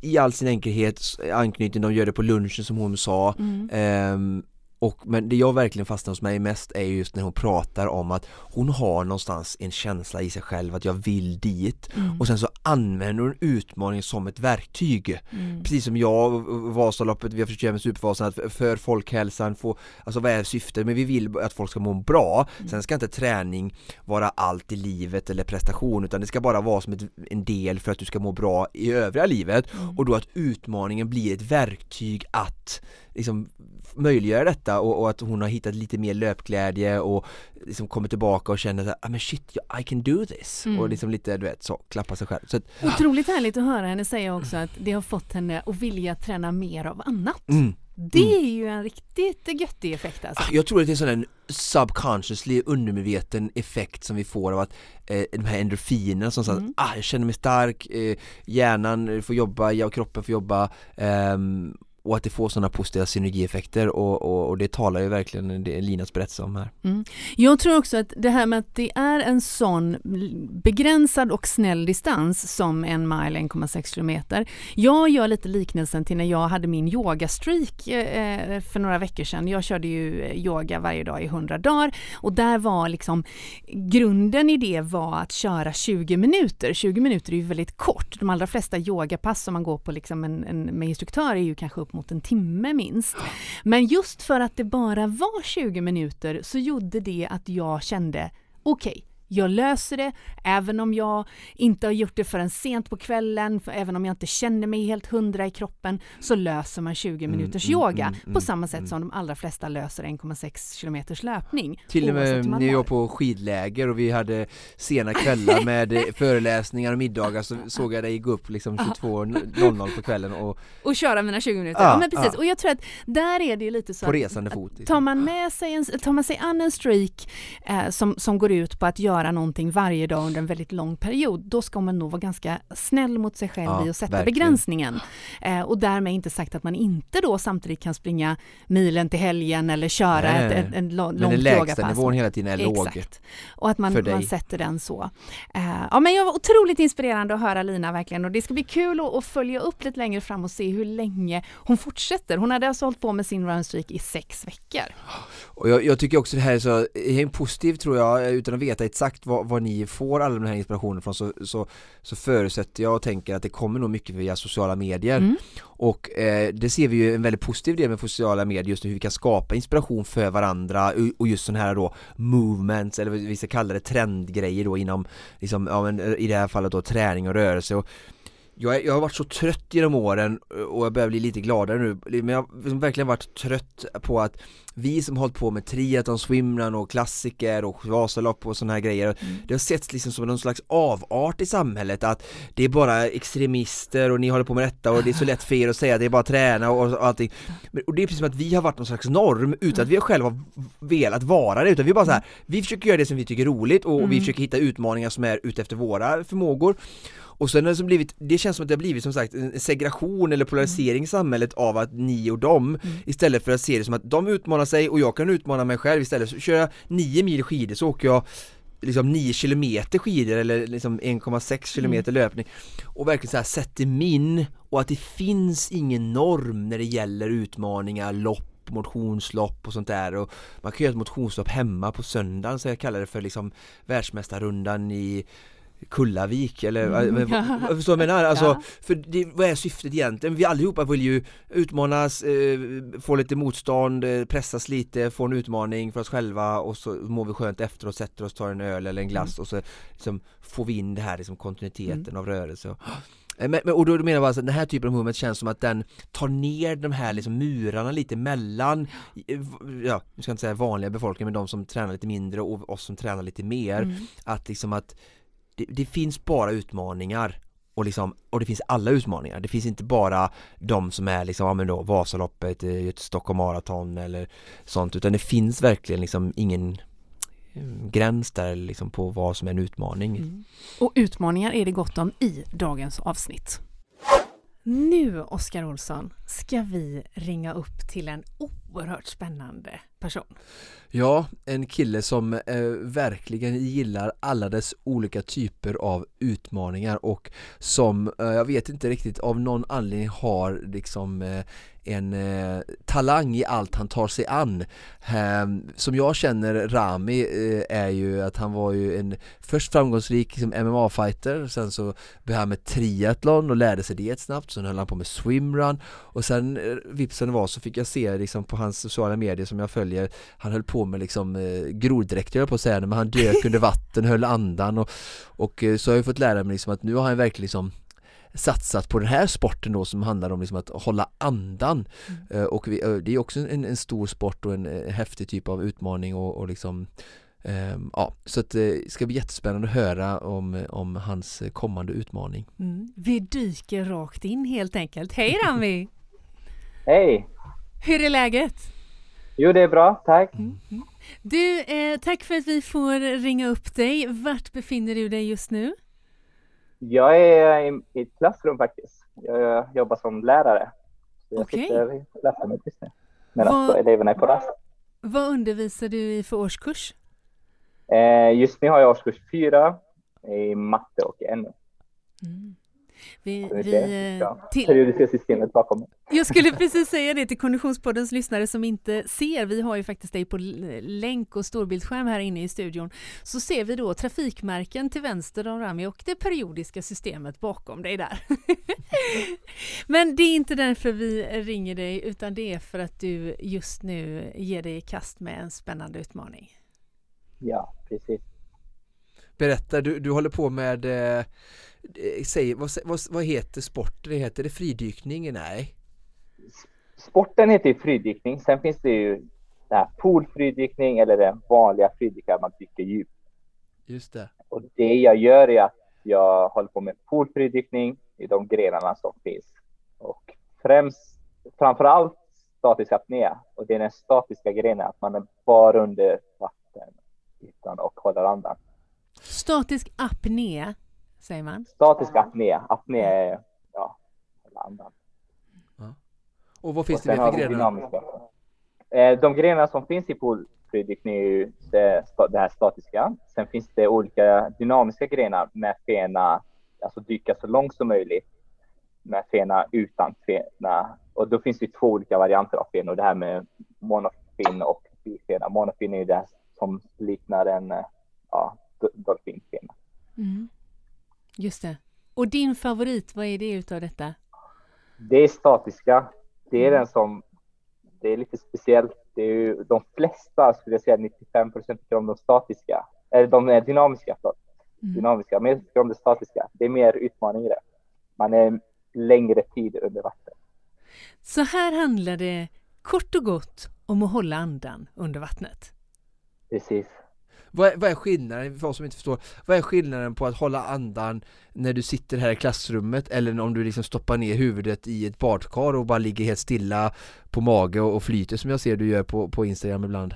Speaker 2: i all sin enkelhet anknytning, de gör det på lunchen som hon sa
Speaker 1: Mm.
Speaker 2: Ehm, och, men det jag verkligen fastnar hos mig mest är just när hon pratar om att hon har någonstans en känsla i sig själv att jag vill dit
Speaker 1: Mm.
Speaker 2: och sen så använder hon utmaningen som ett verktyg
Speaker 1: Mm.
Speaker 2: Precis som jag, och Vasaloppet, vi har försökt göra med Supervasan att för folkhälsan få, alltså vad är syftet? Men vi vill att folk ska må bra Sen ska inte träning vara allt i livet eller prestation utan det ska bara vara som ett, en del för att du ska må bra i övriga livet och då att utmaningen blir ett verktyg att liksom möjliggöra detta och, och att hon har hittat lite mer löpglädje och liksom kommer tillbaka och känner att ah, men shit, I can do this
Speaker 1: Mm.
Speaker 2: och liksom lite du vet så, klappa sig själv så att,
Speaker 1: Otroligt härligt att höra henne säga också att det har fått henne att vilja träna mer av annat.
Speaker 2: mm.
Speaker 1: Det är ju en riktigt göttig effekt alltså.
Speaker 2: Ah, Jag tror att det är sån en subconsciously undermedveten effekt som vi får av att eh, de här endorfinerna som säger
Speaker 1: Mm.
Speaker 2: att ah, jag känner mig stark, eh, hjärnan får jobba, jag och kroppen får jobba ehm, och att det får sådana positiva synergieffekter och, och, och det talar ju verkligen det Linas berättelse om här. Mm.
Speaker 1: Jag tror också att det här med att det är en sån begränsad och snäll distans som en mile 1,6 kilometer. Jag gör lite liknelsen till när jag hade min yogastreak eh, eh för några veckor sedan. Jag körde ju eh, yoga varje dag i 100 dagar och där var liksom grunden i det var att köra 20 minuter. 20 minuter är ju väldigt kort. De allra flesta yogapass som man går på liksom en, en, med instruktör är ju kanske upp mot en timme minst. Men just för att det bara var 20 minuter så gjorde det att jag kände okej, jag löser det, även om jag inte har gjort det förrän sent på kvällen, för även om jag inte känner mig helt hundra i kroppen, så löser man 20
Speaker 2: Mm,
Speaker 1: minuters
Speaker 2: mm,
Speaker 1: yoga
Speaker 2: mm,
Speaker 1: på
Speaker 2: mm,
Speaker 1: samma sätt
Speaker 2: mm.
Speaker 1: som de allra flesta löser 1,6 kilometers löpning.
Speaker 2: Till och med när jag var på skidläger och vi hade sena kvällar med eh, föreläsningar och middagar så såg jag dig gå upp liksom 22.00 på kvällen och
Speaker 1: Och köra mina 20 minuter.
Speaker 2: Ja,
Speaker 1: Ja, men precis.
Speaker 2: ja.
Speaker 1: Och jag tror att där är det ju lite så
Speaker 2: på
Speaker 1: att
Speaker 2: resande fot. liksom.
Speaker 1: Tar man, med sig en, tar man sig an en streak eh, som, som går ut på att göra någonting varje dag under en väldigt lång period, då ska man nog vara ganska snäll mot sig själv
Speaker 2: Ja,
Speaker 1: i att sätta
Speaker 2: verkligen.
Speaker 1: begränsningen. Eh, och därmed inte sagt att man inte då samtidigt kan springa milen till helgen eller köra
Speaker 2: Nej,
Speaker 1: ett, ett, ett lång- långt
Speaker 2: lägsta nivån hela tiden är låg.
Speaker 1: Exakt. Och att man, man sätter den så. Eh, ja, men jag var otroligt inspirerande att höra Lina verkligen och det ska bli kul att, att följa upp lite längre fram och se hur länge hon fortsätter. Hon hade alltså hållit på med sin runstreak i sex veckor.
Speaker 2: Och jag, jag tycker också det här är så, är en positiv tror jag, utan att veta exakt exakt var, var ni får all den här inspirationen från så, så, så förutsätter jag och tänker att det kommer nog mycket via sociala medier
Speaker 1: Mm.
Speaker 2: och eh, det ser vi ju en väldigt positiv del med sociala medier just nu hur vi kan skapa inspiration för varandra och- och just sådana här då movements eller vad vi ska kalla det trendgrejer då inom liksom, ja, men, i det här fallet då träning och rörelse och jag, jag har varit så trött genom åren och jag börjar bli lite gladare nu. Men jag har liksom verkligen varit trött på att vi som hållit på med triathlon, swimrun och klassiker och Vasalopp och sådana här grejer Det har setts liksom som någon slags avart i samhället. Att det är bara extremister och ni håller på med detta och det är så lätt för er att säga att det är bara träna och, och allting. Men- Och det är precis som att vi har varit någon slags norm utan att vi själva har velat vara det. Utan vi är bara så här, vi försöker göra det som vi tycker är roligt och vi försöker hitta utmaningar som är utefter våra förmågor och sen har det som blivit, det känns som att det har blivit som sagt en segregation eller polarisering i samhället av att ni och dem Istället för att se det som att de utmanar sig och jag kan utmana mig själv istället. Så kör jag 9 mil skidor så åker jag liksom 9 kilometer skidor eller liksom 1,6 kilometer löpning. Och verkligen så här sätter min och att det finns ingen norm när det gäller utmaningar, lopp motionslopp och sånt där. Och man kan göra ett motionslopp hemma på söndagen så jag kallar det för liksom världsmästarrundan i Kullavik eller
Speaker 1: Mm.
Speaker 2: mm. vad, förstår du vad jag menar? Alltså,
Speaker 1: Ja.
Speaker 2: för det, vad är syftet egentligen? Vi allihopa vill ju utmanas, eh, få lite motstånd, eh, pressas lite, få en utmaning för oss själva och så mår vi skönt efteråt, sätter oss, tar en öl eller en glass och så liksom, får vi in det här liksom, kontinuiteten av rörelse och, Eh, men, och då menar jag att den här typen av movement känns som att den tar ner de här liksom murarna lite mellan, ja, jag ska inte säga vanliga befolkningen men de som tränar lite mindre och oss som tränar lite mer.
Speaker 1: Mm.
Speaker 2: Att liksom att det, det finns bara utmaningar och, liksom, och det finns alla utmaningar. Det finns inte bara de som är liksom, ja men då Vasaloppet, eh, Stockholm Marathon eller sånt utan det finns verkligen liksom ingen eh, gräns där liksom på vad som är en utmaning.
Speaker 1: Mm. Och utmaningar är det gott om i dagens avsnitt. Nu, Oskar Olsson, ska vi ringa upp till en oerhört spännande person.
Speaker 2: Ja, en kille som eh, verkligen gillar alla dess olika typer av utmaningar och som, eh, jag vet inte riktigt, av någon anledning har liksom eh, en eh, talang i allt han tar sig an. Ehm, som jag känner Rami eh, är ju att han var ju en först framgångsrik liksom, MMA-fighter, sen så började han med triathlon och lärde sig det snabbt, sen höll han på med swimrun och sen eh, vipsen var så fick jag se liksom på hans sociala medier som jag följer han höll på med liksom eh, groddräkter höll jag på att säga, men han dök under vatten, höll andan och, och eh, så har jag fått lära mig liksom att nu har han verkligen liksom satsat på den här sporten då som handlar om liksom att hålla andan Eh, och vi, eh, det är också en, en stor sport och en eh, häftig typ av utmaning och, och liksom ehm, Ja, så att det ska bli jättespännande att höra om, om hans kommande utmaning.
Speaker 1: Mm. Vi dyker rakt in helt enkelt. Hej Rami!
Speaker 6: Hej!
Speaker 1: Hur är läget?
Speaker 6: Jo, det är bra, tack.
Speaker 1: Du, eh, tack för att vi får ringa upp dig. Vart befinner du dig just nu?
Speaker 6: Jag är i, i ett klassrum faktiskt. Jag jobbar som lärare. Så jag
Speaker 1: Okej.
Speaker 6: sitter i klassrummet just nu. Medan
Speaker 1: Vad-
Speaker 6: eleverna är på rast.
Speaker 1: Vad undervisar du i för årskurs?
Speaker 6: Eh, just nu har jag årskurs fyra i matte och NO.
Speaker 1: Vi, vi,
Speaker 6: är
Speaker 1: eh, till,
Speaker 6: periodiska systemet bakom
Speaker 1: jag skulle precis säga det till Konditionspoddens lyssnare som inte ser, vi har ju faktiskt dig på länk och storbildsskärm här inne i studion, så ser vi då trafikmärken till vänster om Rami och det periodiska systemet bakom dig där. Men det är inte därför vi ringer dig utan det är för att du just nu ger dig i kast med en spännande utmaning.
Speaker 6: Ja, precis.
Speaker 2: Berätta, du, du håller på med, eh, eh, säg, vad, vad, vad heter sporten? Heter det fridykning? Nej?
Speaker 6: Sporten heter ju fridykning. Sen finns det ju det här poolfridykning eller den vanliga fridyka man dyker djupt.
Speaker 2: Just det.
Speaker 6: Och det jag gör är att jag håller på med poolfridykning i de grenarna som finns. Och främst, framför allt statisk apné. Och det är den statiska grenen, att man är bara under vatten utan och håller andan.
Speaker 1: Statisk apné, säger man.
Speaker 6: Statisk apné, apné är, ja, andan.
Speaker 2: Och vad finns
Speaker 6: Och
Speaker 2: det mer för grenar?
Speaker 6: dynamiska. Eh, de grenar som finns i poolfridykning är ju det, det här statiska. Sen finns det olika dynamiska grenar med fena, alltså dyka så långt som möjligt med fena utan fena. Och då finns det två olika varianter av fenor. Det här med monofin och bifena. Monofin är ju det som liknar en, eh, ja, dolfinfena.
Speaker 1: Mm. Just det. Och din favorit, vad är det utav detta?
Speaker 6: Det är statiska. Det är den som, det är lite speciellt. Det är ju de flesta, skulle jag säga 95 procent tycker om de statiska, eller de är dynamiska, förlåt.
Speaker 1: Mm.
Speaker 6: Dynamiska, men jag tycker om det statiska. Det är mer utmaning i det. Man är längre tid under vatten.
Speaker 1: Så här handlar det kort och gott om att hålla andan under vattnet.
Speaker 6: Precis.
Speaker 2: Vad är, vad är skillnaden, för oss som inte förstår, vad är skillnaden på att hålla andan när du sitter här i klassrummet eller om du liksom stoppar ner huvudet i ett badkar och bara ligger helt stilla på mage och, och flyter som jag ser du gör på, på Instagram ibland?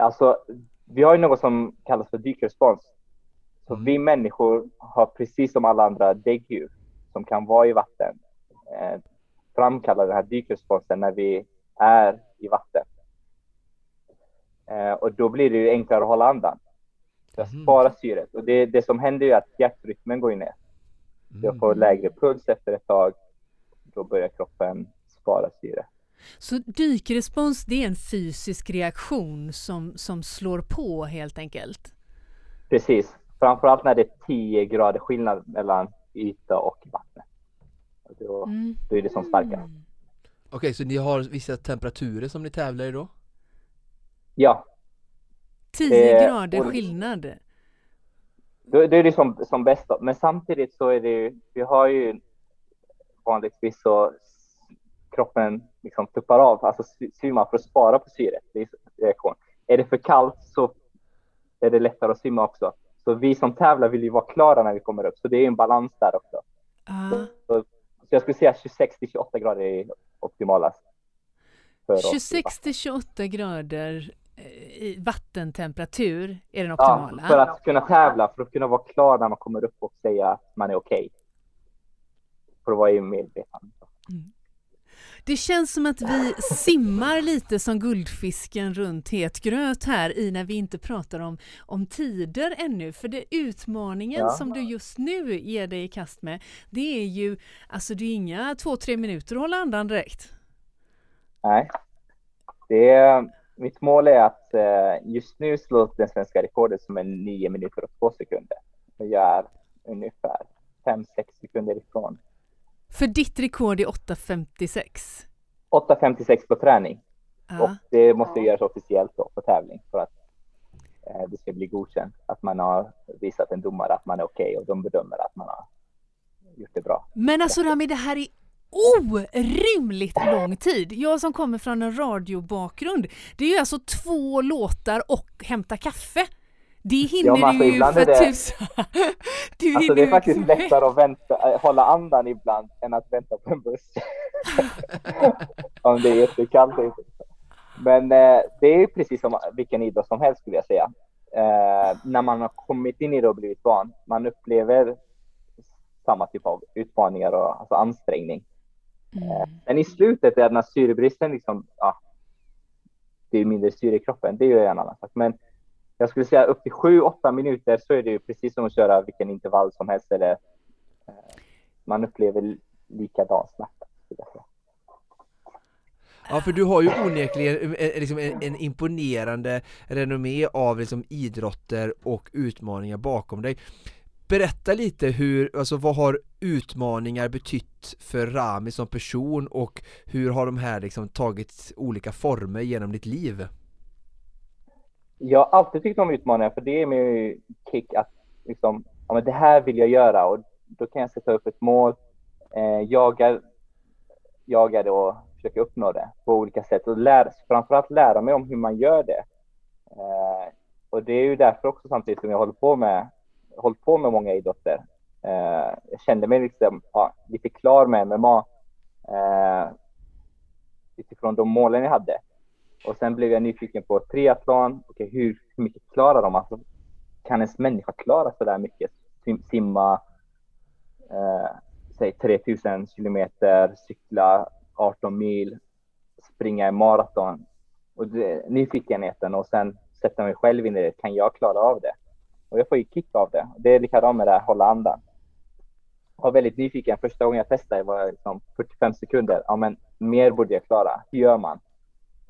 Speaker 6: Alltså, vi har ju något som kallas för dykrespons. Så
Speaker 2: Mm.
Speaker 6: vi människor har precis som alla andra däggdjur som kan vara i vatten eh, framkalla den här dykresponsen när vi är i vatten. Eh, och då blir det ju enklare att hålla andan. För att
Speaker 2: Mhm.
Speaker 6: spara syret. Och det, det som händer är att hjärtrytmen går ner. Jag får lägre puls efter ett tag. Då börjar kroppen spara syre.
Speaker 1: Så dykrespons, det är en fysisk reaktion som, som slår på helt enkelt?
Speaker 6: Precis. Framförallt när det är 10 grader skillnad mellan yta och vatten. Då,
Speaker 1: Mm.
Speaker 6: då är det som starkast.
Speaker 1: Mm.
Speaker 2: Okej, så ni har vissa temperaturer som ni tävlar i då?
Speaker 6: Ja,
Speaker 1: 10
Speaker 6: Eh,
Speaker 1: grader
Speaker 6: och-
Speaker 1: skillnad.
Speaker 6: då, då är det som, som bäst. Då. Men samtidigt så är det ju, vi har ju vanligtvis så kroppen liksom tuppar av, alltså svimmar för att spara på syret. Det är reaktion. Är det för kallt så är det lättare att simma också. Så vi som tävlar vill ju vara klara när vi kommer upp, så det är en balans där också.
Speaker 1: Ah.
Speaker 6: Så jag skulle säga 26 till 28 grader är optimalast. för oss i
Speaker 1: 26 till 28 grader i vattentemperatur är den
Speaker 6: Ja,
Speaker 1: optimala.
Speaker 6: för att kunna tävla, för att kunna vara klar när man kommer upp och säga att man är okej. För att vara i medvetande.
Speaker 1: Det känns som att vi simmar lite som guldfisken runt het gröt här i när vi inte pratar om, om tider ännu. För det utmaningen
Speaker 6: Ja.
Speaker 1: som du just nu ger dig i kast med, det är ju, alltså det är inga två, tre minuter att hålla andan direkt.
Speaker 6: Nej. Det är, mitt mål är att eh, just nu slå det svenska rekordet som är 9 minuter och 2 sekunder. Och jag är ungefär 5-6 sekunder ifrån.
Speaker 1: För ditt rekord är 8.56.
Speaker 6: 8.56 på träning. Och
Speaker 1: Ja.
Speaker 6: det måste göras officiellt då på tävling för att eh, det ska bli godkänt. Att man har visat en domare att man är okej och de bedömer att man har gjort det bra.
Speaker 1: Men alltså Rami, det här är orimligt lång tid. Jag som kommer från en radiobakgrund, det är ju alltså två låtar och hämta kaffe. Det hinner
Speaker 6: men alltså,
Speaker 1: du ju för
Speaker 6: det-
Speaker 1: tusan. Du
Speaker 6: Alltså det är faktiskt lättare att vänta, äh, hålla andan ibland än att vänta på en buss. Om det är jättekallt. Men eh, det är ju precis som vilken idrott som helst skulle jag säga. Eh, när man har kommit in i det och blivit van, man upplever samma typ av utmaningar och alltså ansträngning.
Speaker 1: Mm.
Speaker 6: Men i slutet är när syrebristen liksom, ja, det är mindre syre i kroppen, det är ju en annan sak. Men jag skulle säga upp till 7-8 minuter så är det ju precis som att köra vilken intervall som helst eller eh, man upplever likadan smärta.
Speaker 2: Ja för du har ju onekligen eh, liksom en, en imponerande renommé av liksom idrotter och utmaningar bakom dig Berätta lite hur, alltså vad har utmaningar betytt för Rami som person och hur har de här liksom tagit olika former genom ditt liv?
Speaker 6: Jag har alltid tyckt om utmaningar för det är min kick att liksom, ja, men det här vill jag göra och då kan jag sätta upp ett mål, eh, jaga, jaga det och försöka uppnå det på olika sätt och lära, framförallt lära mig om hur man gör det. Eh, och det är ju därför också samtidigt som jag håller på med, hållit på med många idrotter. Eh, jag kände mig liksom, ja, lite klar med MMA eh, utifrån de målen jag hade. Och sen blev jag nyfiken på triathlon. Okej, hur, hur mycket klarar de? Alltså, kan ens människa klara så där mycket? Sim, simma, eh, säg 3000 kilometer, cykla 18 mil, springa i maraton. Och det, nyfikenheten och sen sätta mig själv in i det. Kan jag klara av det? Och jag får ju kick av det. Det är likadant med det här hålla andan. Jag var väldigt nyfiken. Första gången jag testade var jag liksom 45 sekunder. Ja, men mer borde jag klara. Hur gör man?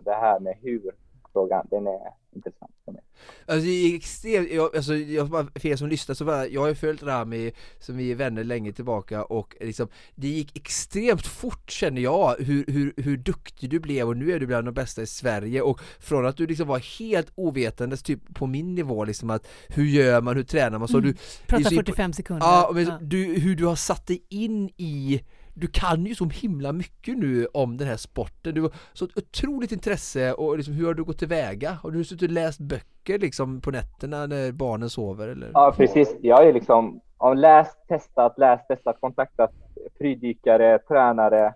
Speaker 6: det här med hur frågan, den är intressant för mig.
Speaker 2: Alltså, det är extremt, jag, alltså, jag, för er som lyssnar så bara, jag har ju följt Rami som vi är vänner länge tillbaka och liksom Det gick extremt fort känner jag hur, hur, hur duktig du blev och nu är du bland de bästa i Sverige och från att du liksom var helt ovetandes typ på min nivå liksom att Hur gör man, hur tränar man så
Speaker 1: Mm.
Speaker 2: du det är
Speaker 1: Prata
Speaker 2: så impo-
Speaker 1: 45 sekunder.
Speaker 2: Ja, men
Speaker 1: Ja.
Speaker 2: Du, hur du har satt dig in i du kan ju så himla mycket nu om den här sporten, du har så otroligt intresse och liksom, hur har du gått tillväga? Har du suttit och läst böcker liksom på nätterna när barnen sover eller?
Speaker 6: Ja, precis. Jag har ju liksom har läst, testat, läst, testat, kontaktat fridykare, tränare,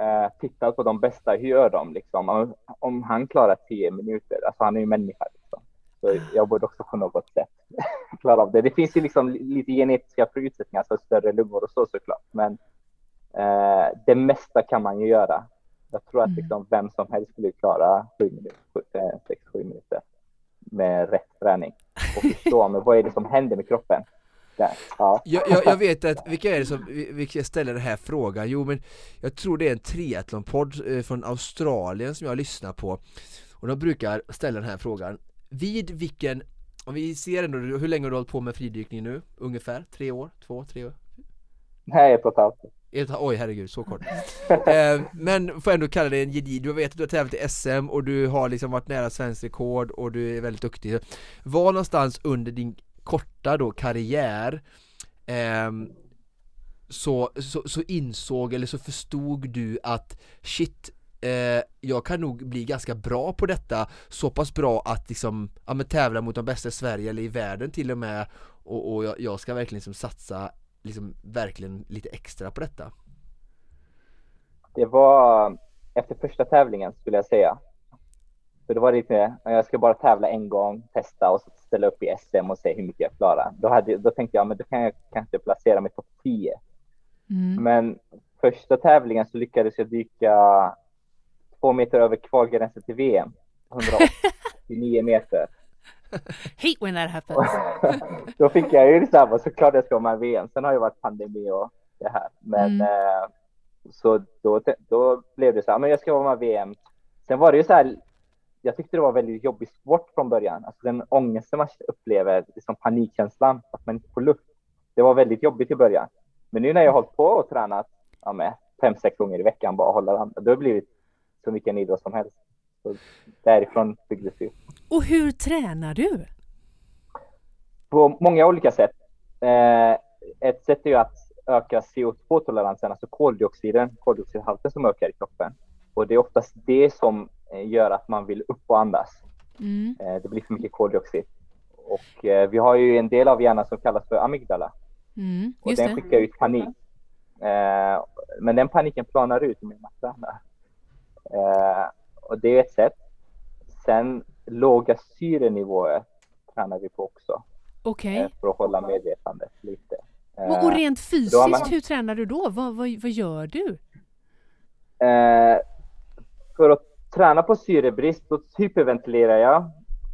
Speaker 6: eh, tittat på de bästa, hur gör de liksom? Om, om han klarar 10 minuter, alltså han är ju människa liksom. Så jag borde också på något sätt klara av det. Det finns ju liksom lite genetiska förutsättningar, för större lungor och så såklart, men eh, det mesta kan man ju göra. Jag tror att
Speaker 1: Mm.
Speaker 6: liksom vem som helst skulle klara 7 minuter, 6-7 minuter med rätt träning och förstå men vad är det som händer med kroppen. Ja.
Speaker 2: Jag, jag, jag vet att, vilka är det som, vilka ställer den här frågan? Jo men jag tror det är en triathlonpodd eh, från Australien som jag lyssnar på och de brukar ställa den här frågan Vid vilken, om vi ser ändå, hur länge har du hållit på med fridykning nu? Ungefär? Tre år? Två? Tre år?
Speaker 6: Nej, ett och ett halvt.
Speaker 2: Ett- Oj herregud, så kort. eh, men får ändå kalla dig en gedig du vet att du har tävlat i SM och du har liksom varit nära svensk rekord och du är väldigt duktig. Var någonstans under din korta då karriär eh, så, så, så insåg eller så förstod du att shit eh, jag kan nog bli ganska bra på detta så pass bra att liksom, ja, men tävla mot de bästa i Sverige eller i världen till och med och, och jag, jag ska verkligen liksom satsa liksom verkligen lite extra på detta.
Speaker 6: Det var efter första tävlingen skulle jag säga. Så det var lite, jag ska bara tävla en gång, testa och så ställa upp i SM och se hur mycket jag klarar. Då, hade, då tänkte jag, men då kan jag kanske placera mig topp 10.
Speaker 1: Mm.
Speaker 6: Men första tävlingen så lyckades jag dyka två meter över kvalgränsen till VM. 189 meter.
Speaker 1: Hate when that happens.
Speaker 6: Då fick jag ju detsamma, såklart jag ska vara med i VM. Sen har det varit pandemi och det här. Men
Speaker 1: Mm.
Speaker 6: eh, så då, då blev det så här, men jag ska vara med i VM. Sen var det ju så här, jag tyckte det var väldigt jobbig sport från början. Alltså den ångesten man upplever, liksom panikkänslan, att man inte får luft. Det var väldigt jobbigt i början. Men nu när jag har hållit på och tränat ja, med fem, sex gånger i veckan, bara hålla då har det blivit så mycket en idrott som helst. Så därifrån byggdes det upp.
Speaker 1: Och hur tränar du?
Speaker 6: på många olika sätt. Eh, ett sätt är ju att öka CO2-toleransen, alltså koldioxiden, koldioxidhalten som ökar i kroppen. Och det är oftast det som eh, gör att man vill upp och andas.
Speaker 1: Mm.
Speaker 6: Eh, det blir för mycket koldioxid. Och eh, vi har ju en del av hjärnan som kallas för amygdala
Speaker 1: Mm.
Speaker 6: och den skickar ut panik. Eh, men den paniken planar ut med man tränar. Eh, och det är ett sätt. Sen låga syrenivåer tränar vi på också
Speaker 1: Okej.
Speaker 6: eh, för att hålla medvetandet lite.
Speaker 1: Och, och
Speaker 6: Eh,
Speaker 1: rent
Speaker 6: har
Speaker 1: fysiskt,
Speaker 6: man-
Speaker 1: hur tränar du då? Vad, vad, vad gör du?
Speaker 6: Eh, för att träna på syrebrist, då hyperventilerar jag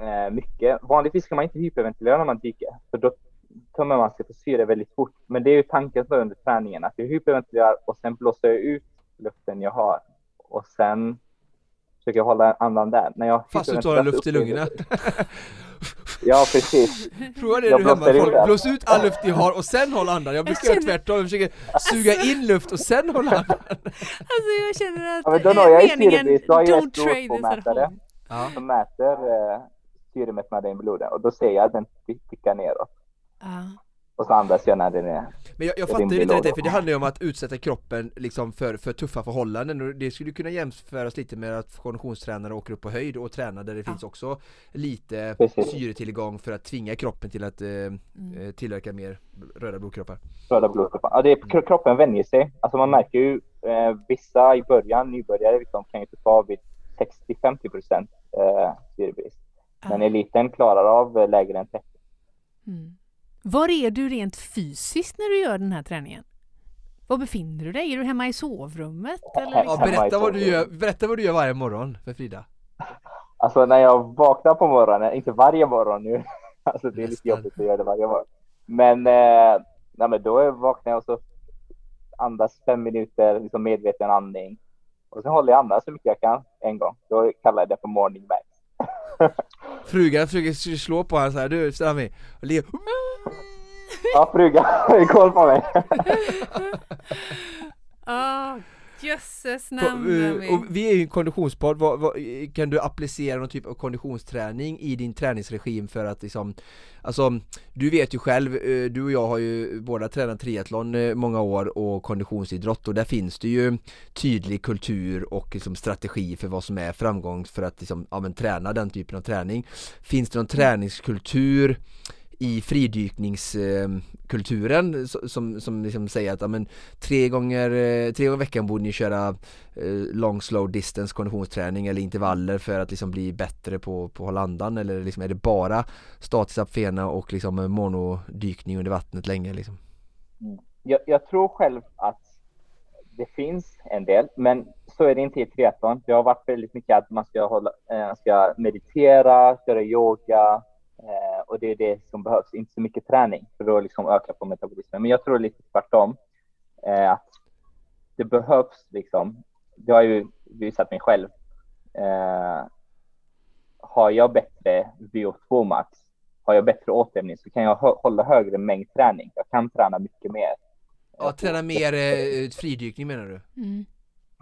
Speaker 6: eh, mycket. Vanligtvis kan man inte hyperventilera när man dyker, för då tömmer man sig på syre väldigt fort. Men det är ju tanken under träningen, att jag hyperventilerar och sen blåser jag ut luften jag har. Och sen försöker jag hålla andan där. När jag
Speaker 2: Fast du tar luft i lungorna.
Speaker 6: Ja, precis.
Speaker 2: Prova det
Speaker 6: Jag
Speaker 2: du hemma, folk, blås ut all luft ni har och sen håll andan. Jag brukar göra tvärtom, jag försöker suga in luft och sen hålla andan.
Speaker 1: Alltså jag känner att
Speaker 6: Ja, men då når jag ju
Speaker 1: meningen
Speaker 6: syrebrist. Då har jag
Speaker 1: don't trade this at home.
Speaker 2: Ja.
Speaker 6: som mäter eh, syremättnaden i blodet och då ser jag att den tickar neråt.
Speaker 1: Ja.
Speaker 6: Och så andas jag när den är...
Speaker 2: Men jag, jag fattar inte det, för det handlar ju om att utsätta kroppen liksom för, för tuffa förhållanden och det skulle kunna jämföras lite med att konditionstränare åker upp på höjd och tränar där det
Speaker 1: Ja.
Speaker 2: finns också lite
Speaker 6: Precis.
Speaker 2: syretillgång för att tvinga kroppen till att eh,
Speaker 1: Mm.
Speaker 2: eh, tillverka mer röda blodkroppar.
Speaker 6: röda blodkroppar. Ja, det är, kro- kroppen vänjer sig. Alltså man märker ju eh, vissa i början, nybörjare, liksom, kan ju ta av vid 60-50 procent eh, syrebrist. Men eliten klarar av eh, lägre än 30.
Speaker 1: Mm. Var är du rent fysiskt när du gör den här träningen? Var befinner du dig? Är du hemma i sovrummet? Eller
Speaker 6: Ja,
Speaker 2: Ja,
Speaker 1: liksom?
Speaker 2: berätta, vad du gör, berätta vad du gör varje morgon för Frida.
Speaker 6: Alltså när jag vaknar på morgonen, inte varje morgon nu, alltså det är lite jobbigt att göra det varje morgon. Men, eh, nej, men då vaknar jag och så andas fem minuter, liksom medveten andning. Och sen håller jag andan så mycket jag kan en gång. Då kallar jag det för morning max.
Speaker 2: Frugan försöker slå på honom så här, du Sami, och le
Speaker 6: Ja, frugan har koll på mig.
Speaker 1: Ah, jösses namn
Speaker 2: eh, och vi är ju en konditionspodd, kan du applicera någon typ av konditionsträning i din träningsregim för att liksom Alltså, du vet ju själv, eh, du och jag har ju båda tränat triathlon eh, många år och konditionsidrott och där finns det ju tydlig kultur och liksom strategi för vad som är framgång för att liksom, ja, men, träna den typen av träning. Finns det någon träningskultur i fridykningskulturen eh, som, som liksom säger att amen, tre, gånger, eh, tre gånger i veckan borde ni köra eh, long slow distance konditionsträning eller intervaller för att liksom bli bättre på, på att hålla andan eller liksom, är det bara statisk apfena och liksom monodykning under vattnet länge liksom? Mm.
Speaker 6: Jag, jag tror själv att det finns en del, men så är det inte i triathlon. Det har varit väldigt mycket att man ska, hålla, ska meditera, göra yoga eh, och det är det som behövs. Inte så mycket träning för att liksom öka på metabolismen. Men jag tror lite tvärtom. Eh, att det behövs liksom. Det har ju visat mig själv. Eh, har jag bättre VO2 max, har jag bättre återhämtning så kan jag hå- hålla högre mängd träning. Jag kan träna mycket mer.
Speaker 2: Ja, träna mer eh, fridykning menar du?
Speaker 1: Mm.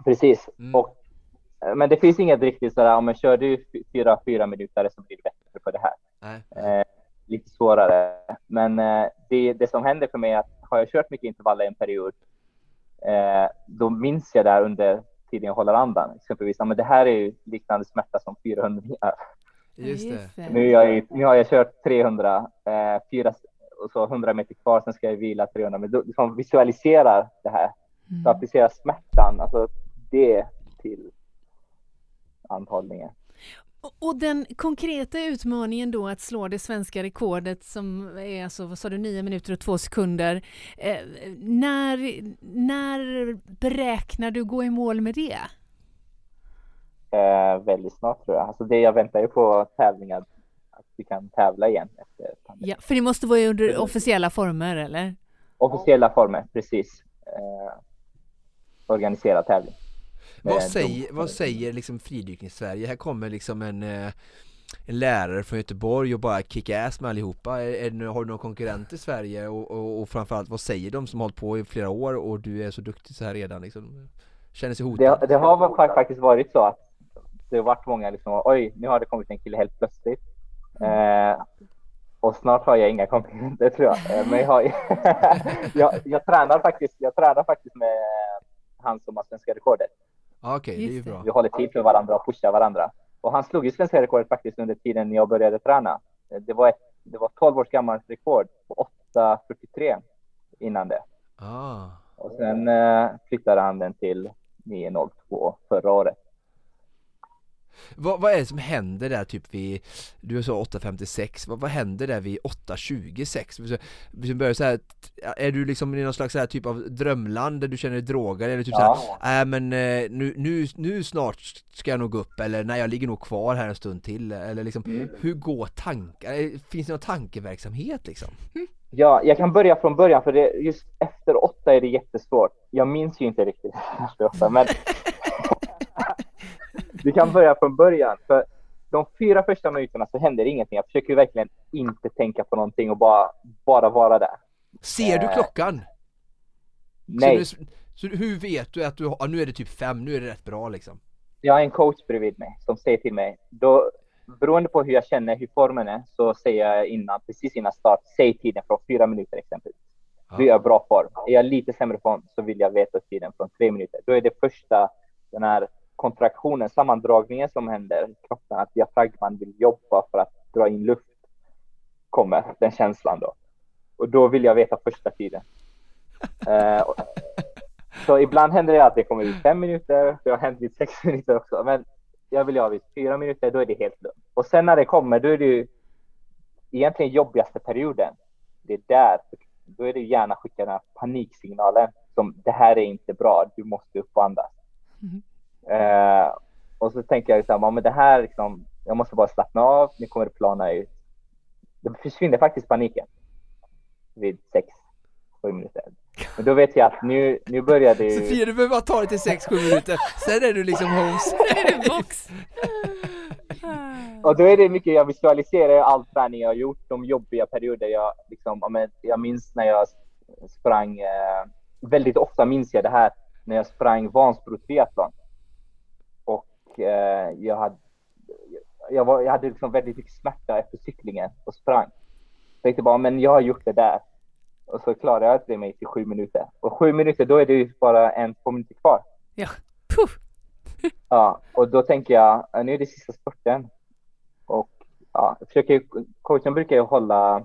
Speaker 6: Precis.
Speaker 2: Mm.
Speaker 6: Och, eh, men det finns inget riktigt sådär, om man kör du fy- fyra, fyra minuter så blir det bättre på det här. Eh, lite svårare. Men eh, det, det som händer för mig är att har jag kört mycket intervaller en period, eh, då minns jag där under tiden jag håller andan. Exempelvis, ja, men det här är ju liknande smärta som 400 meter.
Speaker 2: Just det.
Speaker 6: Nu, jag, i- nu har jag kört 300, eh, fyra, och så 100 meter kvar, sen ska jag vila 300. Men då liksom visualiserar det här. Så
Speaker 1: Mm.
Speaker 6: applicera smärtan, alltså det till anhållningen.
Speaker 1: Och- den konkreta utmaningen då att slå det svenska rekordet som är alltså, vad sa du, 9 minuter och 2 sekunder. Eh, när, när beräknar du gå i mål med det?
Speaker 6: Eh, väldigt snart tror jag. Alltså det jag väntar ju på tävlingar, att vi kan tävla igen efter pandemin.
Speaker 1: Ja, för det måste vara under officiella former eller?
Speaker 6: Officiella former, precis. Eh, organiserad tävling.
Speaker 2: Vad
Speaker 6: Med
Speaker 2: säger, vad säger liksom fridykning-Sverige? Här kommer liksom en, eh, en lärare från Göteborg och bara kicka ass med allihopa. Är, är, har du någon konkurrent i Sverige? Och, och, och framförallt, vad säger de som har hållit på i flera år och du är så duktig så här redan liksom? Känner sig hotad?
Speaker 6: Det, det har faktiskt varit så att det har varit många liksom, oj, nu har det kommit en kille helt plötsligt. Eh, och snart har jag inga konkurrenter tror jag. Eh, Men jag, har, jag, jag, tränar faktiskt, jag tränar faktiskt med han som har svenska rekordet.
Speaker 2: Ja, Okej, det är bra.
Speaker 6: Vi håller tid för varandra och pushar varandra. Och han slog ju svenska rekordet faktiskt under tiden jag började träna. Det var, ett, det var 12 års gammalt rekord på 8.43 innan det.
Speaker 2: Ah.
Speaker 6: Och sen eh, flyttade han den till 9.02 förra året.
Speaker 2: Vad, vad är det som händer där typ vid, du sa 8.56, vad, vad händer där vid 8.26? Så- Vi börjar så här, är du liksom i någon slags så här typ av drömland där du känner dig drogad eller typ
Speaker 6: Ja.
Speaker 2: så här, äh, men eh, nu, nu, nu snart ska jag nog gå upp eller nej jag ligger nog kvar här en stund till eller liksom,
Speaker 6: Mm.
Speaker 2: hur går tankar, Eh, finns det någon tankeverksamhet liksom?
Speaker 6: Ja, jag kan börja från början för det, just efter åtta är det jättesvårt. Jag minns ju inte riktigt efter åtta, men vi kan börja från början. För de fyra första minuterna så händer ingenting. Jag försöker verkligen inte tänka på någonting och bara, bara vara där.
Speaker 2: Ser du
Speaker 6: Eh,
Speaker 2: klockan?
Speaker 6: Nej,
Speaker 2: Så, du, så hur vet du att du har, nu är det typ fem, nu är det rätt bra liksom?
Speaker 6: jag har en coach bredvid mig som säger till mig, då, beroende på hur jag känner, hur formen är, så säger jag innan, precis innan start, säg tiden från fyra minuter exempelvis. Då är jag bra form. Är jag lite sämre form så vill jag veta tiden från tre minuter. Då är det första, den här kontraktionen, sammandragningen som händer i kroppen, att diafragman vill jobba för att dra in luft, kommer den känslan då. Och då vill jag veta första tiden. Eh, och- så ibland händer det att det kommer vid fem minuter, det har hänt vid sex minuter också. Men jag vill ha vid fyra minuter, då är det helt lugnt. Och sen när det kommer, då är det ju egentligen jobbigaste perioden. Det är där, då är det gärna skicka den här paniksignalen som det här är inte bra, du måste upp och andas.
Speaker 1: Mhm.
Speaker 6: Eh, och så tänker jag liksom, ja, men det här liksom, jag måste bara slappna av, nu kommer det plana ut. Det försvinner faktiskt paniken vid sex, sju minuter. Men då vet jag att nu, nu börjar det ju...
Speaker 2: Sofia du behöver bara ta det till 6-7 minuter, sen är du liksom homes
Speaker 1: box?
Speaker 6: och då är det mycket, jag visualiserar all träning jag har gjort, de jobbiga perioder jag liksom, jag minns när jag sprang, eh, väldigt ofta minns jag det här, när jag sprang Vansbro triathlon. Och eh, jag hade, jag, var, jag hade liksom väldigt mycket smärta efter cyklingen och sprang. Jag tänkte bara, men jag har gjort det där. Och så klarade jag det mig till sju minuter. Och sju minuter, då är det ju bara en, två minuter kvar.
Speaker 1: Ja, Puh.
Speaker 6: Ja, och då tänker jag, nu är det sista spurten. Och ja, jag försöker, coachen brukar ju hålla,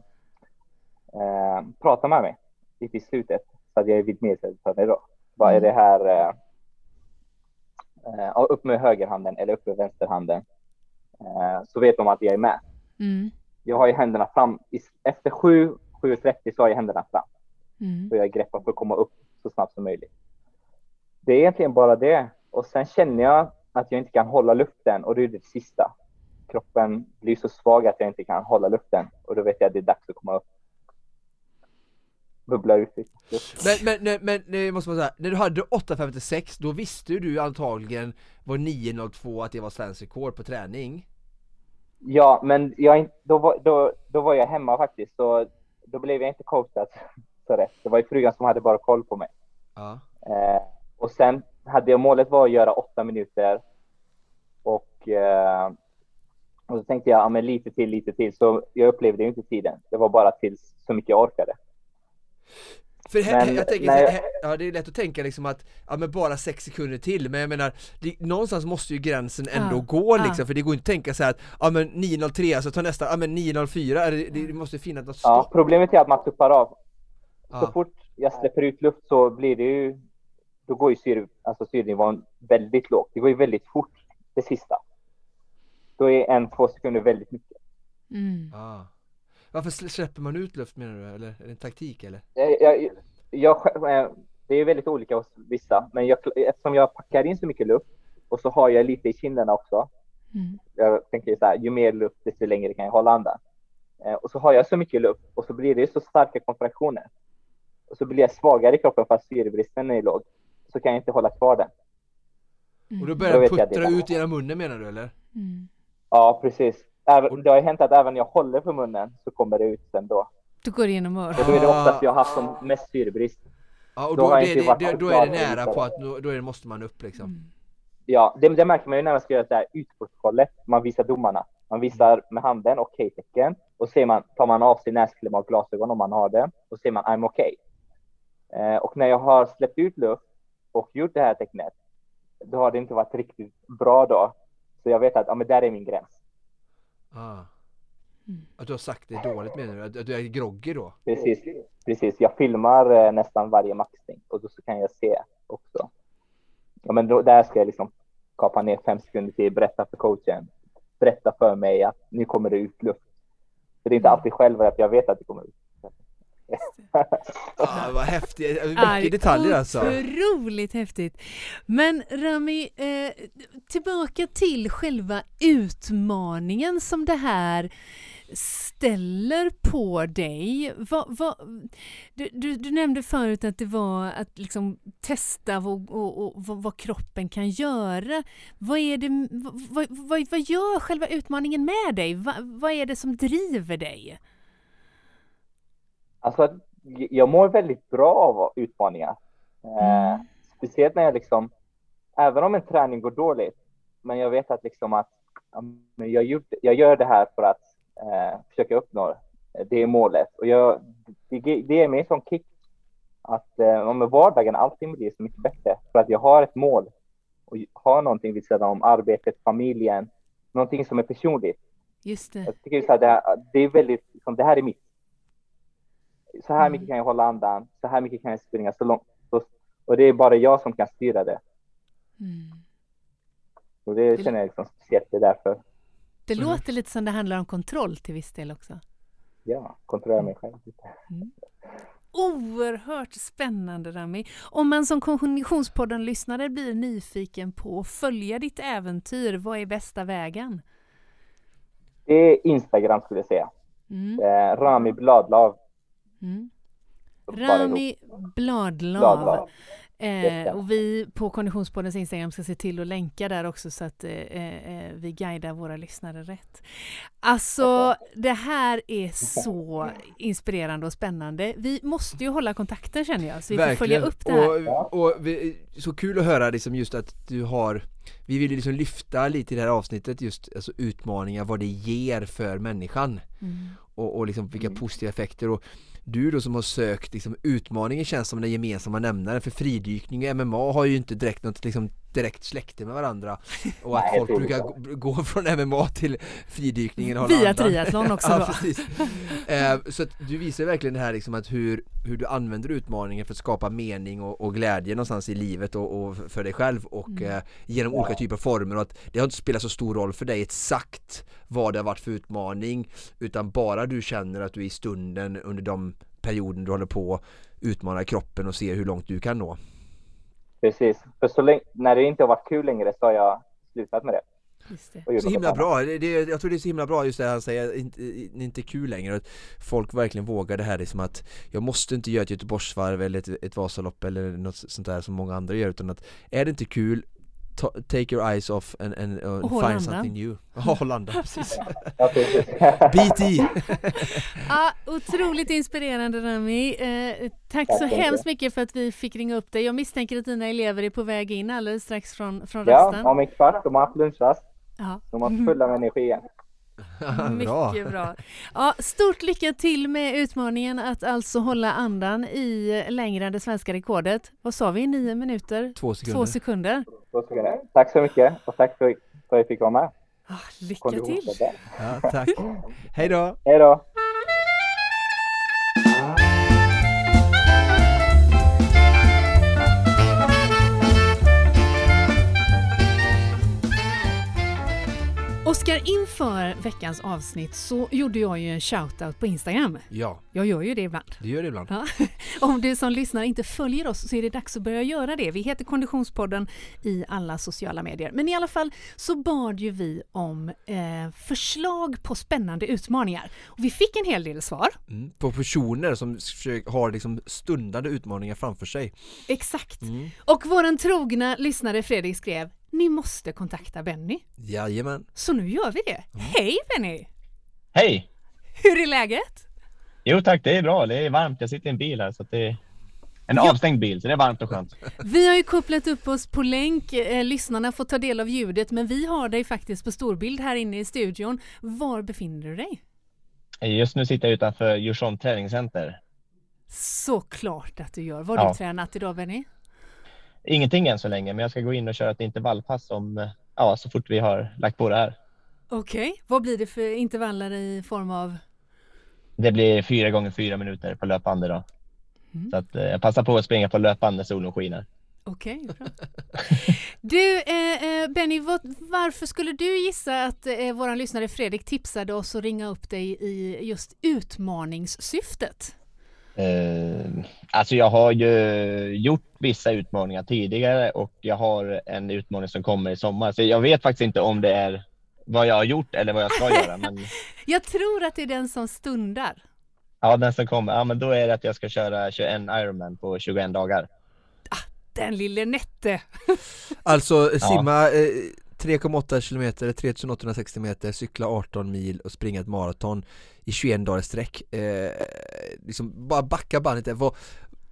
Speaker 6: eh, prata med mig lite i slutet så att jag är vid medvetande då. Vad är det här? Eh, eh, upp med högerhanden eller upp med vänsterhanden. Eh, så vet de att jag är med.
Speaker 1: Mm.
Speaker 6: Jag har ju händerna fram. Efter 7, 7.30 så har jag händerna fram.
Speaker 1: Mm.
Speaker 6: Så jag greppar för att komma upp så snabbt som möjligt. Det är egentligen bara det. Och sen känner jag att jag inte kan hålla luften och det är det sista. Kroppen blir så svag att jag inte kan hålla luften och då vet jag att det är dags att komma upp. Bubbla ut.
Speaker 2: Men, men, men, men måste man säga, när du hade 8.56 då visste du antagligen var 9.02 att det var svensk rekord på träning?
Speaker 6: Ja, men jag, då, var, då, då var jag hemma faktiskt så då blev jag inte coachad så rätt. Det var ju frugan som hade bara koll på mig.
Speaker 2: Ja.
Speaker 6: Eh, och sen hade jag målet var att göra åtta minuter. Och, eh, och så tänkte jag, ja, men lite till, lite till. Så jag upplevde ju inte tiden. Det var bara tills så mycket jag orkade.
Speaker 2: För he,
Speaker 6: Men
Speaker 2: jag tänker,
Speaker 6: jag-
Speaker 2: här, he, ja det är lätt att tänka liksom att, ja men bara sex sekunder till, men jag menar, det, någonstans måste ju gränsen ändå
Speaker 1: Ja,
Speaker 2: gå
Speaker 1: ja.
Speaker 2: liksom, för det går inte att tänka så här att, ja men 9.03, alltså ta nästa, ja men 9.04, är det, det måste finnas något
Speaker 6: Ja,
Speaker 2: stopp.
Speaker 6: problemet är att man tuppar av. Så
Speaker 2: Ja.
Speaker 6: fort jag släpper ut luft så blir det ju, då går ju syre, alltså syrenivån väldigt lågt. Det går ju väldigt fort, det sista. Då är en, två sekunder väldigt mycket.
Speaker 1: Mm.
Speaker 2: Ja. Varför slä- släpper man ut luft menar du, eller? Är det en taktik eller?
Speaker 6: Jag, jag, jag, själv- eh, det är väldigt olika hos vissa, men jag, eftersom jag packar in så mycket luft och så har jag lite i kinderna också.
Speaker 1: Mm.
Speaker 6: Jag tänker så här, ju mer luft desto längre kan jag hålla andan. Eh, och så har jag så mycket luft och så blir det så starka kontraktioner. Och så blir jag svagare i kroppen fast syrebristen är låg. Så kan jag inte hålla kvar den.
Speaker 2: Och då
Speaker 6: Då
Speaker 2: börjar
Speaker 6: jag
Speaker 2: puttra ut genom munnen menar du eller?
Speaker 1: Mm.
Speaker 6: Ja, precis. Även, det har ju hänt att även när jag håller för munnen så kommer det ut sen då.
Speaker 1: Då går det genom
Speaker 6: Och
Speaker 1: örat.
Speaker 6: då är det oftast jag har haft som mest syrebrist.
Speaker 2: Ja och
Speaker 6: Då
Speaker 2: då, det,
Speaker 6: inte
Speaker 2: det, då är det nära på att då, då är det, måste man upp liksom.
Speaker 1: Mm.
Speaker 6: Ja, det, det märker man ju när man ska göra det här utprotokollet. Man visar domarna. Man visar med handen okej-tecken. Och ser man, tar man av sig näsklämma och glasögon om man har det. Och ser man I'm okay. Eh, och när jag har släppt ut luft och gjort det här tecknet. Då har det inte varit riktigt bra då. Så jag vet att ja, men där är min gräns.
Speaker 2: Ah.
Speaker 1: Mm.
Speaker 2: Att du har sagt det dåligt menar du? Att, att du är groggy då?
Speaker 6: Precis, precis. Jag filmar eh, nästan varje maxning och då så kan jag se också. Ja, men då, där ska jag liksom kapa ner fem sekunder till, berätta för coachen, berätta för mig att nu kommer det ut luft. För det är inte alltid själv att jag vet att det kommer ut.
Speaker 2: Ah, vad häftigt,
Speaker 1: Aj,
Speaker 2: mycket detaljer alltså.
Speaker 1: Otroligt häftigt. Men Rami, eh, tillbaka till själva utmaningen som det här ställer på dig. Vad, vad, du, du, du nämnde förut att det var att liksom testa vad, och, och, vad, kroppen kan göra. Vad, är det, vad, vad, vad gör själva utmaningen med dig? Vad är det som driver dig?
Speaker 6: Alltså, jag mår väldigt bra av utmaningar. Eh,
Speaker 1: Mm.
Speaker 6: speciellt när jag liksom, även om en träning går dåligt, men jag vet att liksom att jag, gjort, jag gör det här för att eh, försöka uppnå det målet. Och jag, det, ge- det ger mig en sån kick att eh, om vardagen allting blir så mycket bättre för att jag har ett mål och har någonting vid sidan om arbetet, familjen, någonting som är personligt.
Speaker 1: Just det.
Speaker 6: Jag tycker så här, det, här, det är väldigt, liksom, det här är mitt. Så här
Speaker 1: Mm.
Speaker 6: mycket kan jag hålla andan, så här mycket kan jag springa så långt. Och det är bara jag som kan styra det.
Speaker 1: Mm.
Speaker 6: Och det
Speaker 1: Det-
Speaker 6: känner jag liksom speciellt, det är därför,
Speaker 1: Det
Speaker 2: Mm.
Speaker 1: låter lite som det handlar om kontroll till viss del också.
Speaker 6: ja, kontrollera mig själv lite.
Speaker 1: Oerhört spännande Rami. Om man som Konditionspodden-lyssnare blir nyfiken på att följa ditt äventyr, vad är bästa vägen?
Speaker 6: Det är Instagram skulle jag säga.
Speaker 1: Mm.
Speaker 6: Eh, Rami Bladlav.
Speaker 1: Mm. Rami Bladlav.
Speaker 6: Bladlav.
Speaker 1: Eh, och vi på Konditionspoddens Instagram ska se till att länka där också så att eh, eh, vi guidar våra lyssnare rätt. Alltså, det här är så inspirerande och spännande. Vi måste ju hålla kontakten känner jag, så vi får följa upp det här.
Speaker 2: Och, och vi, så kul att höra liksom just att du har vi vill liksom lyfta lite i det här avsnittet just alltså utmaningar, vad det ger för människan mm. och, och liksom vilka mm. positiva effekter och du då som har sökt liksom, utmaningen känns som den gemensamma nämnaren för fridykning och MMA har ju inte direkt något liksom, direkt släkte med varandra och att folk brukar gå från MMA till fridykningen och
Speaker 1: Via triathlon också
Speaker 2: ja, precis. Eh, så att du visar verkligen det här liksom att hur, hur du använder utmaningen för att skapa mening och, och glädje någonstans i livet och, och för dig själv och mm. eh, genom olika typer av former och att det har inte spelat så stor roll för dig exakt vad det har varit för utmaning utan bara du känner att du är i stunden under de perioden du håller på utmanar kroppen och ser hur långt du kan nå.
Speaker 6: Precis, för så länge, när det inte har varit kul längre så har jag slutat med det.
Speaker 2: det. Så himla bra, det, det, jag tror det är så himla bra just det han säger, inte, inte kul längre att folk verkligen vågar det här liksom att jag måste inte göra ett Göteborgsvarv eller ett, ett Vasalopp eller något sånt där som många andra gör utan att är det inte kul take your eyes off and, and, uh, and find something new. Hollanda, precis. BT!
Speaker 1: ja, otroligt inspirerande Rami. Eh, tack så hemskt mycket för att vi fick ringa upp dig. Jag misstänker att dina elever är på väg in alldeles strax från, från rasten.
Speaker 6: Ja, om en kvart. De har haft lunchrast. Ja. De har fulla med energi igen.
Speaker 1: Mycket bra. Ja, stort lycka till med utmaningen att alltså hålla andan i längre än det svenska rekordet. Vad sa vi? Nio minuter?
Speaker 2: Två sekunder.
Speaker 1: Två sekunder.
Speaker 6: Två sekunder. Tack så mycket och tack för, att jag fick vara med.
Speaker 1: Ah, lycka till!
Speaker 2: Ja, tack. Hej då!
Speaker 6: Hej då!
Speaker 1: Oskar, inför veckans avsnitt så gjorde jag ju en shoutout på Instagram.
Speaker 2: Ja.
Speaker 1: Jag gör ju det ibland.
Speaker 2: Du gör det ibland.
Speaker 1: Ja. Om du som lyssnar inte följer oss så är det dags att börja göra det. Vi heter Konditionspodden i alla sociala medier. Men i alla fall så bad ju vi om eh, förslag på spännande utmaningar. Och vi fick en hel del svar.
Speaker 2: Mm, på personer som har liksom stundande utmaningar framför sig.
Speaker 1: Exakt. Mm. Och våran trogna lyssnare Fredrik skrev ni måste kontakta Benny.
Speaker 2: Jajamän.
Speaker 1: Så nu gör vi det. Mm. Hej Benny!
Speaker 7: Hej!
Speaker 1: Hur är läget?
Speaker 7: Jo tack, det är bra. Det är varmt. Jag sitter i en bil här så att det är en ja. avstängd bil, så det är varmt och skönt.
Speaker 1: Vi har ju kopplat upp oss på länk. Eh, lyssnarna får ta del av ljudet, men vi har dig faktiskt på storbild här inne i studion. Var befinner du dig?
Speaker 7: Just nu sitter jag utanför Djursholm träningscenter.
Speaker 1: Såklart att du gör. Vad har ja. du tränat idag Benny?
Speaker 7: Ingenting än så länge, men jag ska gå in och köra ett intervallpass om, ja, så fort vi har lagt på det här.
Speaker 1: Okej, okay. vad blir det för intervaller i form av?
Speaker 7: Det blir fyra gånger fyra minuter på löpande då. Mm. Så att eh, jag passar på att springa på löpande solen skiner.
Speaker 1: Okej, okay, bra. Du eh, eh, Benny, vad, varför skulle du gissa att eh, våran lyssnare Fredrik tipsade oss att ringa upp dig i just utmaningssyftet?
Speaker 7: Eh, alltså jag har ju gjort vissa utmaningar tidigare och jag har en utmaning som kommer i sommar. Så jag vet faktiskt inte om det är vad jag har gjort eller vad jag ska göra. Men...
Speaker 1: Jag tror att det är den som stundar.
Speaker 7: Ja, den som kommer. Ja, men då är det att jag ska köra 21 Ironman på 21 dagar.
Speaker 1: Ah, den lille Nette!
Speaker 2: alltså simma ja. eh, 3,8 kilometer, 3860 meter, cykla 18 mil och springa ett maraton i 21 dagar sträck. Eh, liksom bara backa bandet där. Vad,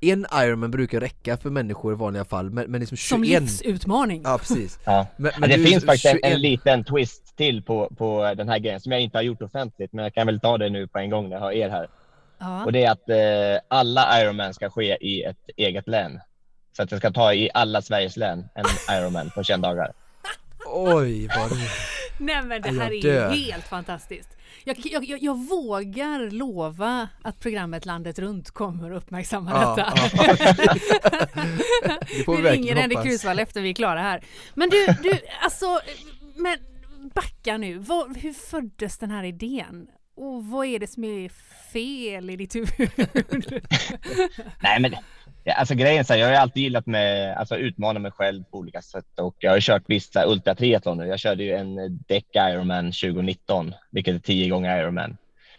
Speaker 2: en Ironman brukar räcka för människor i vanliga fall men, men liksom 21
Speaker 1: Som livsutmaning!
Speaker 2: Ja precis
Speaker 7: ja. Men, men ja, det du, finns faktiskt 21... en liten twist till på, på den här grejen som jag inte har gjort offentligt men jag kan väl ta det nu på en gång när jag har er här. Ja. Och det är att eh, alla Ironman ska ske i ett eget län. Så att jag ska ta i alla Sveriges län en Ironman på 21 dagar.
Speaker 2: Oj vad det...
Speaker 1: Nej men det här är helt fantastiskt. Jag, jag, jag, jag, vågar lova att programmet Landet runt kommer att uppmärksamma ja, detta. Ja. det får vi, vi ringer Henrik Krusvall efter vi är klara här. Men du, du alltså, men backa nu. Var, hur föddes den här idén? Och vad är det som är fel i ditt huvud?
Speaker 7: Nej men alltså grejen är jag har alltid gillat med, alltså utmana mig själv på olika sätt och jag har kört vissa ultratriathlon nu. Jag körde ju en däck Ironman 2019, vilket är tio gånger Ironman.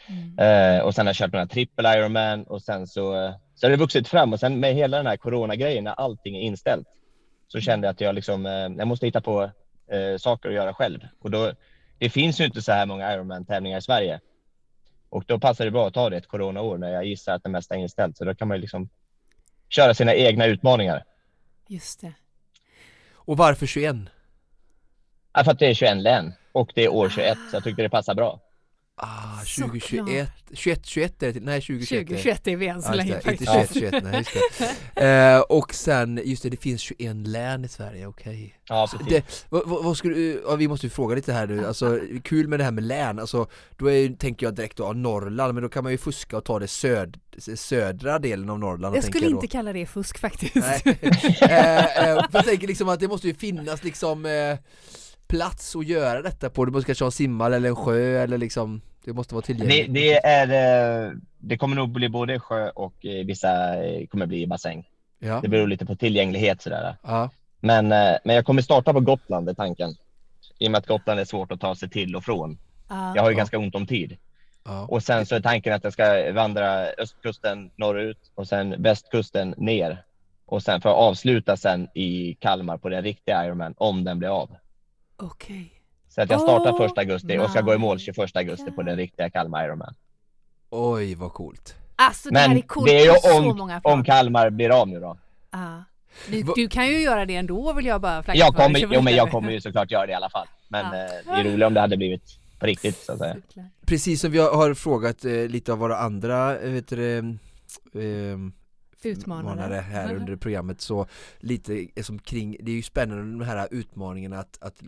Speaker 7: Mm. Uh, och sen har jag kört några trippel Ironman och sen så, Så det har vuxit fram och sen med hela den här coronagrejen när allting är inställt så kände jag att jag liksom, eh, jag måste hitta på eh, saker att göra själv. Och då, det finns ju inte så här många Ironman-tävlingar i Sverige. Och då passar det bra att ta det ett coronaår när jag gissar att det mesta är inställt. Så då kan man ju liksom köra sina egna utmaningar.
Speaker 1: Just det.
Speaker 2: Och varför 21?
Speaker 7: Ja, för att det är 21 län och det är år 21 så jag tyckte det passar bra.
Speaker 2: Ah, 2021, 21, 21 är det nej 2021
Speaker 1: 2021 är vi än så länge
Speaker 2: faktiskt. Inte 21, 21, nej just det. eh, och sen, just det, det finns 21 län i Sverige, okej. Okay.
Speaker 7: Ja,
Speaker 2: precis. vad, vad, skulle ja, vi måste ju fråga lite här nu, alltså kul med det här med län, alltså då är, tänker jag direkt då, Norrland, men då kan man ju fuska och ta det söd, södra delen av Norrland.
Speaker 1: Jag skulle
Speaker 2: jag
Speaker 1: inte kalla det fusk faktiskt. Nej.
Speaker 2: eh, eh, jag tänker liksom att det måste ju finnas liksom plats att göra detta på, du måste kanske ha en simhall eller en sjö eller liksom det måste vara tillgängligt.
Speaker 7: Det, det, är, eh, det kommer nog bli både sjö och eh, vissa eh, kommer bli bassäng. Ja. Det beror lite på tillgänglighet sådär. Ja. Men, men jag kommer starta på Gotland är tanken. I och med att Gotland är svårt att ta sig till och från. Ja. Jag har ju ganska ont om tid. Och sen så är tanken att jag ska vandra östkusten norrut och sen västkusten ner. Och sen för att avsluta sen i Kalmar på den riktiga Ironman om den blir av.
Speaker 1: Okej. Okay.
Speaker 7: Så att jag startar oh, första augusti och ska gå i mål 21 augusti på den riktiga Kalmar Ironman.
Speaker 2: Oj, vad coolt.
Speaker 1: Alltså det Men här är coolt
Speaker 7: det är ju om, om Kalmar blir av nu då.
Speaker 1: Ah. Du, du, kan ju göra det ändå vill jag bara
Speaker 7: flagga jag kommer, för. Jo men jag kommer ju såklart göra det i alla fall. Men ah. eh, det är roligt om det hade blivit på riktigt så att säga.
Speaker 2: Precis som vi har frågat eh, lite av våra andra, eh, vet du, eh,
Speaker 1: utmanare
Speaker 2: här under programmet. Så lite som kring, det är ju spännande de här utmaningarna att, att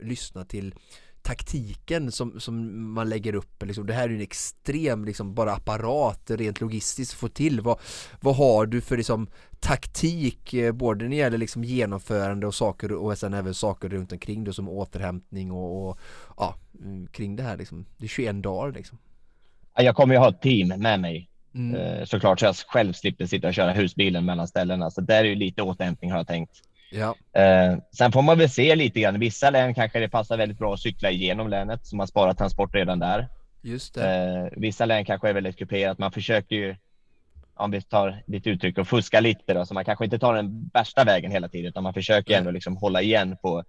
Speaker 2: lyssna till taktiken som, som man lägger upp liksom, det här är ju en extrem liksom, bara apparat rent logistiskt att få till. Vad, vad har du för liksom, taktik eh, både när det gäller liksom, genomförande och saker och sen även saker runt omkring det som återhämtning och, och ja, mm, kring det här liksom. det är 21 dagar liksom.
Speaker 7: Jag kommer ju ha ett team med mig Mm. Eh, såklart så jag själv slipper sitta och köra husbilen mellan ställena. Så där är ju lite återhämtning har jag tänkt.
Speaker 2: Ja.
Speaker 7: Eh, sen får man väl se lite grann. Vissa län kanske det passar väldigt bra att cykla igenom länet så man sparar transport redan där.
Speaker 2: Just det.
Speaker 7: Eh, vissa län kanske är väldigt kuperat. Man försöker ju, om vi tar ditt uttryck, och fuska lite då, så man kanske inte tar den värsta vägen hela tiden, utan man försöker ändå liksom hålla igen på,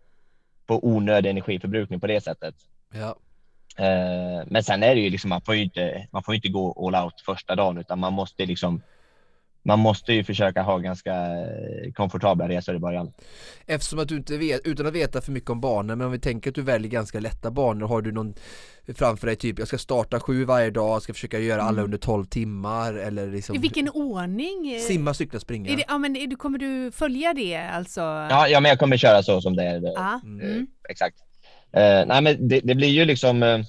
Speaker 7: på onödig energiförbrukning på det sättet.
Speaker 2: Ja.
Speaker 7: Eh, men sen är det ju liksom, man får ju inte, man får inte gå all out första dagen, utan man måste liksom man måste ju försöka ha ganska eh, komfortabla resor i början.
Speaker 2: Eftersom att du inte vet, utan att veta för mycket om banan, men om vi tänker att du väljer ganska lätta banor, har du någon framför dig typ, jag ska starta sju varje dag, jag ska försöka göra alla mm. under 12 timmar eller liksom
Speaker 1: I vilken ordning?
Speaker 2: Simma, cykla, springa.
Speaker 1: Är det, ja men är du, kommer du följa det alltså?
Speaker 7: Ja, ja men jag kommer köra så som det är.
Speaker 1: Ah. Mm.
Speaker 7: Exakt. Eh, nej, men det, det, blir ju liksom eh,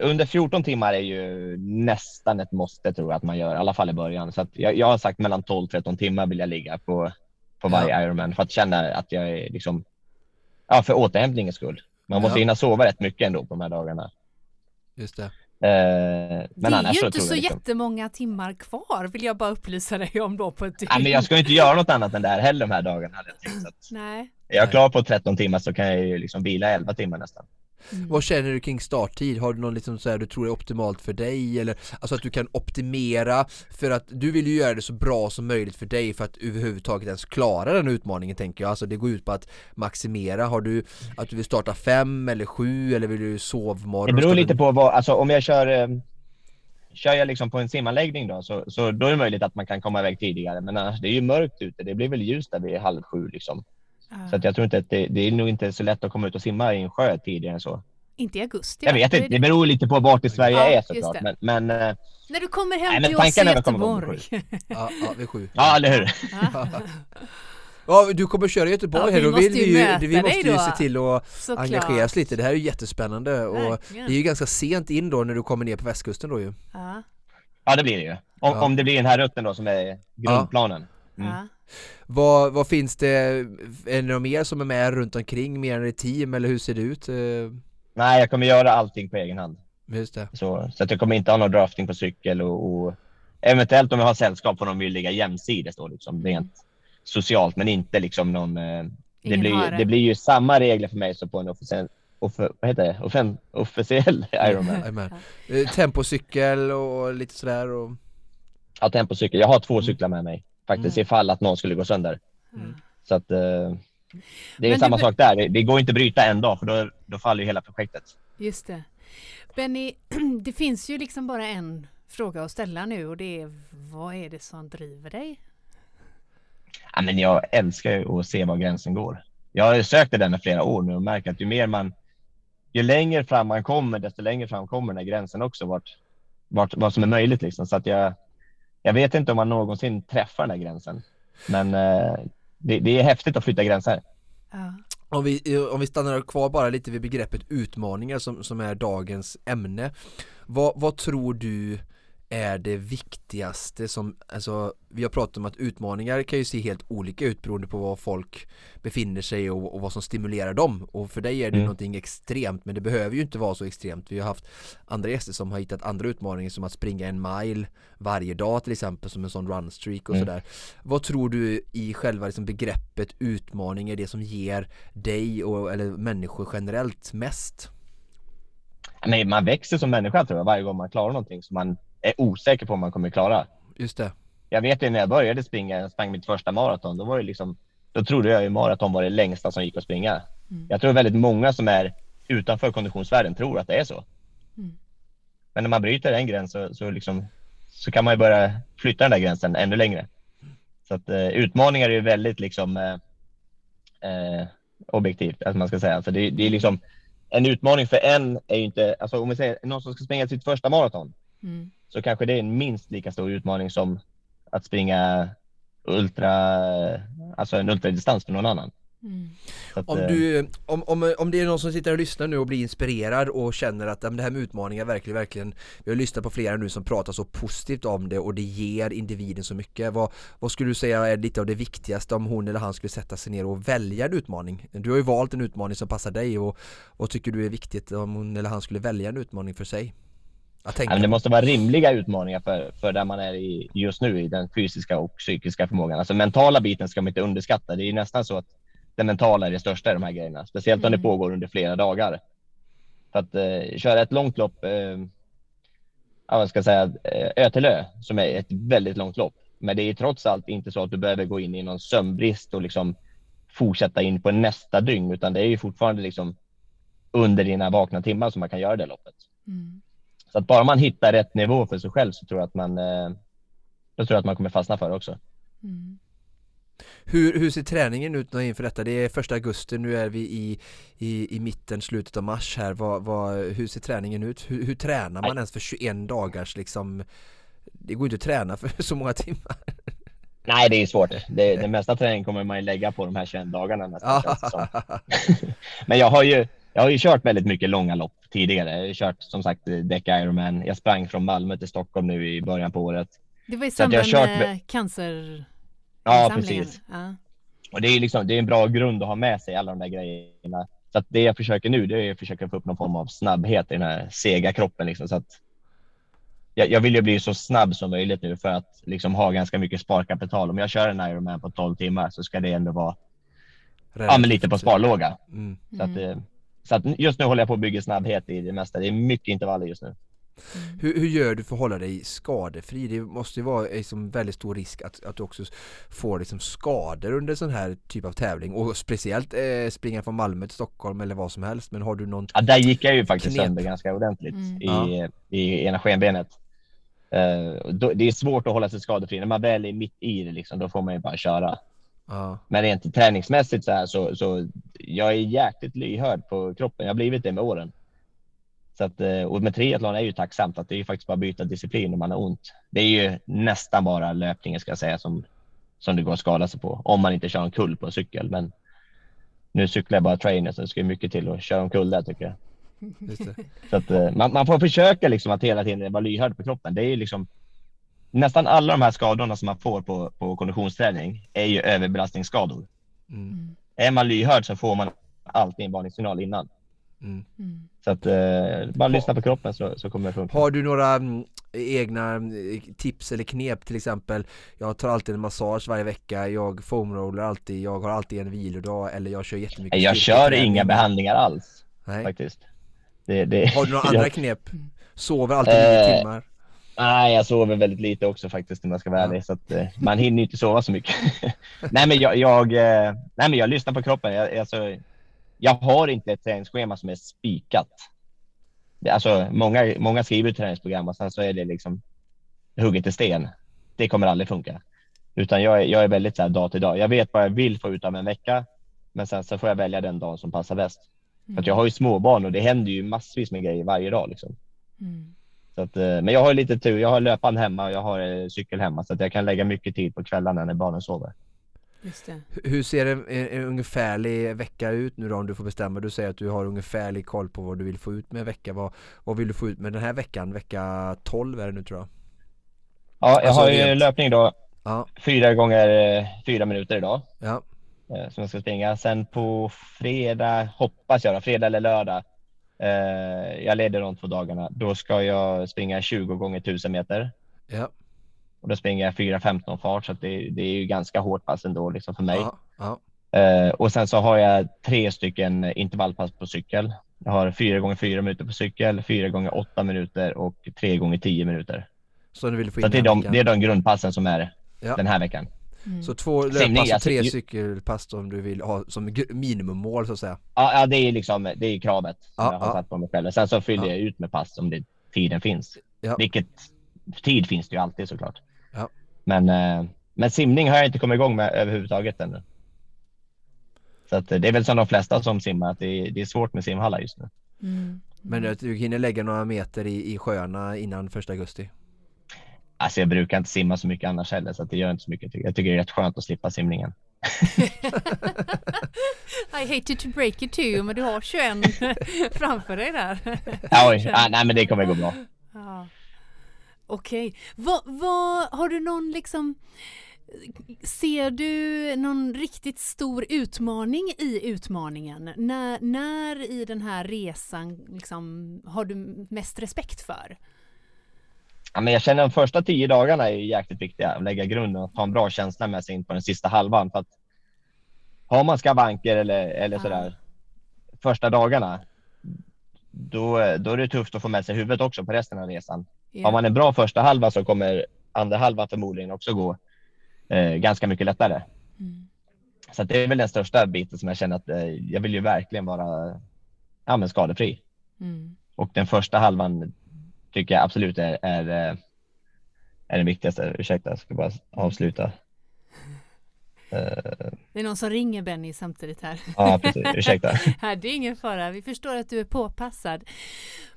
Speaker 7: under 14 timmar är ju nästan ett måste tror jag att man gör, i alla fall i början. Så jag, jag har sagt mellan 12-13 timmar vill jag ligga på, på varje ja. Ironman för att känna att jag är liksom, ja för återhämtningens skull. Man måste ja. hinna sova rätt mycket ändå på de här dagarna.
Speaker 2: Just det.
Speaker 7: Eh,
Speaker 1: men det är ju inte så liksom... jättemånga timmar kvar vill jag bara upplysa dig om då på ett
Speaker 7: dygn. Nej, men jag ska inte göra något annat än det här heller de här dagarna hade jag tänkt.
Speaker 1: Så Nej.
Speaker 7: Är jag klar på 13 timmar så kan jag ju liksom vila 11 timmar nästan.
Speaker 2: Mm. Vad känner du kring starttid? Har du någon liksom så här du tror är optimalt för dig? Eller alltså att du kan optimera för att du vill ju göra det så bra som möjligt för dig för att överhuvudtaget ens klara den utmaningen tänker jag. Alltså det går ut på att maximera. Har du att du vill starta fem eller sju eller vill du sovmorgon?
Speaker 7: Det beror lite på vad, alltså om jag kör eh, Kör jag liksom på en simanläggning då, så, så då är det möjligt att man kan komma iväg tidigare. Men annars, det är ju mörkt ute. Det blir väl ljust där vid halv sju liksom. Så att jag tror inte att det, det, är nog inte så lätt att komma ut och simma i en sjö tidigare än så.
Speaker 1: Inte i augusti?
Speaker 7: Jag vet inte, det beror lite på vart i Sverige jag är såklart. Men, men, eh,
Speaker 1: När du kommer hem nej, till oss i Göteborg.
Speaker 2: ja, ja, vid sju.
Speaker 7: Ja, eller hur?
Speaker 2: Ja, du kommer köra Göteborg ja, här, då vill vi ju, vi måste ju se till att Såklart. engagera oss lite, det här är ju jättespännande och Verkligen. det är ju ganska sent in då när du kommer ner på västkusten då ju
Speaker 7: Ja, ja det blir det ju, om, ja. om det blir den här rutten då som är grundplanen
Speaker 1: mm. ja.
Speaker 2: Vad, vad finns det, är det något mer som är med runt omkring, mer än ett team eller hur ser det ut? Eh,
Speaker 7: Nej, jag kommer göra allting på egen hand.
Speaker 2: Just det.
Speaker 7: Så, så att jag kommer inte ha någon drafting på cykel och, och eventuellt om jag har sällskap får de ju ligga jämsides då liksom rent socialt, men inte liksom någon. Eh, det, blir, det blir ju samma regler för mig som på en officiell Off, vad heter det? Offen, officiell Ironman.
Speaker 2: Amen. Eh, tempocykel och lite sådär och...
Speaker 7: Ja, tempocykel. Jag har två mm. cyklar med mig faktiskt mm. ifall att någon skulle gå sönder. Mm. Så att eh, det är Men samma det... sak där. Det, det, går inte att bryta en dag för då, då faller ju hela projektet.
Speaker 1: Just det. Benny, det finns ju liksom bara en fråga att ställa nu och det är vad är det som driver dig?
Speaker 7: Ja, men jag älskar att se var gränsen går. Jag har sökt den i flera år nu och märker att ju mer man, ju längre fram man kommer, desto längre fram kommer den här gränsen också vart, vart, vad som är möjligt liksom. Så att jag, jag vet inte om man någonsin träffar den här gränsen, men eh, det, det, är häftigt att flytta gränser.
Speaker 2: Ja. Om vi, om vi stannar kvar bara lite vid begreppet utmaningar som, som är dagens ämne. Vad, vad tror du är det viktigaste som, alltså vi har pratat om att utmaningar kan ju se helt olika ut beroende på var folk befinner sig och, och vad som stimulerar dem och för dig är det mm. någonting extremt men det behöver ju inte vara så extremt vi har haft andra gäster som har hittat andra utmaningar som att springa en mile varje dag till exempel som en sån runstreak och mm. sådär vad tror du i själva liksom begreppet utmaning är det som ger dig och, eller människor generellt mest?
Speaker 7: Men man växer som människa tror jag varje gång man klarar någonting som man är osäker på om man kommer klara.
Speaker 2: Just det.
Speaker 7: Jag vet ju när jag började springa, jag sprang mitt första maraton, då var det liksom, då trodde jag ju maraton var det längsta som gick att springa. Mm. Jag tror väldigt många som är utanför konditionsvärlden tror att det är så. Mm. Men när man bryter en gräns så, så, liksom, så kan man ju börja flytta den där gränsen ännu längre. Så att eh, utmaningar är ju väldigt liksom eh, eh, objektivt, att man ska säga. Så det, det, är liksom en utmaning för en är ju inte, alltså om vi säger någon som ska springa sitt första maraton, mm så kanske det är en minst lika stor utmaning som att springa ultra, alltså en ultradistans för någon annan. Mm.
Speaker 2: Att, om, du, eh, om, om, om det är någon som sitter och lyssnar nu och blir inspirerad och känner att det här med utmaningar verkligen, verkligen Vi har lyssnat på flera nu som pratar så positivt om det och det ger individen så mycket Vad, vad skulle du säga är lite av det viktigaste om hon eller han skulle sätta sig ner och välja en utmaning? Du har ju valt en utmaning som passar dig och vad tycker du är viktigt om hon eller han skulle välja en utmaning för sig?
Speaker 7: Ja, det måste vara rimliga utmaningar för, för där man är i, just nu i den fysiska och psykiska förmågan. Alltså mentala biten ska man inte underskatta. Det är nästan så att det mentala är det största i de här grejerna, speciellt om det mm. pågår under flera dagar. För att eh, köra ett långt lopp, eh, ja, vad ska jag säga, ö till ö, som är ett väldigt långt lopp. Men det är trots allt inte så att du behöver gå in i någon sömnbrist och liksom fortsätta in på nästa dygn, utan det är ju fortfarande liksom under dina vakna timmar som man kan göra det loppet. Mm. Så att bara man hittar rätt nivå för sig själv så tror jag att man, eh, då tror jag att man kommer fastna för det också. Mm.
Speaker 2: Hur, hur ser träningen ut inför detta? Det är första augusti, nu är vi i, i, i mitten, slutet av mars här. Vad, vad, hur ser träningen ut? Hur, hur tränar man Nej. ens för 21 dagars liksom? Det går inte att träna för så många timmar.
Speaker 7: Nej, det är svårt. Det, det mesta träning kommer man ju lägga på de här 21 dagarna nästan. Men jag har ju, jag har ju kört väldigt mycket långa lopp tidigare. Jag har kört som sagt Deck Ironman. Jag sprang från Malmö till Stockholm nu i början på året.
Speaker 1: Det var i samband kört... med cancer.
Speaker 7: Ja, precis. Ja. Och det är liksom, det är en bra grund att ha med sig alla de där grejerna. Så att det jag försöker nu, det är att försöka få upp någon form av snabbhet i den här sega kroppen liksom. Så att jag, jag vill ju bli så snabb som möjligt nu för att liksom ha ganska mycket sparkapital. Om jag kör en Ironman på 12 timmar så ska det ändå vara ja, men lite på sparlåga. Mm. Så att, mm. Eh, så att just nu håller jag på att bygga snabbhet i det mesta. Det är mycket intervaller just nu.
Speaker 2: Mm. Hur, hur, gör du för att hålla dig skadefri? Det måste ju vara liksom väldigt stor risk att, att du också får liksom skador under sån här typ av tävling och speciellt eh, springa från Malmö till Stockholm eller vad som helst men har du någon
Speaker 7: Ja där gick jag ju faktiskt knep? sönder ganska ordentligt mm. i, ja. i ena skenbenet uh, då, Det är svårt att hålla sig skadefri när man väl är mitt i det liksom, då får man ju bara köra Ja. Men rent träningsmässigt så här så, så jag är jäkligt lyhörd på kroppen. Jag har blivit det med åren. Så att, eh, och med triathlon är ju tacksamt att det är faktiskt bara byta disciplin om man har ont. Det är ju nästan bara löpningen ska jag säga som, som det går att skada sig på om man inte kör en kull på en cykel. Men nu cyklar jag bara trainer så det ska mycket till att köra en kull där tycker jag. Så att, eh, man, man, får försöka liksom att hela tiden vara lyhörd på kroppen. Det är ju liksom nästan alla de här skadorna som man får på, på konditionsträning är ju överbelastningsskador. Mm. Är man lyhörd så får man alltid en varningssignal innan. Mm. Så att eh, bara lyssna på kroppen så, så kommer det funka.
Speaker 2: Har du några mm, egna mm, tips eller knep till exempel? Jag tar alltid en massage varje vecka, jag foamroller alltid, jag har alltid en vilodag eller jag kör jättemycket
Speaker 7: Jag kör inga behandlingar alls Nej. faktiskt.
Speaker 2: Det, det, har du några andra knep? Sover alltid nio eh, timmar?
Speaker 7: Nej, jag sover väldigt lite också faktiskt om jag ska vara ärlig. Så att, eh, man hinner inte sova så mycket. nej, men jag, jag, eh, nej, men jag lyssnar på kroppen. Jag, alltså, jag har inte ett träningsschema som är spikat. Alltså, många, många skriver träningsprogram och sen så är det liksom hugget i sten. Det kommer aldrig funka. Utan jag är, jag är väldigt så här dag till dag. Jag vet vad jag vill få ut av en vecka, men sen så får jag välja den dagen som passar bäst. Mm. För jag har ju småbarn och det händer ju massvis med grejer varje dag. Liksom. Mm. Så att, eh, men jag har lite tur. Jag har löpan hemma och jag har eh, cykel hemma så att jag kan lägga mycket tid på kvällarna när barnen sover.
Speaker 2: Hur ser en, en, ungefärlig vecka ut nu då om du får bestämma? Du säger att du har ungefärlig koll på vad du vill få ut med en vecka. Vad, vad vill du få ut med den här veckan? Vecka 12 är det nu tror jag.
Speaker 7: Ja, jag alltså, har ju rent... löpning då. Ja. Fyra gånger eh, fyra minuter idag. Ja. Som jag ska springa. Sen på fredag hoppas jag, då, fredag eller lördag. Jag leder de två dagarna. Då ska jag springa 20 gånger 1000 meter. Ja. Och då springer jag 4.15 fart så det, det, är ju ganska hårt pass ändå liksom för mig. Ja, ja. Uh, och sen så har jag tre stycken intervallpass på cykel. Jag har fyra gånger fyra minuter på cykel, fyra gånger åtta minuter och tre gånger tio minuter.
Speaker 2: Så, du vill få
Speaker 7: in så det, är de, det är de grundpassen som är ja. den här veckan.
Speaker 2: Mm. Så två löppass och tre cykelpass om du vill ha som minimummål så att säga?
Speaker 7: Ja, ja det är liksom det är kravet som jag har satt på mig själv. Sen så fyller jag ut med pass om det, tiden finns. Vilket tid finns det ju alltid såklart. Ja. Men, eh, men simning har jag inte kommit igång med överhuvudtaget ännu. Så att det är väl som de flesta som simmar, att det är, det är svårt med simhallar just nu. Mm.
Speaker 2: Men du hinner lägga några meter i, i sjöarna innan första augusti?
Speaker 7: Alltså jag brukar inte simma så mycket annars heller, så det gör inte så mycket. Jag tycker det är rätt skönt att slippa simningen.
Speaker 1: I hate to break it to you, men du har 21 framför dig där.
Speaker 7: Oj, ah, nej men det kommer gå bra. Ja.
Speaker 1: Okej. Okay. Vad, vad, har du någon liksom Ser du någon riktigt stor utmaning i utmaningen? När, när i den här resan liksom, har du mest respekt för?
Speaker 7: Ja, men jag känner de första tio dagarna är jäkligt viktiga att lägga grunden och ha en bra känsla med sig in på den sista halvan. För att har man skavanker eller, eller ja. sådär första dagarna, då, då är det tufft att få med sig huvudet också på resten av resan. Yeah. Har man en bra första halva så kommer andra halvan förmodligen också gå eh, ganska mycket lättare. Mm. Så det är väl den största biten som jag känner att eh, jag vill ju verkligen vara ja, men skadefri. Mm. Och den första halvan tycker jag absolut är, är, eh, är den viktigaste. Ursäkta, jag ska bara avsluta.
Speaker 1: Det är någon som ringer Benny samtidigt här.
Speaker 7: Ja, precis. Ursäkta.
Speaker 1: det är ingen fara. Vi förstår att du är påpassad.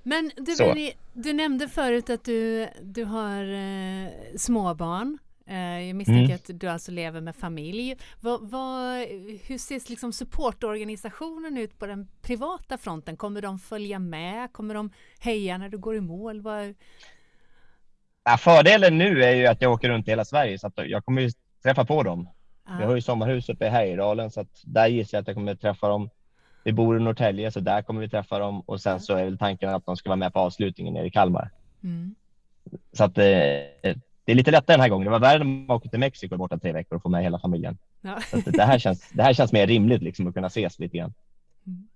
Speaker 1: Men du, Benny, du nämnde förut att du, du har eh, småbarn. Eh, jag misstänker mm. att du alltså lever med familj. Vad, vad, hur ser liksom supportorganisationen ut på den privata fronten? Kommer de följa med? Kommer de heja när du går i mål? Vad...
Speaker 7: Ja, fördelen nu är ju att jag åker runt i hela Sverige så att jag kommer ju träffa på dem vi har ju sommarhus uppe i Härjedalen så att där gissar jag att jag kommer träffa dem. Vi bor i Norrtälje så där kommer vi träffa dem och sen så är väl tanken att de ska vara med på avslutningen nere i Kalmar. Mm. Så att eh, det är lite lättare den här gången. Det var värre när man åkte till Mexiko borta tre veckor och få med hela familjen. Ja. Så det, här känns, det här känns mer rimligt liksom att kunna ses lite grann. Mm.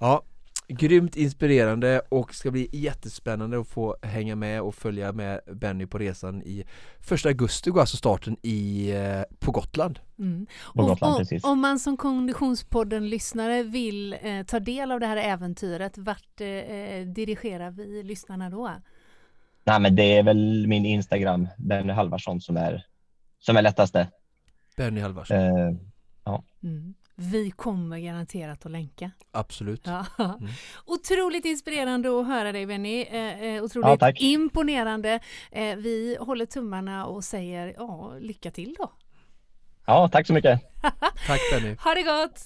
Speaker 2: Ja, Grymt inspirerande och ska bli jättespännande att få hänga med och följa med Benny på resan i första augusti går alltså starten i, eh, på Gotland.
Speaker 1: Mm. På Gotland och. Om man som Konditionspodden-lyssnare vill eh, ta del av det här äventyret, vart eh, dirigerar vi lyssnarna då?
Speaker 7: Nej, men det är väl min Instagram, Benny Halvarsson, som är, som är lättaste.
Speaker 2: Benny Halvarsson. Eh,
Speaker 7: ja. Mm.
Speaker 1: Vi kommer garanterat att länka.
Speaker 2: Absolut. Ja.
Speaker 1: Mm. Otroligt inspirerande att höra dig Benny. Eh, eh otroligt ja, imponerande. Eh, vi håller tummarna och säger ja, lycka till då.
Speaker 7: Ja, tack så mycket.
Speaker 2: tack Benny.
Speaker 1: Ha det gott.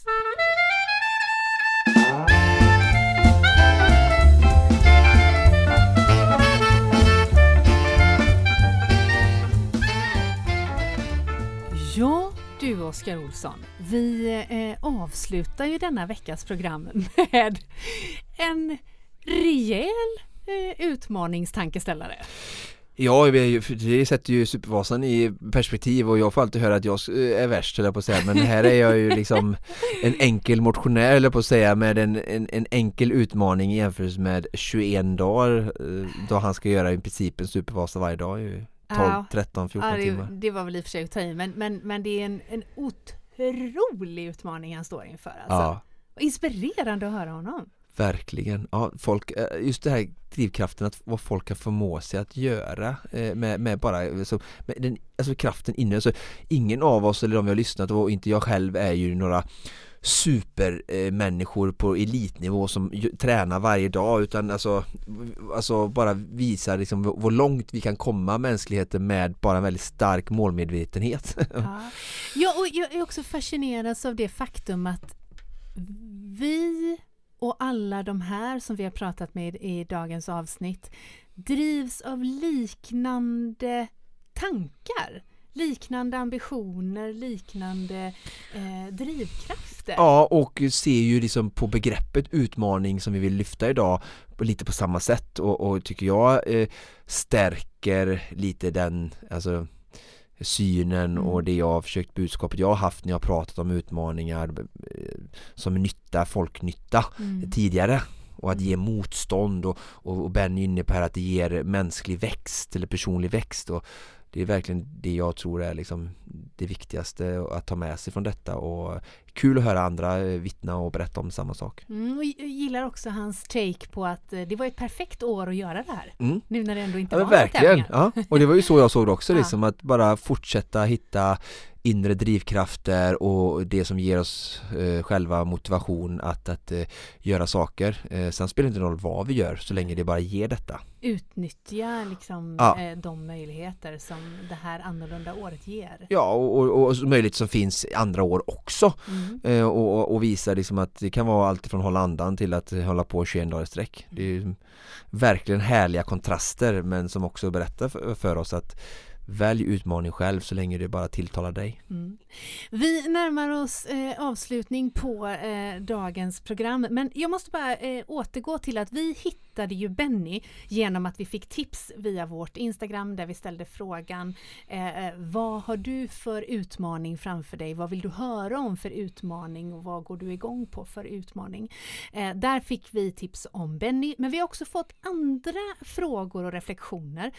Speaker 1: Ja, du Oskar Olsson, vi eh, avslutar ju denna veckas program med en rejäl eh, utmaningstankeställare.
Speaker 2: Ja, det sätter ju Supervasan i perspektiv och jag får alltid höra att jag eh, är värst eller på att säga. Men här är jag ju liksom en enkel motionär eller på att säga med en, en, en enkel utmaning i jämförelse med 21 dagar eh, då han ska göra i princip en Supervasa varje dag. 12, ja. 13, 14
Speaker 1: ja, det,
Speaker 2: timmar.
Speaker 1: Det var väl i och för sig att ta i men, men, men det är en, en otrolig utmaning han står inför alltså. Ja. Inspirerande att höra honom.
Speaker 2: Verkligen, ja folk, eh, just det här drivkraften att vad folk kan förmå sig att göra eh, med, med bara så, med den, alltså kraften inne, alltså, ingen av oss eller de vi har lyssnat och inte jag själv är ju några supermänniskor på elitnivå som tränar varje dag utan alltså, alltså bara visar liksom hur långt vi kan komma mänskligheten med bara en väldigt stark målmedvetenhet.
Speaker 1: Ja, ja och jag är också fascinerad av det faktum att vi och alla de här som vi har pratat med i dagens avsnitt drivs av liknande tankar liknande ambitioner, liknande eh, drivkrafter.
Speaker 2: Ja, och ser ju liksom på begreppet utmaning som vi vill lyfta idag lite på samma sätt och, och tycker jag eh, stärker lite den, alltså synen och mm. det jag har försökt budskapet jag har haft när jag har pratat om utmaningar eh, som nytta, folknytta mm. tidigare och att ge mm. motstånd och, och, och Ben är inne på här att det ger mänsklig växt eller personlig växt och det är verkligen det jag tror är liksom det viktigaste att ta med sig från detta och kul att höra andra eh, vittna och berätta om samma sak.
Speaker 1: Mm, och jag gillar också hans take på att eh, det var ett perfekt år att göra det här. Mm. Nu när det ändå inte ja, var
Speaker 2: Verkligen, ja. och det var ju så jag såg det också, liksom, att bara fortsätta hitta inre drivkrafter och det som ger oss eh, själva motivation att, att eh, göra saker. Eh, sen spelar det inte roll vad vi gör så länge det bara ger detta.
Speaker 1: Utnyttja liksom ja. Eh, de möjligheter som det här annorlunda året ger.
Speaker 2: Ja, och, och, och möjligheter som finns andra år också. Mm. Eh, och, och, visa liksom att det kan vara allt från hålla andan till att hålla på 21 dagar i sträck. Det är verkligen härliga kontraster men som också berättar för, för oss att Välj utmaning själv så länge det bara tilltalar dig. Mm.
Speaker 1: Vi närmar oss eh, avslutning på eh, dagens program men jag måste bara eh, återgå till att vi hittade ju Benny genom att vi fick tips via vårt Instagram där vi ställde frågan eh, eh, Vad har du för utmaning framför dig? Vad vill du höra om för utmaning och vad går du igång på för utmaning? Eh, där fick vi tips om Benny men vi har också fått andra frågor och reflektioner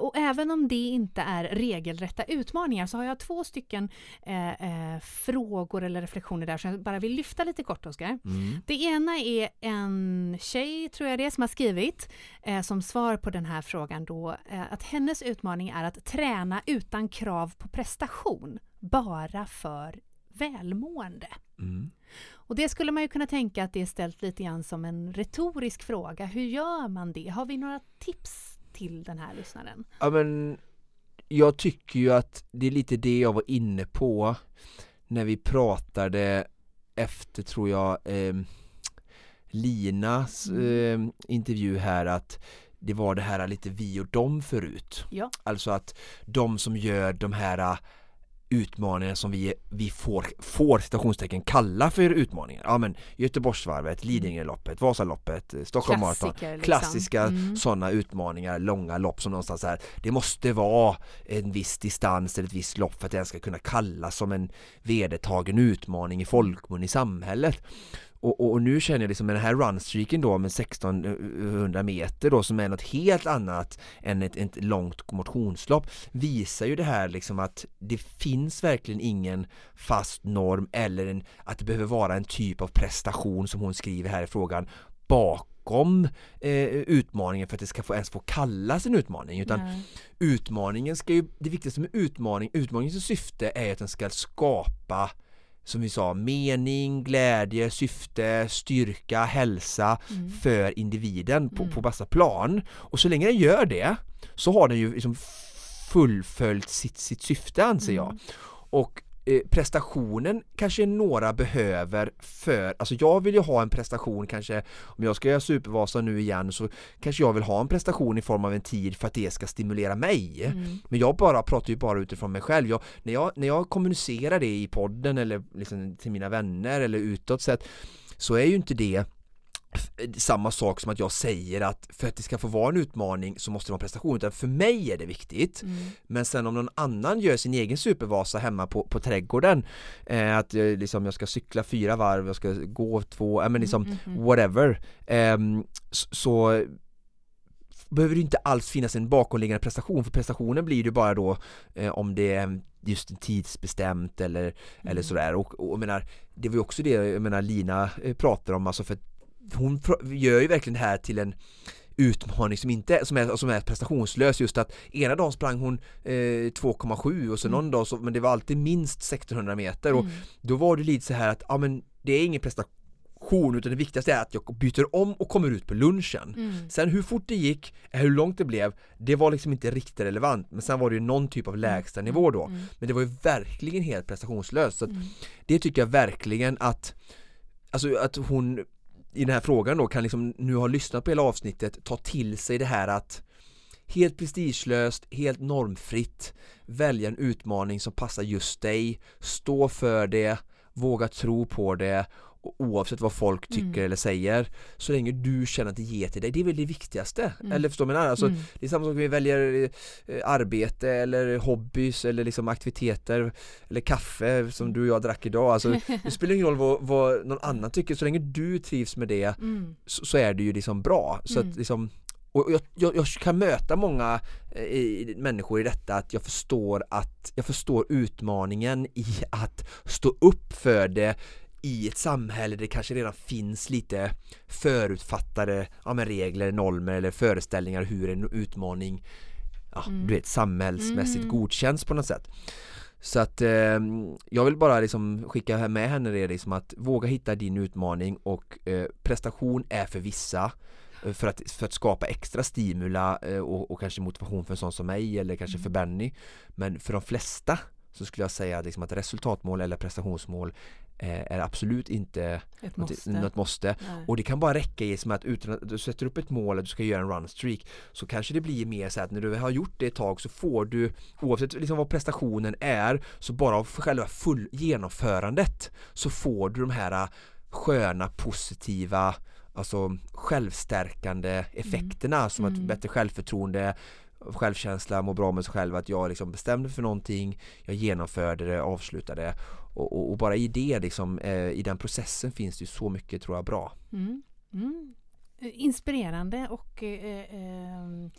Speaker 1: och även om det inte är regelrätta utmaningar så har jag två stycken eh, eh, frågor eller reflektioner där som jag bara vill lyfta lite kort Oskar. Mm. Det ena är en tjej, tror jag det är, som har skrivit eh, som svar på den här frågan då eh, att hennes utmaning är att träna utan krav på prestation, bara för välmående. Mm. Och det skulle man ju kunna tänka att det är ställt lite grann som en retorisk fråga. Hur gör man det? Har vi några tips till den här lyssnaren?
Speaker 2: Ja men jag tycker ju att det är lite det jag var inne på när vi pratade efter tror jag eh, Linas eh, intervju här att det var det här lite vi och dem förut. Ja. Alltså att de som gör de här utmaningar som vi, vi får, får citationstecken kalla för utmaningar. Ja men Göteborgsvarvet, mm. Lidingöloppet, Vasaloppet, Stockholm Marathon. Liksom. Klassiska mm. sådana utmaningar, långa lopp som någonstans här. Det måste vara en viss distans eller ett visst lopp för att det ska kunna kallas som en vedertagen utmaning i folkmun i samhället. Och, och, och, nu känner jag liksom med den här runstreaken då med 1600 meter då som är något helt annat än ett, ett långt motionslopp visar ju det här liksom att det finns verkligen ingen fast norm eller en, att det behöver vara en typ av prestation som hon skriver här i frågan bakom eh, utmaningen för att det ska få, ens få kallas en utmaning utan Nej. utmaningen ska ju, det viktigaste med utmaning, utmaningens syfte är att den ska skapa som vi sa, mening, glädje, syfte, styrka, hälsa mm. för individen på, mm. på bästa plan. Och så länge den gör det så har den ju liksom fullföljt sitt, sitt syfte anser jag. Mm. Och Eh, prestationen kanske några behöver för, alltså jag vill ju ha en prestation kanske om jag ska göra Supervasa nu igen så kanske jag vill ha en prestation i form av en tid för att det ska stimulera mig. Mm. Men jag bara pratar ju bara utifrån mig själv. Jag, när, jag, när jag kommunicerar det i podden eller liksom till mina vänner eller utåt sett så är ju inte det samma sak som att jag säger att för att det ska få vara en utmaning så måste det vara en prestation. Utan för mig är det viktigt. Mm. men sen om någon annan gör sin egen supervasa hemma på, på trädgården eh, att jag, liksom, jag ska cykla fyra varv, jag ska gå två, äh, men liksom mm, mm, whatever eh, så, behöver det inte alls finnas en bakomliggande prestation. För prestationen blir det bara då eh, om det är just tidsbestämt eller, mm. eller sådär. Och, och jag menar det var ju också det jag menar Lina eh, pratar om. Alltså för hon gör ju verkligen det här till en utmaning som inte som är, som är prestationslös just att ena dagen sprang hon eh, 2,7 och så mm. någon dag så, men det var alltid minst 1600 meter mm. och då var det lite så här att ja men det är ingen prestation utan det viktigaste är att jag byter om och kommer ut på lunchen. Mm. Sen hur fort det gick, hur långt det blev, det var liksom inte riktigt relevant men sen var det ju någon typ av lägsta mm. nivå då. Mm. Men det var ju verkligen helt prestationslöst. Så mm. Det tycker jag verkligen att Alltså att hon i den här frågan då kan liksom nu ha lyssnat på hela avsnittet ta till sig det här att helt prestigelöst, helt normfritt välja en utmaning som passar just dig, stå för det, våga tro på det oavsett vad folk tycker mm. eller säger så länge du känner att det ger till dig, det är väl det viktigaste mm. eller förstår du vad alltså, mm. Det är samma sak vi väljer eh, arbete eller hobbys eller liksom aktiviteter eller kaffe som du och jag drack idag alltså, det spelar ingen roll vad, vad någon annan tycker så länge du trivs med det mm. så, så, är det ju liksom bra så att mm. liksom och jag, jag, jag, kan möta många eh, människor i detta att jag förstår att jag förstår utmaningen i att stå upp för det i ett samhälle där det kanske redan finns lite förutfattade ja, regler, normer eller föreställningar hur en utmaning ja, mm. du vet, samhällsmässigt mm. godkänns på något sätt. Så att eh, jag vill bara liksom skicka med henne det liksom att våga hitta din utmaning och eh, prestation är för vissa eh, för att, för att skapa extra stimula eh, och, och, kanske motivation för en sån som mig eller kanske mm. för Benny Men för de flesta så skulle jag säga liksom att resultatmål eller prestationsmål är absolut inte
Speaker 1: ett måste,
Speaker 2: något måste. och det kan bara räcka i som att utan att du sätter upp ett mål att du ska göra en run streak så kanske det blir mer så att när du har gjort det ett tag så får du oavsett liksom vad prestationen är så bara av själva full genomförandet så får du de här sköna positiva alltså självstärkande effekterna mm. som mm. ett bättre självförtroende självkänsla, må bra med sig själv att jag liksom bestämde för någonting jag genomförde det, avslutade och, och, och bara i det liksom, eh, i den processen finns det ju så mycket tror jag bra. Mm.
Speaker 1: Mm. Inspirerande och eh, eh,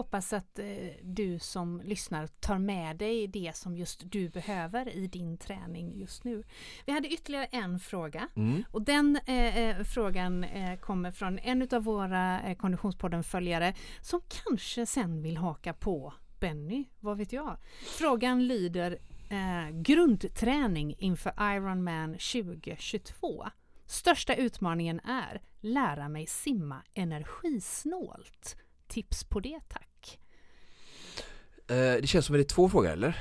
Speaker 1: hoppas att eh, du som lyssnar tar med dig det som just du behöver i din träning just nu. Vi hade ytterligare en fråga mm. och den eh, eh, frågan kommer från en av våra Konditionspodden-följare som kanske sen vill haka på Benny, vad vet jag? Frågan lyder eh, grundträning inför Ironman 2022. Största utmaningen är lära mig simma energisnålt. Tips på det tack.
Speaker 2: Eh, det känns som att det är två frågor eller?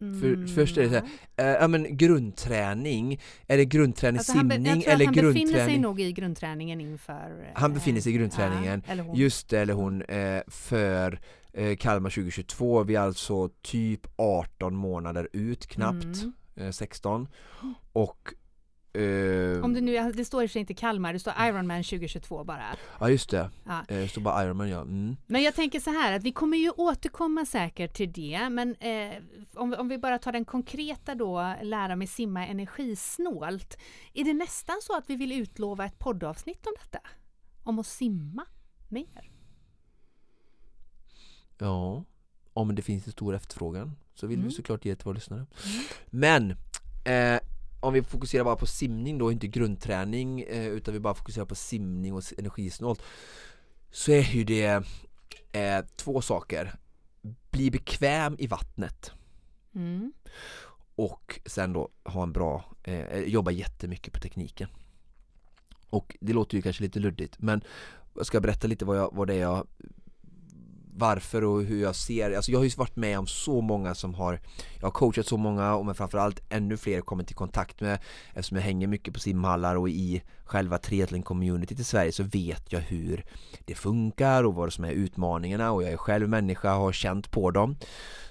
Speaker 2: Mm. För, först är det så här, äh, ja men grundträning, är det grundträning alltså simning han, eller
Speaker 1: han
Speaker 2: grundträning? Han
Speaker 1: befinner sig nog i grundträningen inför...
Speaker 2: Han befinner sig i grundträningen, ja, just det, eller hon, eh, för eh, Kalmar 2022. Vi är alltså typ 18 månader ut knappt, mm. eh, 16. Och
Speaker 1: Uh, Om det nu det står i och för sig inte Kalmar, det står Ironman 2022 bara.
Speaker 2: Ja just det, ja. Eh, det står bara Ironman ja. Mm.
Speaker 1: Men jag tänker så här att vi kommer ju återkomma säkert till det, men eh, om, om vi bara tar den konkreta då, lära mig simma energisnålt. Är det nästan så att vi vill utlova ett poddavsnitt om detta? Om att simma mer?
Speaker 2: Ja, om det finns en stor efterfrågan så vill mm. vi såklart ge det till våra lyssnare. Mm. Men eh, om vi fokuserar bara på simning då, inte grundträning eh, utan vi bara fokuserar på simning och energisnålt så är ju det eh, två saker. Bli bekväm i vattnet mm. och sen då ha en bra, eh, jobba jättemycket på tekniken. Och det låter ju kanske lite luddigt men jag ska berätta lite vad, jag, vad det är jag varför och hur jag ser, alltså jag har ju varit med om så många som har Jag har coachat så många och men framförallt ännu fler kommit i kontakt med. Eftersom jag hänger mycket på simhallar och i själva triathlon-communityt i Sverige så vet jag hur det funkar och vad som är utmaningarna och jag är själv människa och har känt på dem.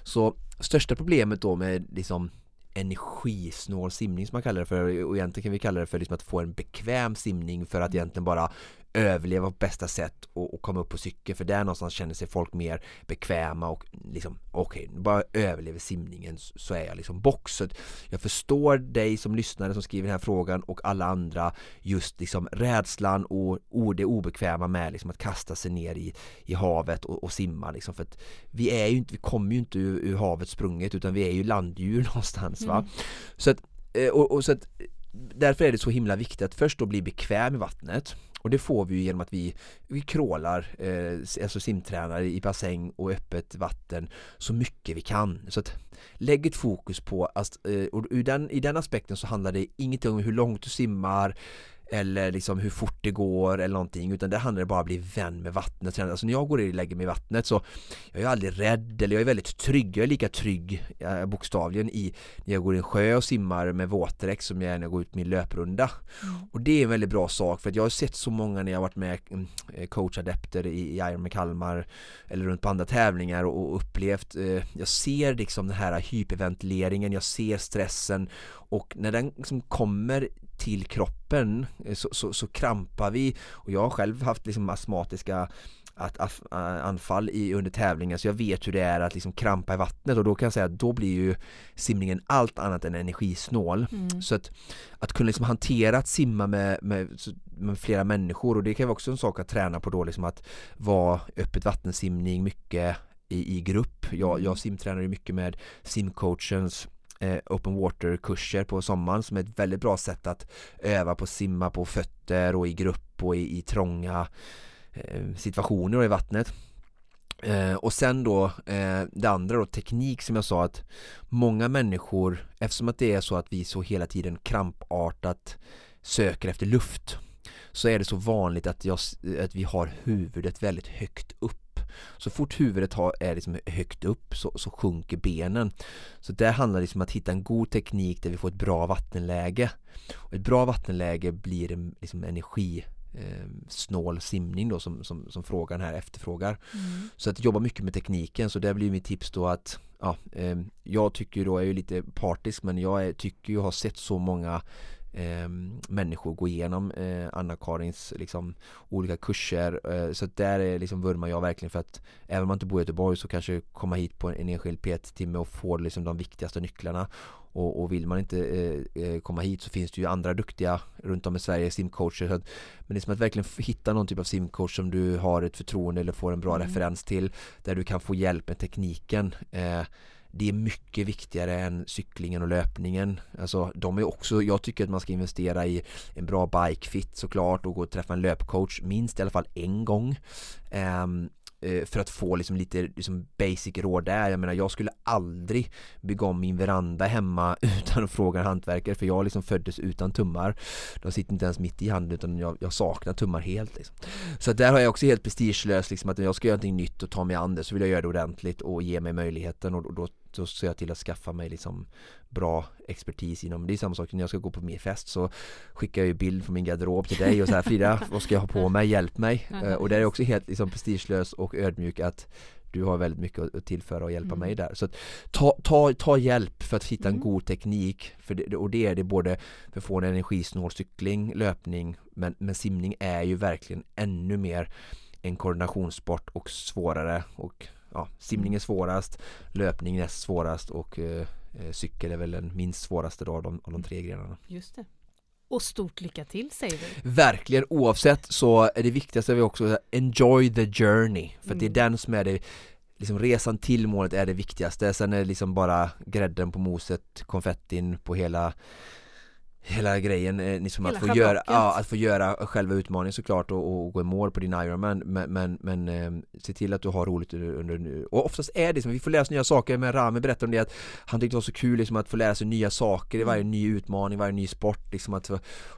Speaker 2: Så största problemet då med liksom energisnål simning som man kallar det för och egentligen kan vi kalla det för liksom att få en bekväm simning för att egentligen bara överleva på bästa sätt och, och komma upp på cykeln för där någonstans känner sig folk mer bekväma och liksom okej, okay, bara överlever simningen så är jag liksom box. Så jag förstår dig som lyssnare som skriver den här frågan och alla andra just liksom rädslan och, och det obekväma med liksom att kasta sig ner i, i havet och, och simma liksom för att vi är ju inte, vi kommer ju inte ur, ur havet sprunget utan vi är ju landdjur någonstans va. Mm. Så att, eh, och, och så att därför är det så himla viktigt att först då bli bekväm i vattnet och det får vi genom att vi, vi krålar, eh, alltså simtränar i bassäng och öppet vatten så mycket vi kan. Så att lägg ett fokus på, att, eh, och ur den, i den aspekten så handlar det ingenting om hur långt du simmar eller liksom hur fort det går eller någonting utan det handlar bara om att bli vän med vattnet. Alltså när jag går och lägger mig i vattnet så jag är aldrig rädd eller jag är väldigt trygg. Jag är lika trygg eh, bokstavligen i när jag går i en sjö och simmar med våtdräkt som jag är när jag går ut min löprunda. Mm. Och det är en väldigt bra sak för att jag har sett så många när jag varit med mm, eh, coachadepter i, i Ironman Kalmar eller runt på andra tävlingar och, och upplevt eh, jag ser liksom den här hyperventileringen, jag ser stressen och när den liksom kommer till kroppen eh, så, så, så, krampar vi och jag har själv haft liksom astmatiska att, anfall i, under tävlingen så jag vet hur det är att liksom krampa i vattnet och då kan jag säga att då blir ju simningen allt annat än energisnål. Mm. Så att, att kunna liksom hantera att simma med, med, med, flera människor och det kan vara också en sak att träna på då liksom att vara öppet vattensimning mycket i, i grupp. Jag, mm. jag simtränar ju mycket med simcoachens Eh, open water kurser på sommaren som är ett väldigt bra sätt att öva på att simma på fötter och i grupp och i, i trånga eh, situationer i vattnet. Eh, och sen då eh, det andra då teknik som jag sa att många människor eftersom att det är så att vi så hela tiden krampartat söker efter luft så är det så vanligt att, jag, att vi har huvudet väldigt högt upp så fort huvudet har, är liksom högt upp så, så sjunker benen. Så det handlar liksom om att hitta en god teknik där vi får ett bra vattenläge. Och ett bra vattenläge blir en liksom energi eh, snål simning då som, som, som frågan här efterfrågar. Mm. Så att jobba mycket med tekniken så det blir mitt tips då att ja, eh, jag tycker då, jag är ju lite partisk men jag är, tycker ju har sett så många eh, människor gå igenom eh, Anna-Karins liksom, olika kurser. Eh, så där är liksom vurmar jag verkligen för att även om man inte bor i Göteborg så kanske komma hit på en enskild PT-timme och få liksom, de viktigaste nycklarna. Och, och vill man inte eh, eh, komma hit så finns det ju andra duktiga runt om i Sverige simcoacher. Så att, men det är som att verkligen hitta någon typ av simcoach som du har ett förtroende eller får en bra mm. referens till där du kan få hjälp med tekniken. Det är mycket viktigare än cyklingen och löpningen. Alltså de är också, jag tycker att man ska investera i en bra bike fit såklart och gå och träffa en löpcoach minst i alla fall en gång. Um, för att få liksom lite liksom basic råd där. Jag menar jag skulle aldrig bygga om min veranda hemma utan att fråga en hantverkare för jag liksom föddes utan tummar. De sitter inte ens mitt i handen utan jag, jag saknar tummar helt. Liksom. Så där har jag också helt prestigelöst liksom att när jag ska göra någonting nytt och ta mig an det så vill jag göra det ordentligt och ge mig möjligheten och då så ser jag till att skaffa mig liksom bra expertis inom, det är samma sak när jag ska gå på mer fest så skickar jag ju bild från min garderob till dig och så här Frida, vad ska jag ha på mig, hjälp mig uh, och det är också helt liksom prestigelös och ödmjuk att du har väldigt mycket att tillföra och hjälpa mm. mig där. Så ta, ta, ta hjälp för att hitta en mm. god teknik för det, och det är det både för att få en energisnål cykling, löpning men, men simning är ju verkligen ännu mer en koordinationssport och svårare och ja, simning är svårast, löpning näst svårast och eh, eh, cykel är väl den minst svåraste av de, av de tre grenarna.
Speaker 1: Just det. Och stort lycka till säger vi.
Speaker 2: Verkligen, oavsett så är det viktigaste vi också enjoy the journey. För mm. det är mm. den som är det liksom resan till målet är det viktigaste. Sen är det liksom bara grädden på moset, konfettin på hela hela grejen, eh, liksom hela att, få göra, ja, att få göra själva utmaningen såklart och, och gå i mål på din Ironman men, men, men eh, se till att du har roligt under, nu. Och oftast är det som vi får lära oss nya saker med Rami berättade om det att han tyckte det var så kul liksom att få lära sig nya saker i varje mm. ny utmaning, varje ny sport liksom att,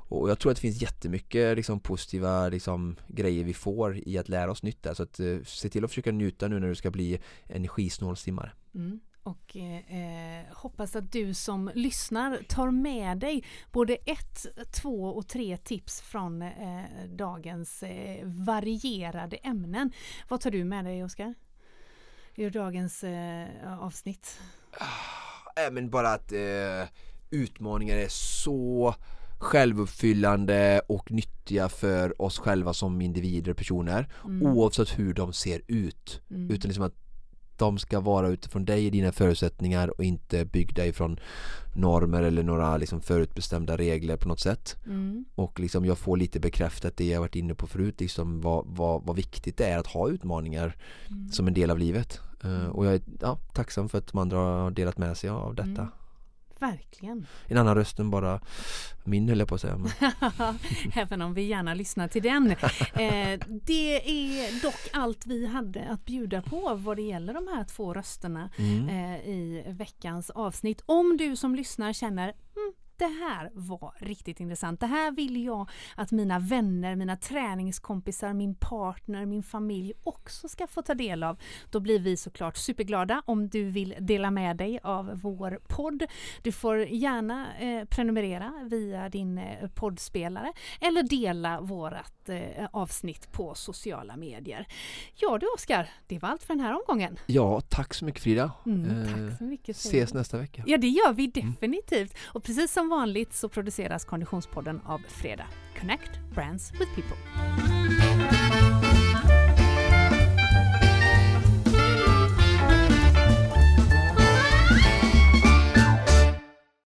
Speaker 2: och jag tror att det finns jättemycket liksom positiva liksom, grejer vi får i att lära oss nytt där så att eh, se till att försöka njuta nu när du ska bli energisnål simmare.
Speaker 1: Mm och eh, hoppas att du som lyssnar tar med dig både ett, två och tre tips från eh, dagens eh, varierade ämnen. Vad tar du med dig Oskar? Ur dagens eh, avsnitt?
Speaker 2: Ah, men bara att eh, utmaningar är så självuppfyllande och nyttiga för oss själva som individer och personer mm. oavsett hur de ser ut. Mm. Utan liksom att de ska vara utifrån dig och dina förutsättningar och inte byggda ifrån normer eller några liksom förutbestämda regler på något sätt. Mm. Och liksom jag får lite bekräftat det jag varit inne på förut, liksom vad, vad, vad viktigt det är att ha utmaningar mm. som en del av livet. Uh, och jag är ja, tacksam för att de andra har delat med sig av detta. Mm.
Speaker 1: Verkligen.
Speaker 2: En annan röst än bara min höll jag på att säga.
Speaker 1: Även om vi gärna lyssnar till den. Eh, det är dock allt vi hade att bjuda på vad det gäller de här två rösterna mm. eh, i veckans avsnitt. Om du som lyssnar känner mm, det här var riktigt intressant. Det här vill jag att mina vänner, mina träningskompisar, min partner, min familj också ska få ta del av. Då blir vi såklart superglada om du vill dela med dig av vår podd. Du får gärna eh, prenumerera via din eh, poddspelare eller dela vårat eh, avsnitt på sociala medier. Ja du Oskar, det var allt för den här omgången.
Speaker 2: Ja, tack så mycket Frida.
Speaker 1: Mm, tack så mycket.
Speaker 2: Ses nästa vecka.
Speaker 1: Ja, det gör vi definitivt. Och precis som som vanligt så produceras Konditionspodden av Fredag. Connect Brands with People.